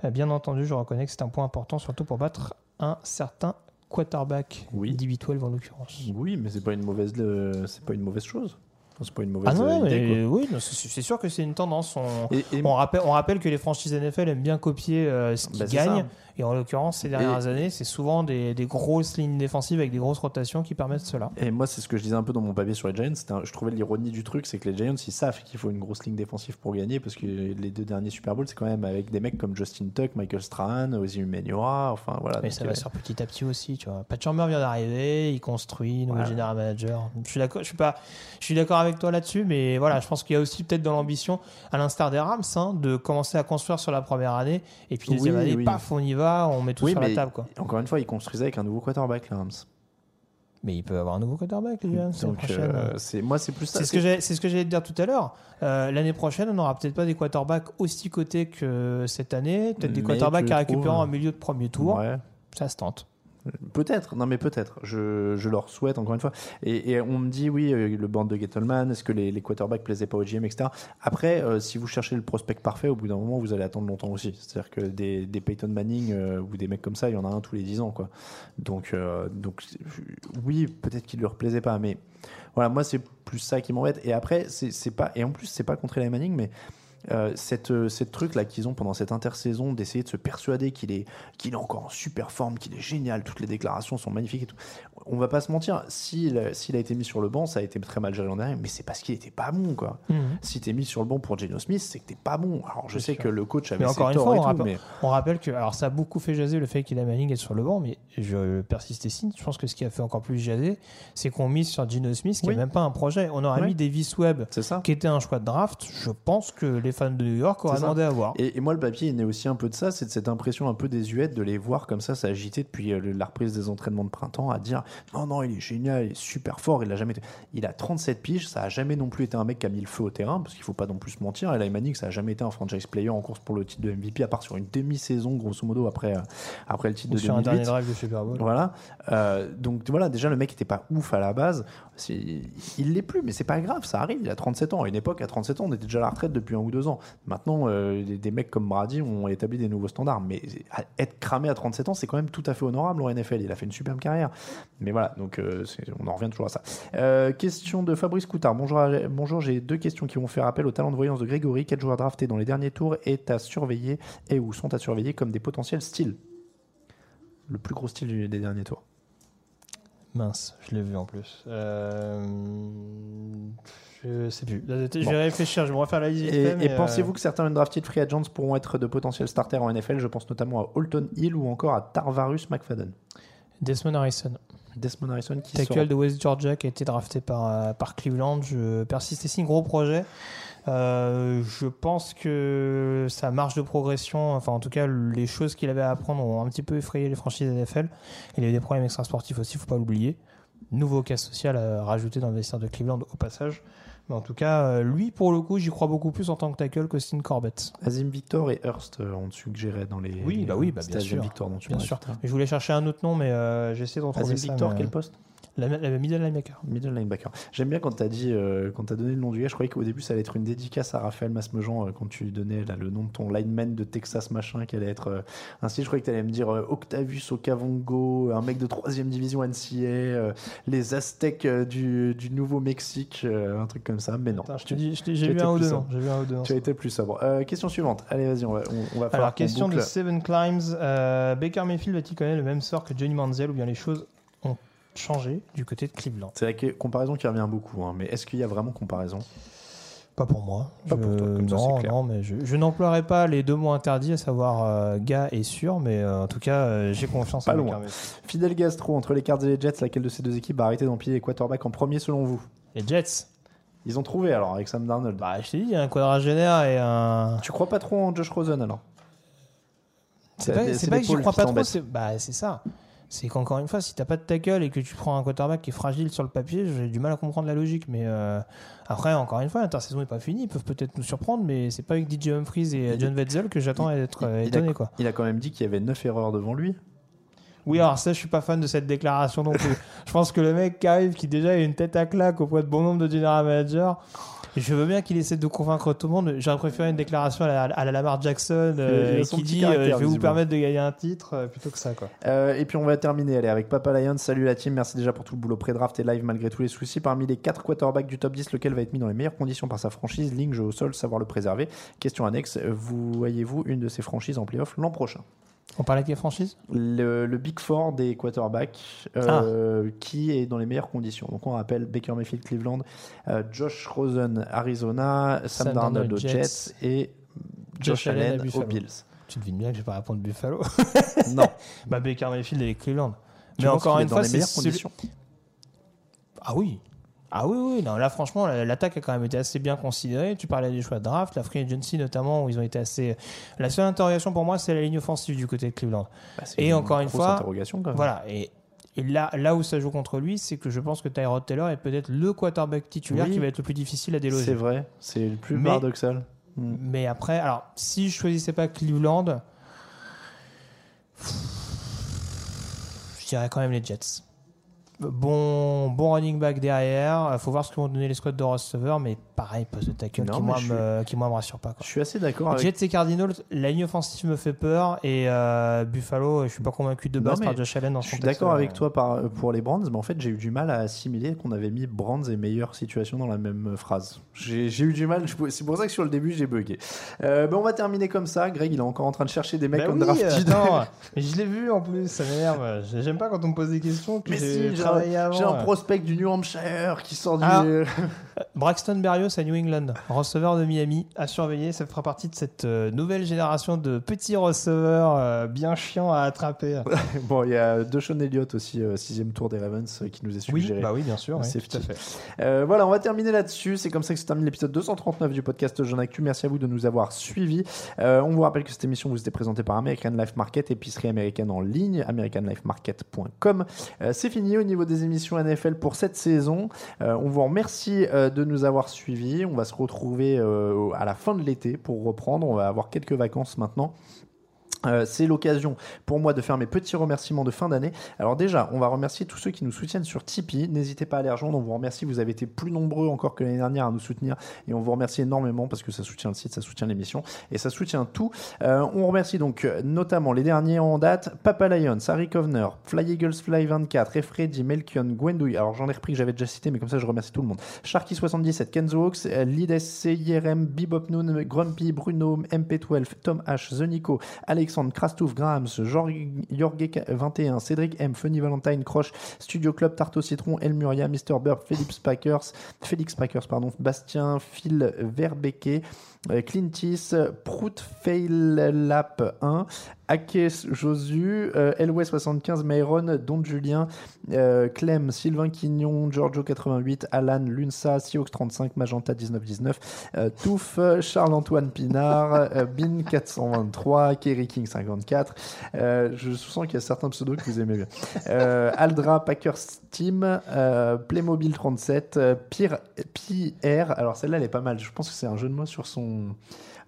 Euh, Bien entendu, je reconnais que c'est un point important, surtout pour battre un certain quarterback, Oui. DB12 en l'occurrence. oui, mais c'est pas une mauvaise, euh, c'est pas une mauvaise chose. C'est pas une mauvaise Ah non, idée, mais oui, c'est sûr que c'est une tendance. On, Et- et- on rappelle, on rappelle que les franchises NFL aiment bien copier euh, ce qu'ils Bah, c'est gagnent. Et en l'occurrence, ces dernières années, c'est souvent des, des grosses lignes défensives avec des grosses rotations qui permettent cela. Et moi, c'est ce que je disais un peu dans mon papier sur les Giants. un- je trouvais l'ironie du truc, c'est que les Giants, ils savent qu'il faut une grosse ligne défensive pour gagner, parce que les deux derniers Super Bowls, c'est quand même avec des mecs comme Justin Tuck, Michael Strahan, Ozzy Umenyiora, enfin voilà. Mais ça euh, va se faire petit à petit aussi, tu vois. Pat Chambers vient d'arriver, il construit, nouveau Ouais. general manager. Je suis d'accord, je suis pas, je suis d'accord avec toi là-dessus, mais voilà, je pense qu'il y a aussi peut-être dans l'ambition, à l'instar des Rams, hein, de commencer à construire sur la première année, et puis deuxième Oui, année, oui. paf, on y va, on met tout Oui, sur la mais table, quoi. encore une fois, ils construisaient avec un nouveau quarterback, les Rams. Mais il peut avoir un nouveau quarterback, les Rams, l'année Donc, euh, c'est moi, c'est plus ça. C'est ce que j'ai, c'est ce que j'allais te dire tout à l'heure. Euh, l'année prochaine, on n'aura peut-être pas des quarterbacks aussi cotés que cette année. Peut-être des Mais quarterbacks récupérer en euh, milieu de premier tour. Ouais. Ça se tente. Peut-être, non mais peut-être. Je, je leur souhaite encore une fois. Et, on me dit oui, euh, le band de Gettleman, est-ce que les, les quarterbacks plaisaient pas au GM, etc. Après, euh, si vous cherchez le prospect parfait, au bout d'un moment, vous allez attendre longtemps aussi. C'est-à-dire que des, des Peyton Manning euh, ou des mecs comme ça, il y en a un tous les 10 ans, quoi. Donc, donc oui, peut-être qu'il leur plaisait pas, mais voilà, moi c'est plus ça qui m'embête. Et après, c'est pas, et en plus c'est pas contre Eli Manning, mais euh, cette, euh, cette truc là qu'ils ont pendant cette intersaison d'essayer de se persuader qu'il est, qu'il est encore en super forme, qu'il est génial, toutes les déclarations sont magnifiques et tout. On va pas se mentir, s'il a été mis sur le banc, ça a été très mal géré l'an dernier, mais c'est parce qu'il était pas bon quoi. Mhm. Si t'es mis sur le banc pour Geno Smith, c'est que t'es pas bon. Alors je sais sûr. que le coach avait Mais ses encore une torts fois, on tout, rappelle, mais on rappelle que alors ça a beaucoup fait jaser le fait qu'il a Manning sur le banc, mais je persiste et signe. Je pense que ce qui a fait encore plus jaser, c'est qu'on mise sur Gino Smith, qui Oui. n'est même pas un projet. On aurait Ouais. mis Davis Webb, qui était un choix de draft. Je pense que les fans de New York auraient demandé à voir. Et, et moi, le papier, il naît aussi un peu de ça, c'est de cette impression un peu désuète de les voir comme ça s'agiter depuis euh, la reprise des entraînements de printemps à dire non, non, il est génial, il est super fort, il a jamais été- Il a 37 piges, ça a jamais non plus été un mec qui a mis le feu au terrain, parce qu'il faut pas non plus se mentir. Et Manning, ça a jamais été un franchise player en course pour le titre de MVP, à part sur une demi-saison, grosso modo, après, euh, après le titre Ou de sur un dernier 2008. drive de Super Bowl. Voilà. Euh, donc voilà, déjà le mec était pas ouf à la base. Il l'est plus, mais c'est pas grave, ça arrive. Il a 37 ans. À une époque, à 37 ans, on était déjà à la retraite depuis un ou deux ans. Maintenant, euh, des, mecs comme Brady ont établi des nouveaux standards. Mais être cramé à 37 ans, c'est quand même tout à fait honorable en NFL. Il a fait une superbe carrière. Mais voilà, donc euh, on en revient toujours à ça. Euh, question de Fabrice Coutard. Bonjour, bonjour j'ai deux questions qui vont faire appel au talent de voyance de Grégory. Quel joueur drafté dans les derniers tours est à surveiller et ou sont à surveiller comme des potentiels styles Le plus gros style des derniers tours. Mince, je l'ai vu en plus. Euh, Je sais plus. Je Bon. vais réfléchir, je vais me refaire la liste. Et, et euh, pensez-vous que certains undrafted free agents pourront être de potentiels starters en NFL Je pense notamment à Holton Hill ou encore à Tarvarus McFadden. Desmond Harrison, Desmond Harrison qui tackle sort. de West Georgia qui a été drafté par, euh, par Cleveland. Je persiste ici, gros projet. Euh, je pense que sa marge de progression, enfin en tout cas les choses qu'il avait à apprendre ont un petit peu effrayé les franchises NFL. Il a eu des problèmes extrasportifs aussi, faut pas l'oublier. Nouveau cas social à rajouter dans le vestiaire de Cleveland au passage. Mais en tout cas, euh, lui pour le coup, j'y crois beaucoup plus en tant que tackle qu'Austin Corbett. Azim Victor et Hurst euh, ont suggéré dans les. Oui, les- bah oui, bah bien Azim sûr. Victor dont tu Bien sûr. Je voulais chercher un autre nom, mais euh, j'essaie de retrouver Azim. Victor, mais, quel euh, poste? La, la middle linebacker. Middle linebacker. J'aime bien quand dit, euh, quand t'as donné le nom du gars, je croyais qu'au début ça allait être une dédicace à Raphaël Masmejean euh, quand tu donnais là, le nom de ton lineman de Texas machin, qui allait être euh, ainsi. Je croyais que t'allais me dire euh, Octavius Ocavongo, un mec de 3 division NCA, euh, les Aztecs euh, du, du Nouveau-Mexique, euh, un truc comme ça. Mais non. Attends, je te dis, je t'ai- Tu j'ai as vu été un ou deux noms. J'ai vu un ou deux noms. Tu as été plus sobre. Euh, question suivante. Allez, vas-y, on va, on, on va faire Alors, question de Seven Climbs. euh, Baker Mayfield va-t-il connaître le même sort que Johnny Manziel ou bien les choses changé du côté de Cleveland C'est la comparaison qui revient beaucoup, hein, mais est-ce qu'il y a vraiment comparaison? Pas pour moi. Pas Je- pour toi, comme non, clair. non, mais je, je n'emploierai pas les deux mots interdits, à savoir euh, gars et sûr, mais euh, en tout cas, euh, j'ai confiance Pas en loin. Fidel Gastro, entre les Cards et les Jets, laquelle de ces deux équipes va arrêter d'empiler les quarterbacks en premier selon vous? Les Jets. Ils ont trouvé alors avec Sam Darnold. Bah, je t'ai dit, il y a un quadragénaire et un. Tu crois pas trop en Josh Rosen alors? C'est pas, que l'épaule crois pas trop, c'est bah, c'est ça. C'est qu'encore une fois, si t'as pas de tackle et que tu prends un quarterback qui est fragile sur le papier, j'ai du mal à comprendre la logique. Mais euh, après, encore une fois, l'intersaison n'est pas finie. Ils peuvent peut-être nous surprendre, mais c'est pas avec DJ Humphries et John Wetzel que j'attends à être euh, il, étonné. a, Quoi. il a quand même dit qu'il y avait 9 erreurs devant lui. Oui, alors ça, je suis pas fan de cette déclaration non plus. je pense que le mec qui arrive, qui déjà a une tête à claque auprès de bon nombre de general managers, je veux bien qu'il essaie de convaincre tout le monde. J'aurais préféré une déclaration à la, à la Lamar Jackson euh, qui dit euh, Je vais vous permettre de gagner un titre euh, plutôt que ça. Quoi. Et puis on va terminer allez, avec Papa Lion. Salut la team, merci déjà pour tout le boulot pré-draft et live malgré tous les soucis. Parmi les 4 quarterbacks du top 10, lequel va être mis dans les meilleures conditions par sa franchise? Ligne, jeu au sol, savoir le préserver. Question annexe, vous voyez-vous une de ces franchises en playoff l'an prochain? On parle avec les franchises le, le Big Four des quarterbacks euh, qui est dans les meilleures conditions. Donc on rappelle Baker Mayfield Cleveland, euh, Josh Rosen Arizona, Sam, Sam Darnold aux Jets, Jets et Josh, Josh Allen aux Buffalo. Bills. Tu devines bien que je vais pas répondre Buffalo. non. bah Baker Mayfield et les Cleveland. Tu Mais encore une dans fois, les c'est meilleures celui- conditions? Ah oui. Ah oui, oui, non, là franchement, la- l'attaque a quand même été assez bien considérée. Tu parlais des choix de draft, la free agency notamment, où ils ont été assez. La seule interrogation pour moi, c'est la ligne offensive du côté de Cleveland. Bah, Et encore une fois, interrogation, quand même. Voilà, et, et là, là où ça joue contre lui, c'est que je pense que Tyrod Taylor est peut-être le quarterback titulaire Oui. qui va être le plus difficile à déloger. C'est vrai, c'est le plus Mais- paradoxal. Mm. Mais après, alors, si je choisissais pas Cleveland, je dirais quand même les Jets. Bon, bon running back derrière. Il faut voir ce que vont donner les squads de receveurs, mais pareil, poste de tackle Non, qui, moi, je me, qui moi me rassure pas. Je suis assez d'accord avec Jets et Cardinals, la ligne offensive me fait peur et euh, Buffalo, je suis pas convaincu de Non, base mais par Josh Allen dans Je suis d'accord euh, avec toi par, pour les Brands, mais en fait j'ai eu du mal à assimiler qu'on avait mis Brands et meilleure situation dans la même phrase. J'ai eu du mal, c'est pour ça que sur le début j'ai bugué. Euh, ben, on va terminer comme ça. Greg il est encore en train de chercher des mecs Bah comme oui, mais je l'ai vu en plus, ça m'énerve. J'aime pas quand on me pose des questions. que Mais si, travaillé avant. j'ai un prospect du New Hampshire qui sort du. Ah. Braxton Berrios à New England, receveur de Miami, à surveiller. Ça fera partie de cette euh, nouvelle génération de petits receveurs euh, bien chiants à attraper. bon, il y a Deshaun Elliott aussi, euh, sixième tour des Ravens, euh, qui nous est oui, suggéré. bah oui, bien sûr, oui, Safety. tout à fait. Euh, voilà, on va terminer là-dessus. C'est comme ça que se termine l'épisode 239 du podcast Jeune Actu. Merci à vous de nous avoir suivis. Euh, on vous rappelle que cette émission vous était présentée par American Life Market, épicerie américaine en ligne, americanlifemarket.com. Euh, c'est fini au niveau des émissions NFL pour cette saison. Euh, on vous remercie euh, de nous avoir suivis. On va se retrouver euh, à la fin de l'été pour reprendre. On va avoir quelques vacances maintenant. Euh, c'est l'occasion pour moi de faire mes petits remerciements de fin d'année. Alors déjà, on va remercier tous ceux qui nous soutiennent sur Tipeee. N'hésitez pas à les rejoindre. On vous remercie. Vous avez été plus nombreux encore que l'année dernière à nous soutenir et on vous remercie énormément parce que ça soutient le site, ça soutient l'émission et ça soutient tout. Euh, on remercie donc euh, notamment les derniers en date Papa Lion, Harry Kovner, Fly Eagles Fly 24, Efredi, Melkion, Gwendouille. Alors j'en ai repris que j'avais déjà cité, mais comme ça je remercie tout le monde. Sharky77, Kenzo Hawks, Lides, IRM, Bebop Grumpy, Bruno, MP12, Tom H, The Nico, Alexandre, Krastouf, Grahams, Jorge21, Cédric M, Funny Valentine, Croche, Studio Club, Tarto Citron, Elmuria, Mr. Burp, Packers, Félix Packers, pardon, Bastien, Phil Verbeke, Clintis, Prout Faillap 1, Akes Josu, euh, LW75, Mayron, Don Julien, euh, Clem, Sylvain Quignon, Giorgio88, Alan, Lunsa, Siox35, Magenta 1919, euh, Touf, Charles-Antoine Pinard, euh, Bin423, Kerry King54. Euh, je sens qu'il y a certains pseudos que vous aimez bien. Euh, Aldra, Packers Team, euh, Playmobil 37, euh, Pire, PR. Alors celle-là, elle est pas mal. Je pense que c'est un jeu de mots sur son. 嗯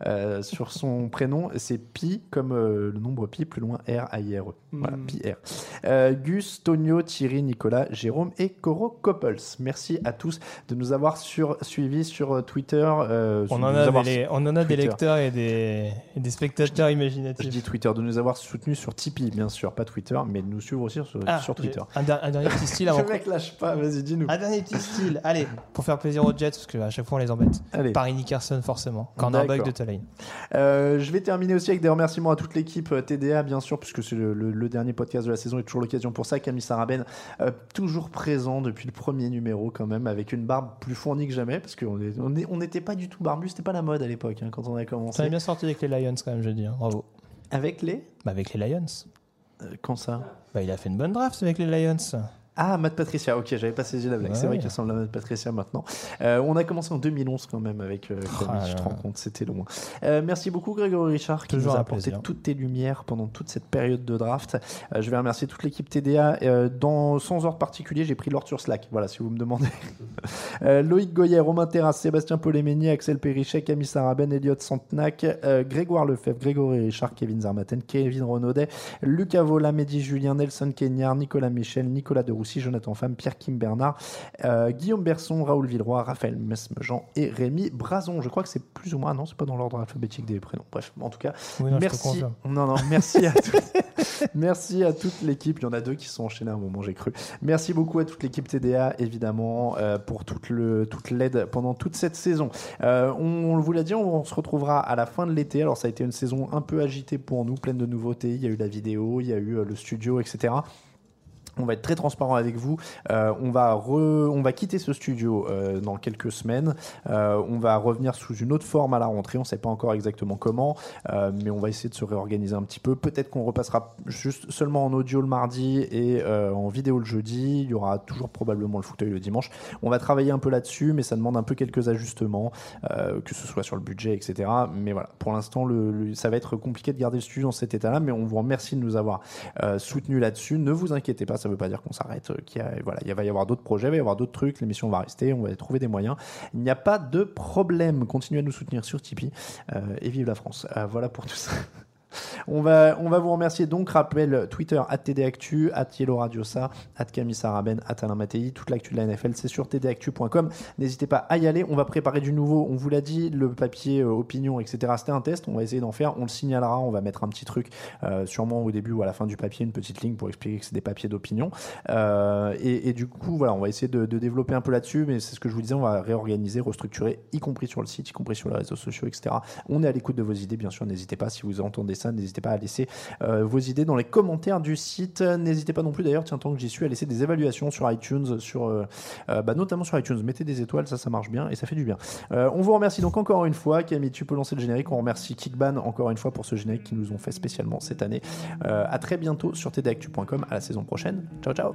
euh, sur son prénom, c'est Pi comme euh, le nom nombre pi plus loin R A I R E. Voilà, Hmm. pi R. Euh, Gus, Tonio, Thierry, Nicolas, Jérôme et Coro Couples. Merci à tous de nous avoir sur, suivis sur Twitter. On en, a des, on en a des Twitter. lecteurs et des, et des spectateurs Je imaginatifs. dis Twitter, de nous avoir soutenus sur Tipeee, bien sûr, pas Twitter, mais de nous suivre aussi sur, Ah, sur Twitter. Un, der- un dernier petit style avant. Le mec lâche pas, vas-y, dis-nous. Un dernier petit style, allez, pour faire plaisir aux Jets, parce qu'à chaque fois on les embête. Allez. Paris Nickerson, forcément. Cornerback D'accord. de Euh, je vais terminer aussi avec des remerciements à toute l'équipe euh, TDA, bien sûr, puisque c'est le, le- le dernier podcast de la saison et toujours l'occasion pour ça. Camille Saraben, euh, toujours présent depuis le premier numéro, quand même, avec une barbe plus fournie que jamais, parce qu'on est- on est- on n'était pas du tout barbu, c'était pas la mode à l'époque, hein, quand on a Ça commencé. avait bien sorti avec les Lions, quand même, je dis. hein. Bravo. Avec les? Bah, avec les Lions. Euh, Quand ça? Bah, il a fait une bonne draft avec les Lions. Ah, Matt Patricia, ok, j'avais pas saisi la blague. Ouais, c'est vrai ouais. qu'il ressemble à Matt Patricia maintenant. Euh, on a commencé en 2011 quand même avec euh, Camille, Ah je te rends compte, c'était loin. Euh, merci beaucoup Grégory Richard qui Toujours nous a apporté plaisir. toutes tes lumières pendant toute cette période de draft. Euh, je vais remercier toute l'équipe TDA. Euh, dans, sans ordre particulier, j'ai pris l'ordre sur Slack, voilà, si vous me demandez. Euh, Loïc Goyer, Romain Terrasse, Sébastien Poléméni, Axel Perrichet, Camille Saraben, Elliot Santenac, Grégoire Lefebvre, Grégory Richard, Kevin Zarmaten, Kevin Renaudet, Lucas Vola, Mehdi Julien, Nelson Kenyard, Nicolas Michel, Nicolas de Jonathan Femme, Pierre Kim Bernard, euh, Guillaume Berson, Raoul Villeroy, Raphaël Mesmejean et Rémi Brazon. Je crois que c'est plus ou moins, non, c'est pas dans l'ordre alphabétique des prénoms. Bref, en tout cas, Oui, non, merci. Non, non, merci à tous. Merci à toute l'équipe. Il y en a deux qui sont enchaînés à un moment, j'ai cru. Merci beaucoup à toute l'équipe TDA, évidemment, euh, pour toute, le, toute l'aide pendant toute cette saison. Euh, on, on vous l'a dit, on, se retrouvera à la fin de l'été. Alors, ça a été une saison un peu agitée pour nous, pleine de nouveautés. Il y a eu la vidéo, il y a eu le studio, etc. On va être très transparent avec vous. Euh, on, va quitter ce studio euh, dans quelques semaines. Euh, on va revenir sous une autre forme à la rentrée. On ne sait pas encore exactement comment, mais on va essayer de se réorganiser un petit peu. Peut-être qu'on repassera juste seulement en audio le mardi et en vidéo le jeudi. Il y aura toujours probablement le fauteuil le dimanche. On va travailler un peu là-dessus, mais ça demande un peu quelques ajustements, que ce soit sur le budget, etc. Mais voilà, pour l'instant, ça va être compliqué de garder le studio dans cet état-là, mais on vous remercie de nous avoir soutenus là-dessus. Ne vous inquiétez pas, ne veut pas dire qu'on s'arrête. euh, voilà, il va y avoir d'autres projets, il va y avoir d'autres trucs, l'émission va rester, on va trouver des moyens. Il n'y a pas de problème. Continuez à nous soutenir sur Tipeee euh, et vive la France. Euh, voilà pour tout ça. On va, on va vous remercier. Donc, rappel Twitter, at TDActu, at Yellow Radiosa, at Camille Saraben, at Alain Mattei. Toute l'actu de la NFL, c'est sur tdactu.com. N'hésitez pas à y aller. On va préparer du nouveau. On vous l'a dit, le papier euh, opinion, etc. C'était un test. On va essayer d'en faire. On le signalera. On va mettre un petit truc, euh, sûrement au début ou à la fin du papier, une petite ligne pour expliquer que c'est des papiers d'opinion. Euh, et, du coup, voilà, on va essayer de, de développer un peu là-dessus. Mais c'est ce que je vous disais, on va réorganiser, restructurer, y compris sur le site, y compris sur les réseaux sociaux, etc. On est à l'écoute de vos idées, bien sûr. N'hésitez pas si vous entendez ça, n'hésitez pas à laisser euh, vos idées dans les commentaires du site. N'hésitez pas non plus, d'ailleurs, tiens, tant que j'y suis, à laisser des évaluations sur iTunes, sur, euh, euh, bah, notamment sur iTunes. Mettez des étoiles, ça, ça marche bien et ça fait du bien. On vous remercie donc encore une fois. Camille, tu peux lancer le générique. On remercie Kickban encore une fois pour ce générique qu'ils nous ont fait spécialement cette année. À très bientôt sur tdactu.com. À la saison prochaine. Ciao, ciao.